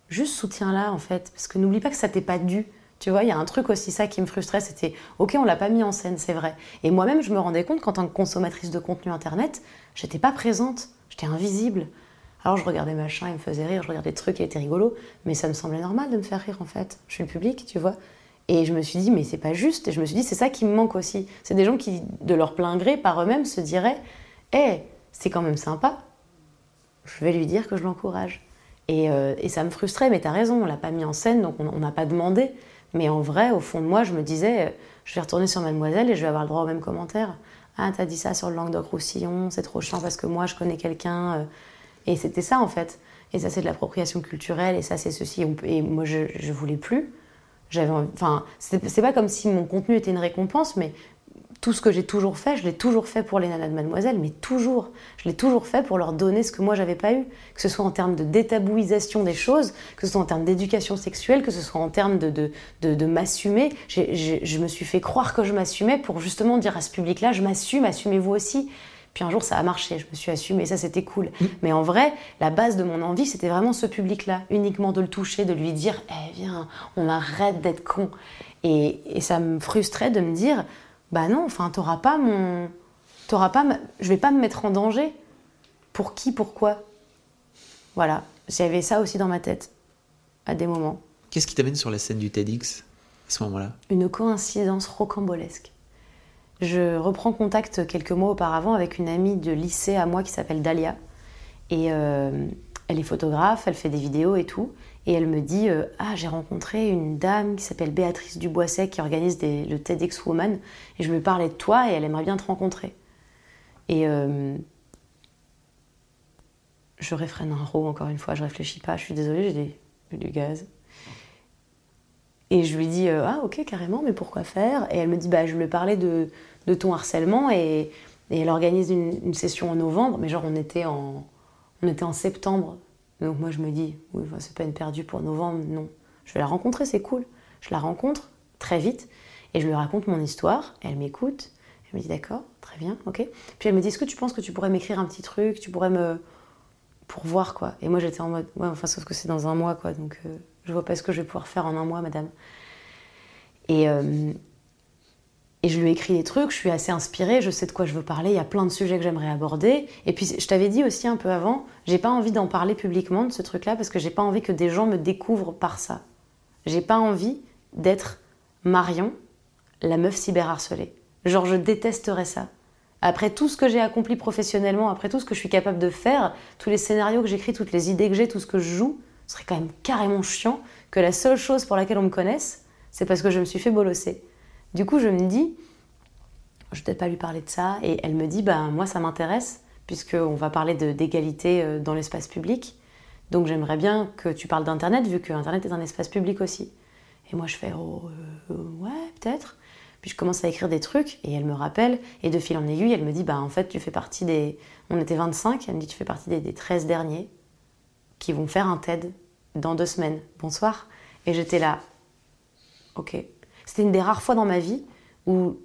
juste soutiens-la, en fait. Parce que n'oublie pas que ça t'est pas dû. Tu vois, il y a un truc aussi, ça qui me frustrait, c'était ok, on l'a pas mis en scène, c'est vrai. Et moi-même, je me rendais compte qu'en tant que consommatrice de contenu internet, j'étais pas présente, j'étais invisible. Alors je regardais machin, il me faisait rire, je regardais des trucs qui étaient rigolos, mais ça me semblait normal de me faire rire en fait. Je suis le public, tu vois. Et je me suis dit, mais c'est pas juste. Et je me suis dit, c'est ça qui me manque aussi. C'est des gens qui, de leur plein gré, par eux-mêmes, se diraient, hé, c'est quand même sympa. Je vais lui dire que je l'encourage. Et, euh, et ça me frustrait, mais t'as raison, on l'a pas mis en scène, donc on n'a pas demandé. Mais en vrai, au fond de moi, je me disais, euh, je vais retourner sur Mademoiselle et je vais avoir le droit aux mêmes commentaires. Ah, t'as dit ça sur le Languedoc-Roussillon, c'est trop chiant parce que moi, je connais quelqu'un. Et c'était ça, en fait. Et ça, c'est de l'appropriation culturelle, et ça, c'est ceci. Et moi, je, je voulais plus. J'avais, enfin, c'est pas comme si mon contenu était une récompense, mais tout ce que j'ai toujours fait, je l'ai toujours fait pour les nanas de Mademoiselle, mais toujours. Je l'ai toujours fait pour leur donner ce que moi j'avais pas eu. Que ce soit en termes de détabouisation des choses, que ce soit en termes d'éducation sexuelle, que ce soit en termes de, de, de, m'assumer. Je me suis fait croire que je m'assumais pour justement dire à ce public-là, je m'assume, assumez-vous aussi. Puis un jour, ça a marché, je me suis assumée, ça c'était cool. Mais en vrai, la base de mon envie, c'était vraiment ce public-là, uniquement de le toucher, de lui dire, eh viens, on arrête d'être con. Et, et ça me frustrait de me dire, bah non, enfin, t'auras pas mon, t'auras pas, ma- je vais pas me mettre en danger. Pour qui, pourquoi? Voilà, j'avais ça aussi dans ma tête, à des moments. Qu'est-ce qui t'amène sur la scène du TEDx à ce moment-là? Une coïncidence rocambolesque. Je reprends contact quelques mois auparavant avec une amie de lycée à moi qui s'appelle Dalia. Et euh, elle est photographe, elle fait des vidéos et tout. Et elle me dit euh, Ah, j'ai rencontré une dame qui s'appelle Béatrice Duboisset qui organise des- le TEDx Woman. Et je lui parlais de toi et elle aimerait bien te rencontrer. Et euh, je réfrène un row encore une fois, je réfléchis pas, je suis désolée, j'ai du gaz. Et je lui dis euh, ah ok carrément mais pourquoi faire? Et elle me dit bah je lui ai parlé de, de ton harcèlement et, et elle organise une, session en novembre mais genre on était en on était en septembre. Donc moi je me dis oui c'est pas une perdue pour novembre non. Je vais la rencontrer c'est cool. Je la rencontre très vite et je lui raconte mon histoire. Elle m'écoute. Elle me dit d'accord très bien ok. Puis elle me dit est-ce que tu penses que tu pourrais m'écrire un petit truc? Tu pourrais me pour voir quoi. Et moi j'étais en mode ouais enfin sauf que c'est dans un mois quoi donc euh, je vois pas ce que je vais pouvoir faire en un mois madame. Et euh, et je lui ai écrit des trucs, je suis assez inspirée, je sais de quoi je veux parler, il y a plein de sujets que j'aimerais aborder. Et puis je t'avais dit aussi un peu avant, j'ai pas envie d'en parler publiquement de ce truc-là parce que j'ai pas envie que des gens me découvrent par ça. J'ai pas envie d'être Marion, la meuf cyberharcelée. Genre je détesterais ça. Après tout ce que j'ai accompli professionnellement, après tout ce que je suis capable de faire, tous les scénarios que j'écris, toutes les idées que j'ai, tout ce que je joue, ce serait quand même carrément chiant que la seule chose pour laquelle on me connaisse, c'est parce que je me suis fait bolosser. Du coup, je me dis, je vais peut-être pas lui parler de ça, et elle me dit, ben moi ça m'intéresse, puisqu'on va parler d'égalité euh, dans l'espace public, donc j'aimerais bien que tu parles d'Internet, vu que Internet est un espace public aussi. Et moi je fais, oh, euh, ouais, peut-être. Puis je commence à écrire des trucs et elle me rappelle. Et de fil en aiguille, elle me dit Bah, en fait, tu fais partie des. On était 25, elle me dit Tu fais partie des 13 derniers qui vont faire un TED dans deux semaines. Bonsoir. Et j'étais là. Ok. C'était une des rares fois dans ma vie où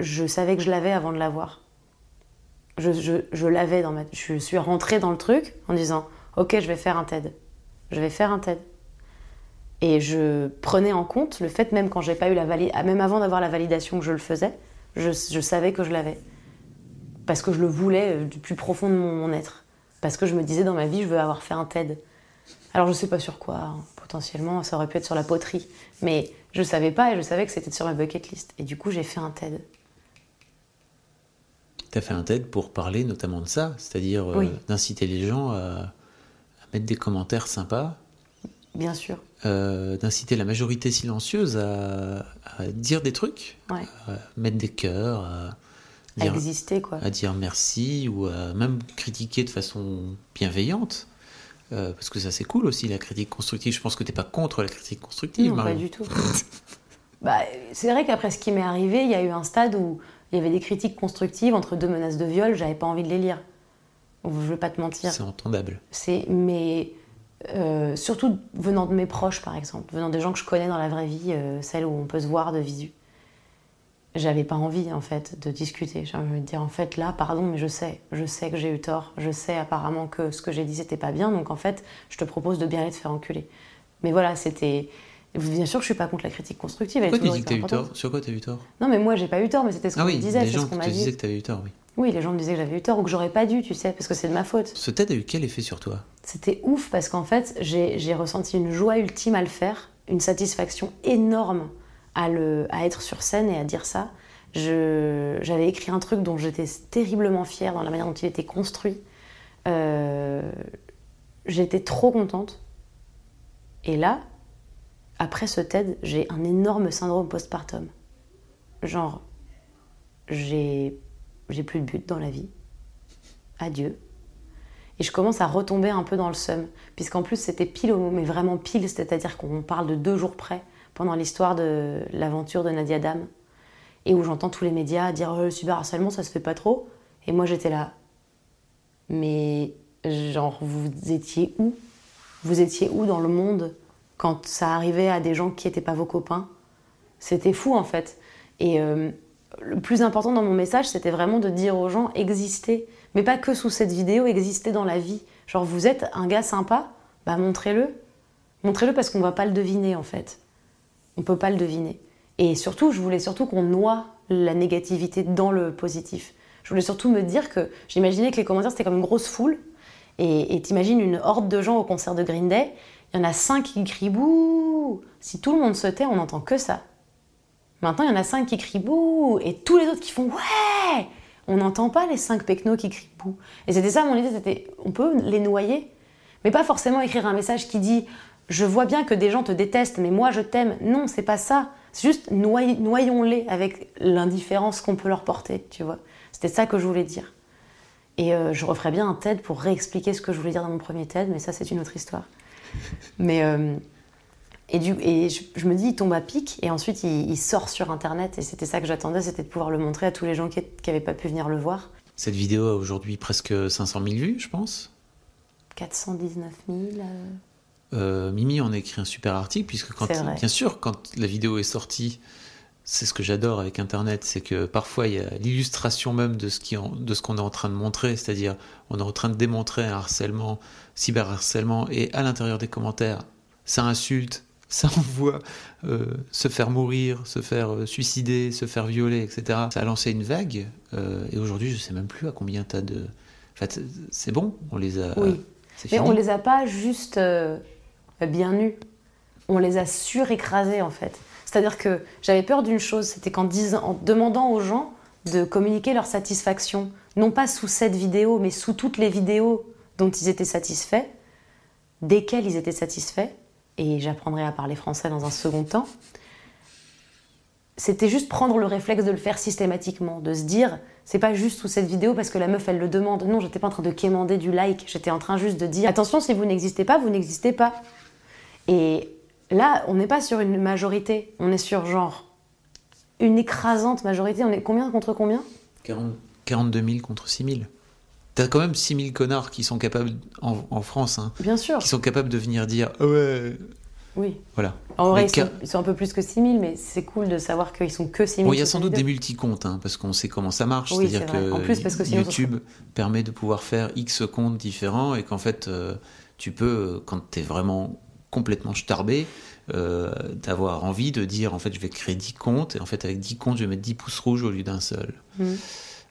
je savais que je l'avais avant de l'avoir. Je, je, je l'avais dans ma. Je suis rentrée dans le truc en disant Ok, je vais faire un TED. Je vais faire un TED. Et je prenais en compte le fait, même quand j'ai pas eu la validation, même avant d'avoir la validation que je le faisais, je, je savais que je l'avais. Parce que je le voulais euh, du plus profond de mon, mon être. Parce que je me disais dans ma vie, je veux avoir fait un TED. Alors je sais pas sur quoi, hein. potentiellement, ça aurait pu être sur la poterie. Mais je savais pas et je savais que c'était sur ma bucket list. Et du coup, j'ai fait un TED. T'as fait un TED pour parler notamment de ça, c'est-à-dire euh, Oui. d'inciter les gens à, à mettre des commentaires sympas, Bien sûr. euh, d'inciter la majorité silencieuse à, à dire des trucs, Ouais. à mettre des cœurs, à À dire, exister, quoi. à dire merci ou à même critiquer de façon bienveillante. Euh, parce que ça c'est cool aussi la critique constructive. Je pense que t'es pas contre la critique constructive. Non, pas du tout. (laughs) bah, c'est vrai qu'après ce qui m'est arrivé, il y a eu un stade où il y avait des critiques constructives entre deux menaces de viol, j'avais pas envie de les lire. Je veux pas te mentir. C'est entendable. C'est mais euh, surtout venant de mes proches par exemple, venant des gens que je connais dans la vraie vie, euh, celles où on peut se voir de visu. J'avais pas envie en fait de discuter. J'ai envie de dire en fait là, pardon, mais je sais, je sais que j'ai eu tort, je sais apparemment que ce que j'ai dit c'était pas bien, donc en fait je te propose de bien aller te faire enculer. Mais voilà, c'était. Bien sûr que je suis pas contre la critique constructive. elle Pourquoi tu dis que t'as eu tort? Sur quoi t'as eu tort? Non, mais moi j'ai pas eu tort, mais c'était ce qu'on Ah me oui, disait, les gens ce qu'on te m'a dit. disaient que t'avais eu tort, oui. Oui, les gens me disaient que j'avais eu tort ou que j'aurais pas dû, tu sais, parce que c'est de ma faute. Ce TED a eu quel effet sur toi? C'était ouf parce qu'en fait, j'ai ressenti une joie ultime à le faire, une satisfaction énorme à, être sur scène et à dire ça. J'avais écrit un truc dont j'étais terriblement fière dans la manière dont il était construit. Euh, J'étais trop contente. Et là, après ce TED, j'ai un énorme syndrome postpartum. Genre, j'ai j'ai plus de but dans la vie. Adieu. Et je commence à retomber un peu dans le seum, puisqu'en plus c'était pile au mais vraiment pile, c'est-à-dire qu'on parle de deux jours près pendant l'histoire de l'aventure de Nadia Dam. et où j'entends tous les médias dire oh, le cyberharcèlement, ça se fait pas trop. Et moi, j'étais là. Mais, genre, vous étiez où? Vous étiez où dans le monde quand ça arrivait à des gens qui n'étaient pas vos copains? C'était fou, en fait. Et euh, le plus important dans mon message, c'était vraiment de dire aux gens existez. Mais pas que sous cette vidéo, existez dans la vie. Genre, vous êtes un gars sympa, bah montrez-le. Montrez-le parce qu'on va pas le deviner, en fait. On peut pas le deviner. Et surtout, je voulais surtout qu'on noie la négativité dans le positif. Je voulais surtout me dire que j'imaginais que les commentaires c'était comme une grosse foule. Et t'imagines une horde de gens au concert de Green Day, il y en a cinq qui crient bouh. Si tout le monde se tait, on n'entend que ça. Maintenant, il y en a cinq qui crient bouh et tous les autres qui font ouais. On n'entend pas les cinq pecnos qui crient bouh. Et c'était ça mon idée, c'était on peut les noyer, mais pas forcément écrire un message qui dit je vois bien que des gens te détestent, mais moi je t'aime. Non, c'est pas ça. C'est juste noyons-les avec l'indifférence qu'on peut leur porter, tu vois. C'était ça que je voulais dire. Et euh, je referais bien un TED pour réexpliquer ce que je voulais dire dans mon premier TED, mais ça c'est une autre histoire. (laughs) mais euh, et, du, et je, me dis, il tombe à pic, et ensuite il, sort sur Internet, et c'était ça que j'attendais, c'était de pouvoir le montrer à tous les gens qui n'avaient pas pu venir le voir. Cette vidéo a aujourd'hui presque 500 000 vues, je pense. 419 000. Euh, Mimi en a écrit un super article, puisque quand, bien sûr, quand la vidéo est sortie, c'est ce que j'adore avec Internet, c'est que parfois il y a l'illustration même de ce qu'on est en train de montrer, c'est-à-dire on est en train de démontrer un harcèlement, cyberharcèlement, et à l'intérieur des commentaires, ça insulte, (laughs) ça envoie euh, se faire mourir, se faire euh, suicider, se faire violer, etc. Ça a lancé une vague, et aujourd'hui je sais même plus à combien t'as de... En fait, c'est bon, on les a... Oui. Mais on les a pas juste bien nus. On les a surécrasés en fait. C'est-à-dire que j'avais peur d'une chose, c'était qu'en en demandant aux gens de communiquer leur satisfaction, non pas sous cette vidéo, mais sous toutes les vidéos dont ils étaient satisfaits, desquelles ils étaient satisfaits, et j'apprendrai à parler français dans un second temps, c'était juste prendre le réflexe de le faire systématiquement, de se dire, c'est pas juste sous cette vidéo parce que la meuf elle le demande. Non, j'étais pas en train de quémander du like, j'étais en train juste de dire, attention, si vous n'existez pas, vous n'existez pas. Et là, on n'est pas sur une majorité, on est sur genre une écrasante majorité. On est combien contre combien? 42 000 contre 6 000. T'as quand même 6 000 connards qui sont capables, en, France, hein, Bien sûr. qui sont capables de venir dire ah ouais. Oui. Voilà. En vrai, ils sont, un peu plus que 6 000, mais c'est cool de savoir qu'ils sont que 6 000. Bon, il y a sans doute des multicomptes, hein, parce qu'on sait comment ça marche. C'est-à-dire que, en plus, parce que YouTube permet de pouvoir faire X comptes différents et qu'en fait, euh, tu peux, quand tu es vraiment complètement starbé, euh, d'avoir envie de dire en fait je vais créer 10 comptes et en fait avec 10 comptes je vais mettre 10 pouces rouges au lieu d'un seul. Mm.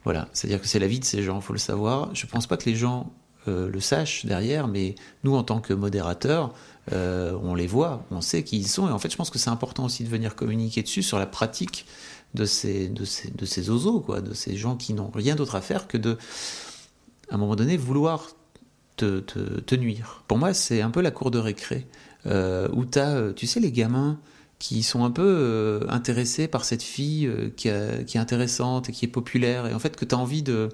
Voilà, c'est-à-dire que c'est la vie de ces gens, il faut le savoir. Je pense pas que les gens euh, le sachent derrière, mais nous en tant que modérateurs, euh, on les voit, on sait qui ils sont et en fait je pense que c'est important aussi de venir communiquer dessus sur la pratique de ces, de ces, de ces osos, quoi, de ces gens qui n'ont rien d'autre à faire que de, à un moment donné, vouloir te, te, te nuire. Pour moi, c'est un peu la cour de récré. Euh, où tu as, euh, tu sais, les gamins qui sont un peu euh, intéressés par cette fille qui, est intéressante et qui est populaire, et en fait que tu as envie de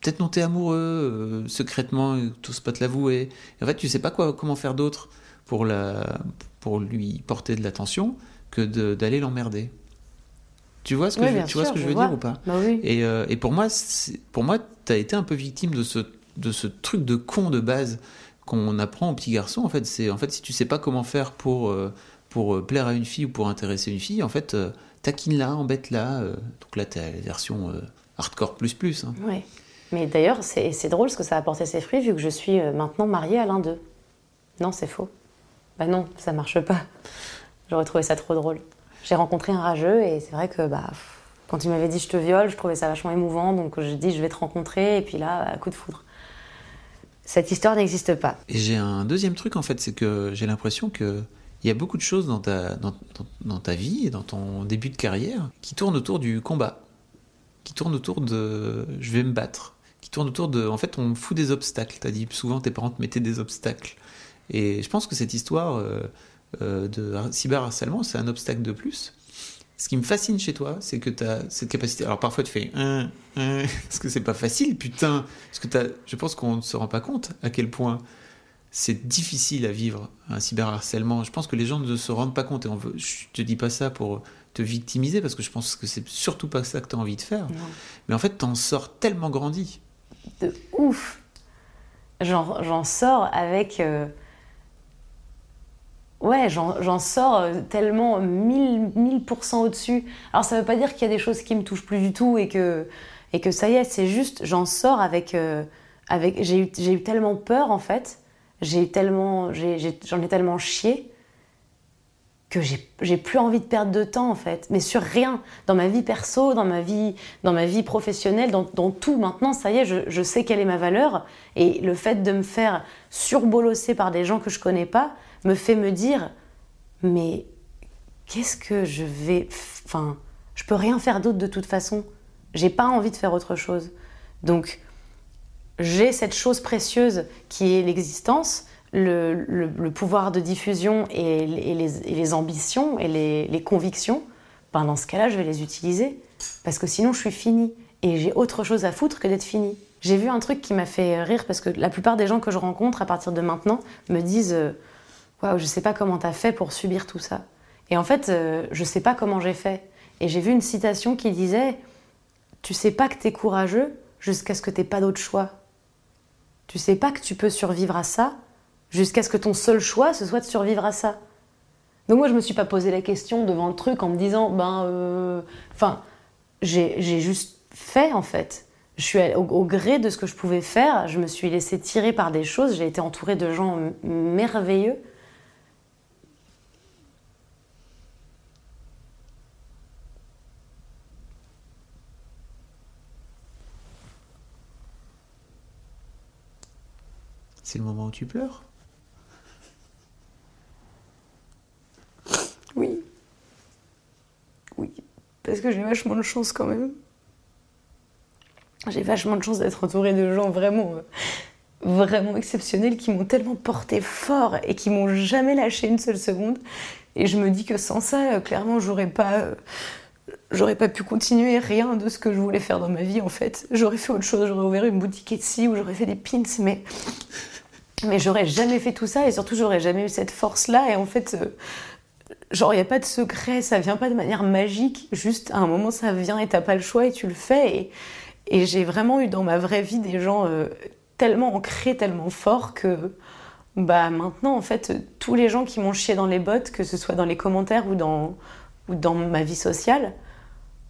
peut-être monter amoureux secrètement, et tu pas te l'avouer. En fait, tu sais pas quoi, comment faire d'autre pour, la, pour lui porter de l'attention que d'aller l'emmerder. Tu vois ce que je, tu vois ce que je veux dire ou pas? Bah oui. et, et, pour moi, pour moi, tu as été un peu victime de ce, de ce truc de con de base qu'on apprend aux petits garçons. En fait, c'est en fait si tu sais pas comment faire pour euh, pour euh, plaire à une fille ou pour intéresser une fille, en fait, euh, taquine-la, embête-la. donc là, tu as la version hardcore plus plus. Hein. Mais d'ailleurs, c'est drôle ce que ça a apporté ses fruits vu que je suis maintenant mariée à l'un d'eux. Non, c'est faux. Bah non, ça marche pas. J'aurais trouvé ça trop drôle. J'ai rencontré un rageux et c'est vrai que bah, quand il m'avait dit je te viole, je trouvais ça vachement émouvant. Donc j'ai dit je vais te rencontrer et puis là, coup de foudre cette histoire n'existe pas. Et j'ai un deuxième truc en fait, c'est que j'ai l'impression que il y a beaucoup de choses dans ta, dans, ta vie et dans ton début de carrière qui tournent autour du combat, qui tournent autour de je vais me battre, qui tournent autour de. En fait, on fout des obstacles. Tu as dit souvent tes parents te mettaient des obstacles. Et je pense que cette histoire euh, euh, de cyberharcèlement, c'est un obstacle de plus ce qui me fascine chez toi, c'est que tu as cette capacité. Alors parfois tu fais un, parce (laughs) que c'est pas facile, putain? Parce que as, je pense qu'on ne se rend pas compte à quel point c'est difficile à vivre un cyberharcèlement. Je pense que les gens ne se rendent pas compte. Et on veut, je te dis pas ça pour te victimiser, parce que je pense que c'est surtout pas ça que tu as envie de faire. Mais en fait, tu en sors tellement grandi. De ouf J'en sors avec. Euh, ouais, j'en sors euh, tellement 1000%, 1000 au-dessus. Alors ça veut pas dire qu'il y a des choses qui me touchent plus du tout et que, et que ça y est, c'est juste, j'en sors avec. Euh, avec J'ai eu, eu tellement peur en fait j'ai j'en ai, tellement chié que j'ai plus envie de perdre de temps en fait, mais sur rien, dans ma vie perso, dans ma vie, dans ma vie professionnelle, dans, tout. Maintenant, ça y est, je, je, sais quelle est ma valeur et le fait de me faire surbolosser par des gens que je connais pas me fait me dire, mais qu'est-ce que je vais, enfin, je peux rien faire d'autre de toute façon. J'ai pas envie de faire autre chose. Donc j'ai cette chose précieuse qui est l'existence, le, pouvoir de diffusion et, les, ambitions et les, convictions, ben dans ce cas-là, je vais les utiliser. Parce que sinon, je suis finie. Et j'ai autre chose à foutre que d'être finie. J'ai vu un truc qui m'a fait rire parce que la plupart des gens que je rencontre à partir de maintenant me disent euh, Waouh, je sais pas comment t'as fait pour subir tout ça. Et en fait, euh, je sais pas comment j'ai fait. Et j'ai vu une citation qui disait Tu sais pas que t'es courageux jusqu'à ce que t'aies pas d'autre choix. Tu sais pas que tu peux survivre à ça jusqu'à ce que ton seul choix ce soit de survivre à ça. Donc moi je me suis pas posé la question devant le truc en me disant ben euh... enfin j'ai juste fait en fait. Je suis au, au, gré de ce que je pouvais faire, je me suis laissée tirer par des choses, j'ai été entourée de gens merveilleux. C'est le moment où tu pleures Oui. Oui. Parce que j'ai vachement de chance quand même. J'ai vachement de chance d'être entourée de gens vraiment, euh, vraiment exceptionnels qui m'ont tellement porté fort et qui m'ont jamais lâché une seule seconde. Et je me dis que sans ça, euh, clairement, j'aurais pas. Euh, j'aurais pas pu continuer rien de ce que je voulais faire dans ma vie en fait. J'aurais fait autre chose, j'aurais ouvert une boutique Etsy ou j'aurais fait des pins, mais mais j'aurais jamais fait tout ça et surtout j'aurais jamais eu cette force-là. Et en fait, euh, genre, il n'y a pas de secret, ça vient pas de manière magique. Juste à un moment, ça vient et t'as pas le choix et tu le fais. Et, j'ai vraiment eu dans ma vraie vie des gens euh, tellement ancrés, tellement forts que bah maintenant, en fait, tous les gens qui m'ont chié dans les bottes, que ce soit dans les commentaires ou dans, ou dans ma vie sociale,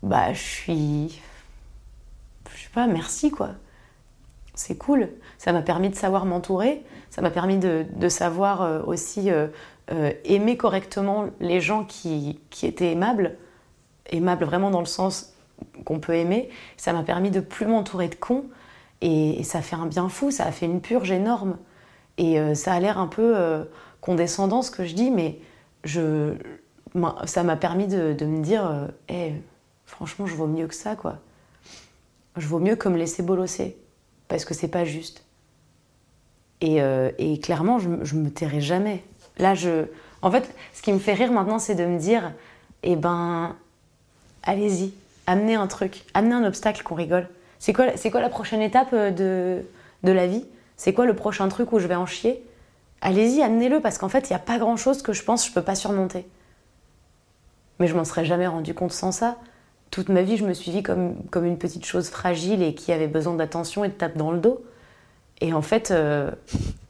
bah je suis. Je sais pas, merci quoi. C'est cool. Ça m'a permis de savoir m'entourer, ça m'a permis de, savoir euh, aussi euh, euh, aimer correctement les gens qui, étaient aimables, aimables vraiment dans le sens qu'on peut aimer. Ça m'a permis de plus m'entourer de cons et, ça fait un bien fou, ça a fait une purge énorme. Et ça a l'air un peu condescendant ce que je dis, mais ça m'a permis de, me dire franchement, je vaux mieux que ça, quoi. Je vaux mieux que me laisser bolosser, parce que c'est pas juste. Euh, et, clairement, je, je me tairai jamais. Là, je. En fait, ce qui me fait rire maintenant, c'est de me dire eh ben, allez-y, amenez un truc, amenez un obstacle qu'on rigole. C'est quoi, quoi la prochaine étape euh, de, de la vie? C'est quoi le prochain truc où je vais en chier? Allez-y, amenez-le, parce qu'en fait, il n'y a pas grand-chose que je pense que je peux pas surmonter. Mais je m'en serais jamais rendu compte sans ça. Toute ma vie, je me suis vue comme, comme une petite chose fragile et qui avait besoin d'attention et de tape dans le dos. Et en fait. Euh,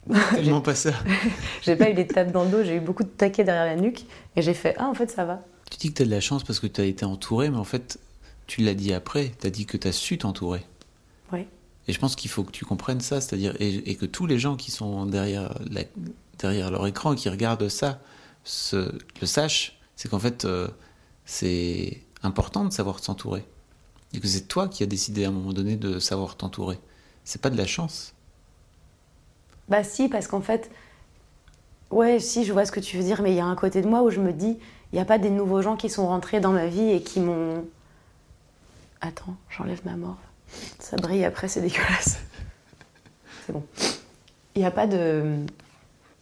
(laughs) Tellement pas ça. (laughs) j'ai pas eu des tapes dans le dos, j'ai eu beaucoup de taquets derrière la nuque. Et j'ai fait Ah, en fait, ça va. Tu dis que tu as de la chance parce que tu as été entouré, mais en fait, tu l'as dit après, tu as dit que tu as su t'entourer. Oui. Et je pense qu'il faut que tu comprennes ça, c'est-à-dire, et, que tous les gens qui sont derrière, derrière leur écran et qui regardent ça le sachent, c'est qu'en fait, euh, c'est important de savoir s'entourer. Et que c'est toi qui as décidé à un moment donné de savoir t'entourer. C'est pas de la chance. Bah si, parce qu'en fait, ouais, si, je vois ce que tu veux dire, mais il y a un côté de moi où je me dis, il n'y a pas des nouveaux gens qui sont rentrés dans ma vie et qui m'ont... Attends, j'enlève ma mort. Ça brille après, c'est dégueulasse. (laughs) C'est bon. Il n'y a pas de...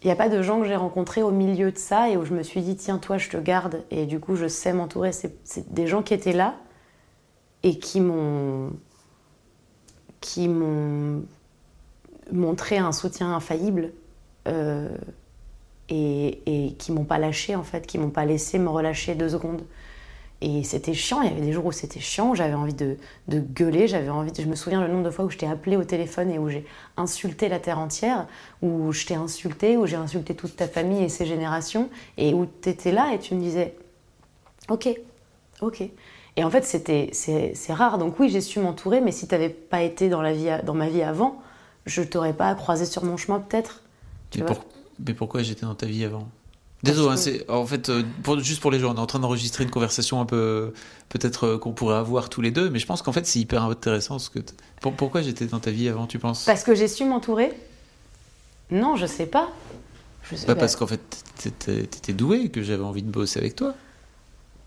Il a pas de gens que j'ai rencontrés au milieu de ça et où je me suis dit, tiens, toi, je te garde. Et du coup, je sais m'entourer. C'est des gens qui étaient là et qui m'ont. qui m'ont montré un soutien infaillible euh, et, qui m'ont pas lâché en fait, qui m'ont pas laissé me relâcher deux secondes. Et c'était chiant, il y avait des jours où c'était chiant, j'avais envie de, de gueuler, j'avais envie de- je me souviens le nombre de fois où je t'ai appelé au téléphone et où j'ai insulté la terre entière, où je t'ai insulté, où j'ai insulté toute ta famille et ses générations, et où tu étais là et tu me disais Ok, ok. Et en fait, c'était, c'est, c'est rare. Donc oui, j'ai su m'entourer, mais si tu n'avais pas été dans, la vie, dans ma vie avant, je t'aurais pas croisé sur mon chemin peut-être. Mais, vois pour- mais pourquoi j'étais dans ta vie avant? Désolé, hein, c'est en fait euh, pour- juste pour les gens, on est en train d'enregistrer une conversation un peu peut-être euh, qu'on pourrait avoir tous les deux, mais je pense qu'en fait c'est hyper intéressant ce que t- pourquoi j'étais dans ta vie avant, tu penses? Parce que j'ai su m'entourer? Non, je sais pas. Je sais Bah, pas. parce qu'en fait t'étais t'étais doué, que j'avais envie de bosser avec toi.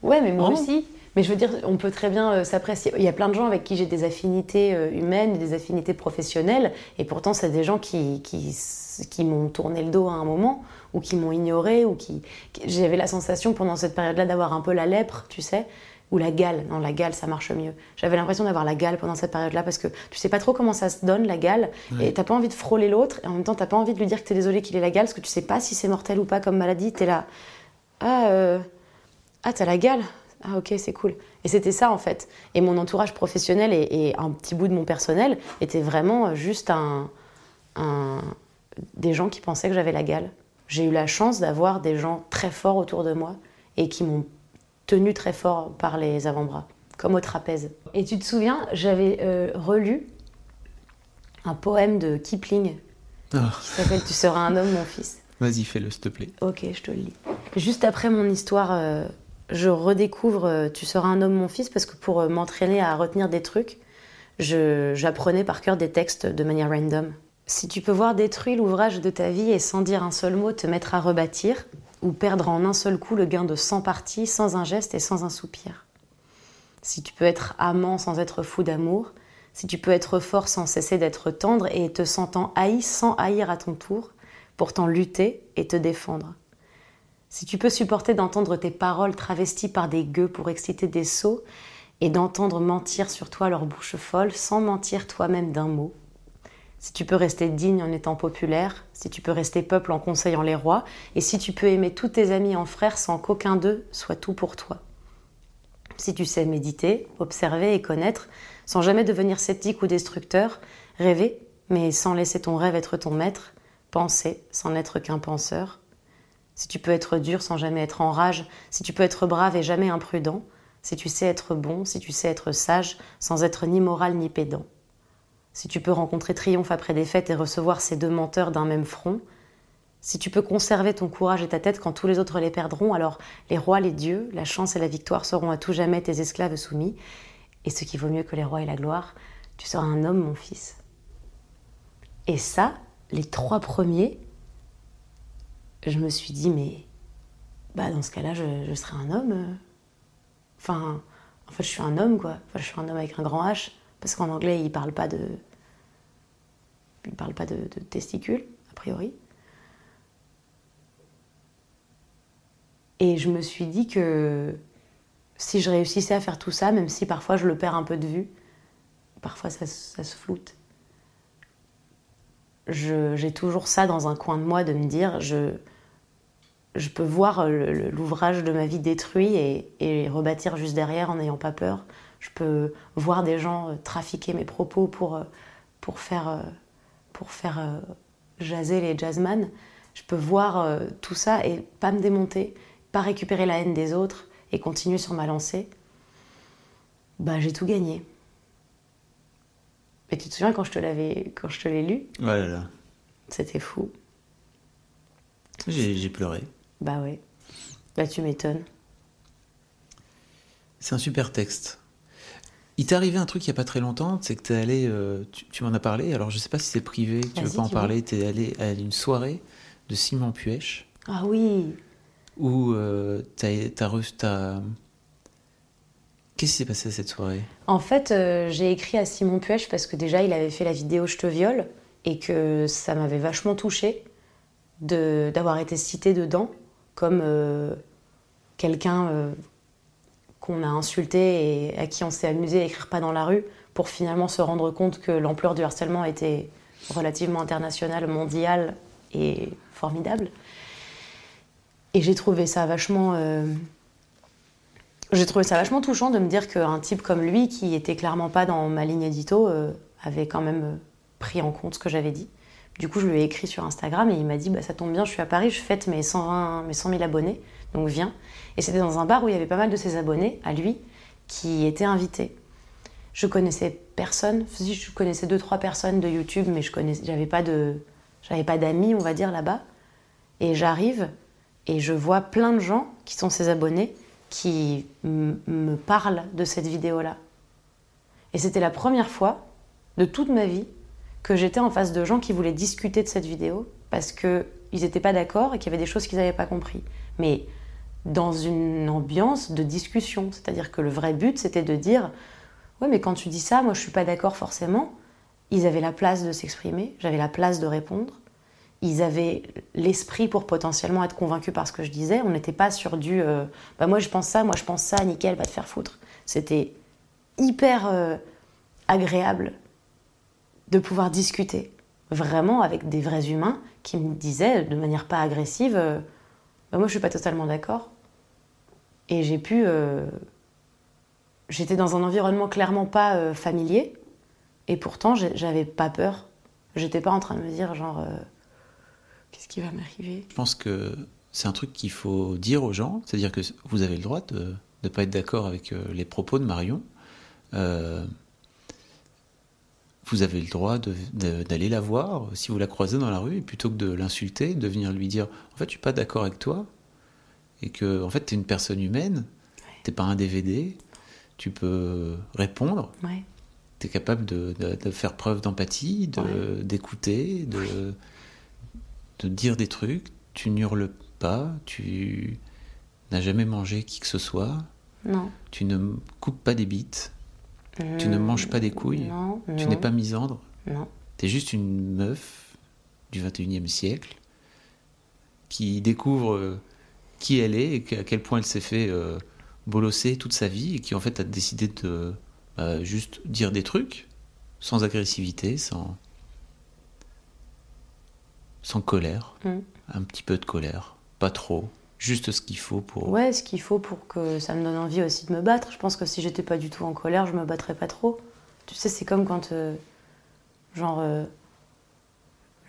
Ouais, mais moi Vraiment? aussi. Mais je veux dire, on peut très bien euh, s'apprécier. Il y a plein de gens avec qui j'ai des affinités euh, humaines des affinités professionnelles, et pourtant, c'est des gens qui, qui, qui m'ont tourné le dos à un moment, ou qui m'ont ignoré, ou qui. qui- J'avais la sensation pendant cette période-là d'avoir un peu la lèpre, tu sais, ou la gale. Non, la gale, ça marche mieux. J'avais l'impression d'avoir la gale pendant cette période-là, parce que tu sais pas trop comment ça se donne, la gale, et t'as pas envie de frôler l'autre, et en même temps, t'as pas envie de lui dire que t'es désolé qu'il ait la gale, parce que tu sais pas si c'est mortel ou pas comme maladie, t'es là. Ah, euh, ah, t'as la gale Ah, ok, c'est cool. Et c'était ça, en fait. Et mon entourage professionnel et, et un petit bout de mon personnel était vraiment juste un, un- des gens qui pensaient que j'avais la gale. J'ai eu la chance d'avoir des gens très forts autour de moi et qui m'ont tenu très fort par les avant-bras, comme au trapèze. Et tu te souviens, j'avais euh, relu un poème de Kipling Ah, qui s'appelle Tu seras un homme, mon fils. Vas-y, fais-le s'il te plaît. Ok, je te le lis. Juste après mon histoire, euh, je redécouvre euh, Tu seras un homme, mon fils, parce que pour euh, m'entraîner à retenir des trucs, j'apprenais par cœur des textes de manière random. Si tu peux voir détruit l'ouvrage de ta vie et sans dire un seul mot te mettre à rebâtir, ou perdre en un seul coup le gain de 100 parties sans un geste et sans un soupir. Si tu peux être amant sans être fou d'amour, si tu peux être fort sans cesser d'être tendre et te sentant haï sans haïr à ton tour, pourtant lutter et te défendre. Si tu peux supporter d'entendre tes paroles travesties par des gueux pour exciter des sots et d'entendre mentir sur toi leur bouche folle sans mentir toi-même d'un mot. Si tu peux rester digne en étant populaire, si tu peux rester peuple en conseillant les rois, et si tu peux aimer tous tes amis en frères sans qu'aucun d'eux soit tout pour toi. Si tu sais méditer, observer et connaître, sans jamais devenir sceptique ou destructeur, rêver, mais sans laisser ton rêve être ton maître, penser sans n'être qu'un penseur, si tu peux être dur sans jamais être en rage, si tu peux être brave et jamais imprudent, si tu sais être bon, si tu sais être sage, sans être ni moral ni pédant. Si tu peux rencontrer triomphe après défaite et recevoir ces deux menteurs d'un même front, si tu peux conserver ton courage et ta tête quand tous les autres les perdront, alors les rois, les dieux, la chance et la victoire seront à tout jamais tes esclaves soumis. Et ce qui vaut mieux que les rois et la gloire, tu seras un homme, mon fils. Et ça, les trois premiers, je me suis dit, mais bah, dans ce cas-là, je, je serai un homme. euh. Enfin, en fait, je suis un homme, quoi. Enfin, je suis un homme avec un grand H. Parce qu'en anglais, il parle pas de. Il parle pas de, testicules, a priori. Et je me suis dit que si je réussissais à faire tout ça, même si parfois je le perds un peu de vue, parfois ça, se- ça se floute, j'ai toujours ça dans un coin de moi de me dire je, je peux voir le- l'ouvrage de ma vie détruit et, et rebâtir juste derrière en n'ayant pas peur. Je peux voir des gens euh, trafiquer mes propos pour, euh, pour faire, euh, pour faire euh, jaser les jazzman. Je peux voir euh, tout ça et pas me démonter, pas récupérer la haine des autres et continuer sur ma lancée. Bah, j'ai tout gagné. Et tu te souviens quand je te l'avais, quand je te l'ai lu, Oh là là. c'était fou. J'ai pleuré. Bah ouais. Bah tu m'étonnes. C'est un super texte. Il t'est arrivé un truc il y a pas très longtemps, c'est que t'es allé, euh, tu, tu m'en as parlé, alors je sais pas si c'est privé, tu veux pas en parler, t'es allé à une soirée de Simon Puech Ah oui. où euh, t'as, reçu. Qu'est-ce qui s'est passé à cette soirée? En fait, euh, j'ai écrit à Simon Puech parce que déjà il avait fait la vidéo Je te viole et que ça m'avait vachement touchée d'avoir été cité dedans comme euh, quelqu'un euh, qu'on a insulté et à qui on s'est amusé à écrire pas dans la rue pour finalement se rendre compte que l'ampleur du harcèlement était relativement internationale, mondiale est formidable. Et j'ai trouvé ça vachement. euh, J'ai trouvé ça vachement touchant de me dire qu'un type comme lui, qui était clairement pas dans ma ligne édito, avait quand même pris en compte ce que j'avais dit. Du coup, je lui ai écrit sur Instagram et il m'a dit bah, Ça tombe bien, je suis à Paris, je fête mes 120, mes 100 000 abonnés, donc viens. Et c'était dans un bar où il y avait pas mal de ses abonnés, à lui, qui étaient invités. Je connaissais personne, si je connaissais deux trois personnes de YouTube, mais je j'avais pas de, j'avais pas d'amis, on va dire là-bas. Et j'arrive et je vois plein de gens qui sont ses abonnés qui me parlent de cette vidéo-là. Et c'était la première fois de toute ma vie que j'étais en face de gens qui voulaient discuter de cette vidéo parce qu'ils n'étaient pas d'accord et qu'il y avait des choses qu'ils n'avaient pas compris. Mais dans une ambiance de discussion. C'est-à-dire que le vrai but, c'était de dire Ouais, mais quand tu dis ça, moi je suis pas d'accord forcément. Ils avaient la place de s'exprimer, j'avais la place de répondre. Ils avaient l'esprit pour potentiellement être convaincus par ce que je disais. On n'était pas sur du euh, bah moi je pense ça, moi je pense ça, nickel, va te faire foutre. C'était hyper euh, agréable de pouvoir discuter vraiment avec des vrais humains qui me disaient de manière pas agressive euh, bah, moi je suis pas totalement d'accord. Et j'ai pu. euh, J'étais dans un environnement clairement pas euh, familier, et pourtant j'avais pas peur. J'étais pas en train de me dire genre qu'est-ce qui va m'arriver? Je pense que c'est un truc qu'il faut dire aux gens, c'est-à-dire que vous avez le droit de ne pas être d'accord avec les propos de Marion. Euh, vous avez le droit d'aller la voir si vous la croisez dans la rue, et plutôt que de l'insulter, de venir lui dire En fait, je suis pas d'accord avec toi, et que en fait, tu es une personne humaine, t'es pas un DVD, tu peux répondre, Ouais. tu es capable de, de- de faire preuve d'empathie, de- Ouais. d'écouter, de, de dire des trucs. Tu n'hurles pas, tu n'as jamais mangé qui que ce soit, Non. tu ne coupes pas des bites, tu ne manges pas des couilles, Non. tu n'es pas misandre, Non. tu es juste une meuf du 21e siècle qui découvre euh, qui elle est et à quel point elle s'est fait euh, bolosser toute sa vie et qui en fait a décidé de bah, juste dire des trucs sans agressivité, sans, sans colère, Mm. un petit peu de colère, pas trop, juste ce qu'il faut pour... Ouais, ce qu'il faut pour que ça me donne envie aussi de me battre. Je pense que si j'étais pas du tout en colère, je me battrais pas trop. Tu sais, c'est comme quand, euh, genre, euh,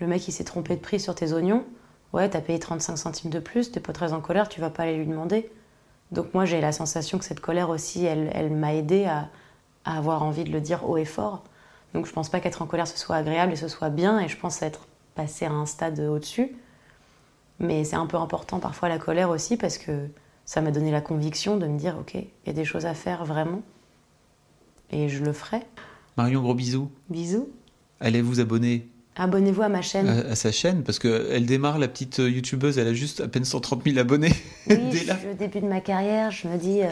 le mec il s'est trompé de prix sur tes oignons. Ouais, t'as payé 35 centimes de plus, t'es pas très en colère, tu vas pas aller lui demander. Donc moi j'ai la sensation que cette colère aussi, elle, elle m'a aidé à, à avoir envie de le dire haut et fort. Donc je pense pas qu'être en colère ce soit agréable et ce soit bien, et je pense être passé à un stade au-dessus. Mais c'est un peu important parfois la colère aussi parce que ça m'a donné la conviction de me dire ok, il y a des choses à faire vraiment. Et je le ferai. Marion, gros bisous. Bisous. Allez vous abonner Abonnez-vous à ma chaîne. à, à sa chaîne parce qu'elle démarre, la petite euh, youtubeuse, elle a juste à peine 130 000 abonnés. oui, (laughs) Dès là. au début de ma carrière, je me dis euh,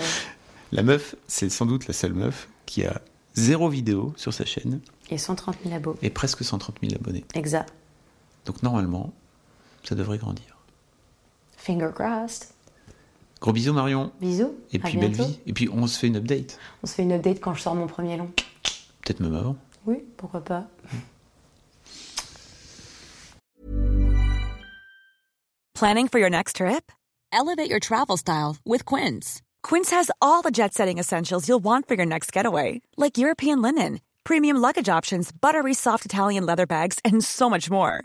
La meuf, c'est sans doute la seule meuf qui a zéro vidéo sur sa chaîne et 130 000 abos. et presque 130 000 abonnés. Exact. Donc normalement, ça devrait grandir. Finger crossed. Gros bisous Marion. Bisous. Et à puis belle vie. Et puis on se fait une update. On se fait une update quand je sors mon premier long. Peut-être même avant. Oui, pourquoi pas. Planning for your next trip? Elevate your travel style with Quince. Quince has all the jet setting essentials you'll want for your next getaway, like European linen, premium luggage options, buttery soft Italian leather bags, and so much more.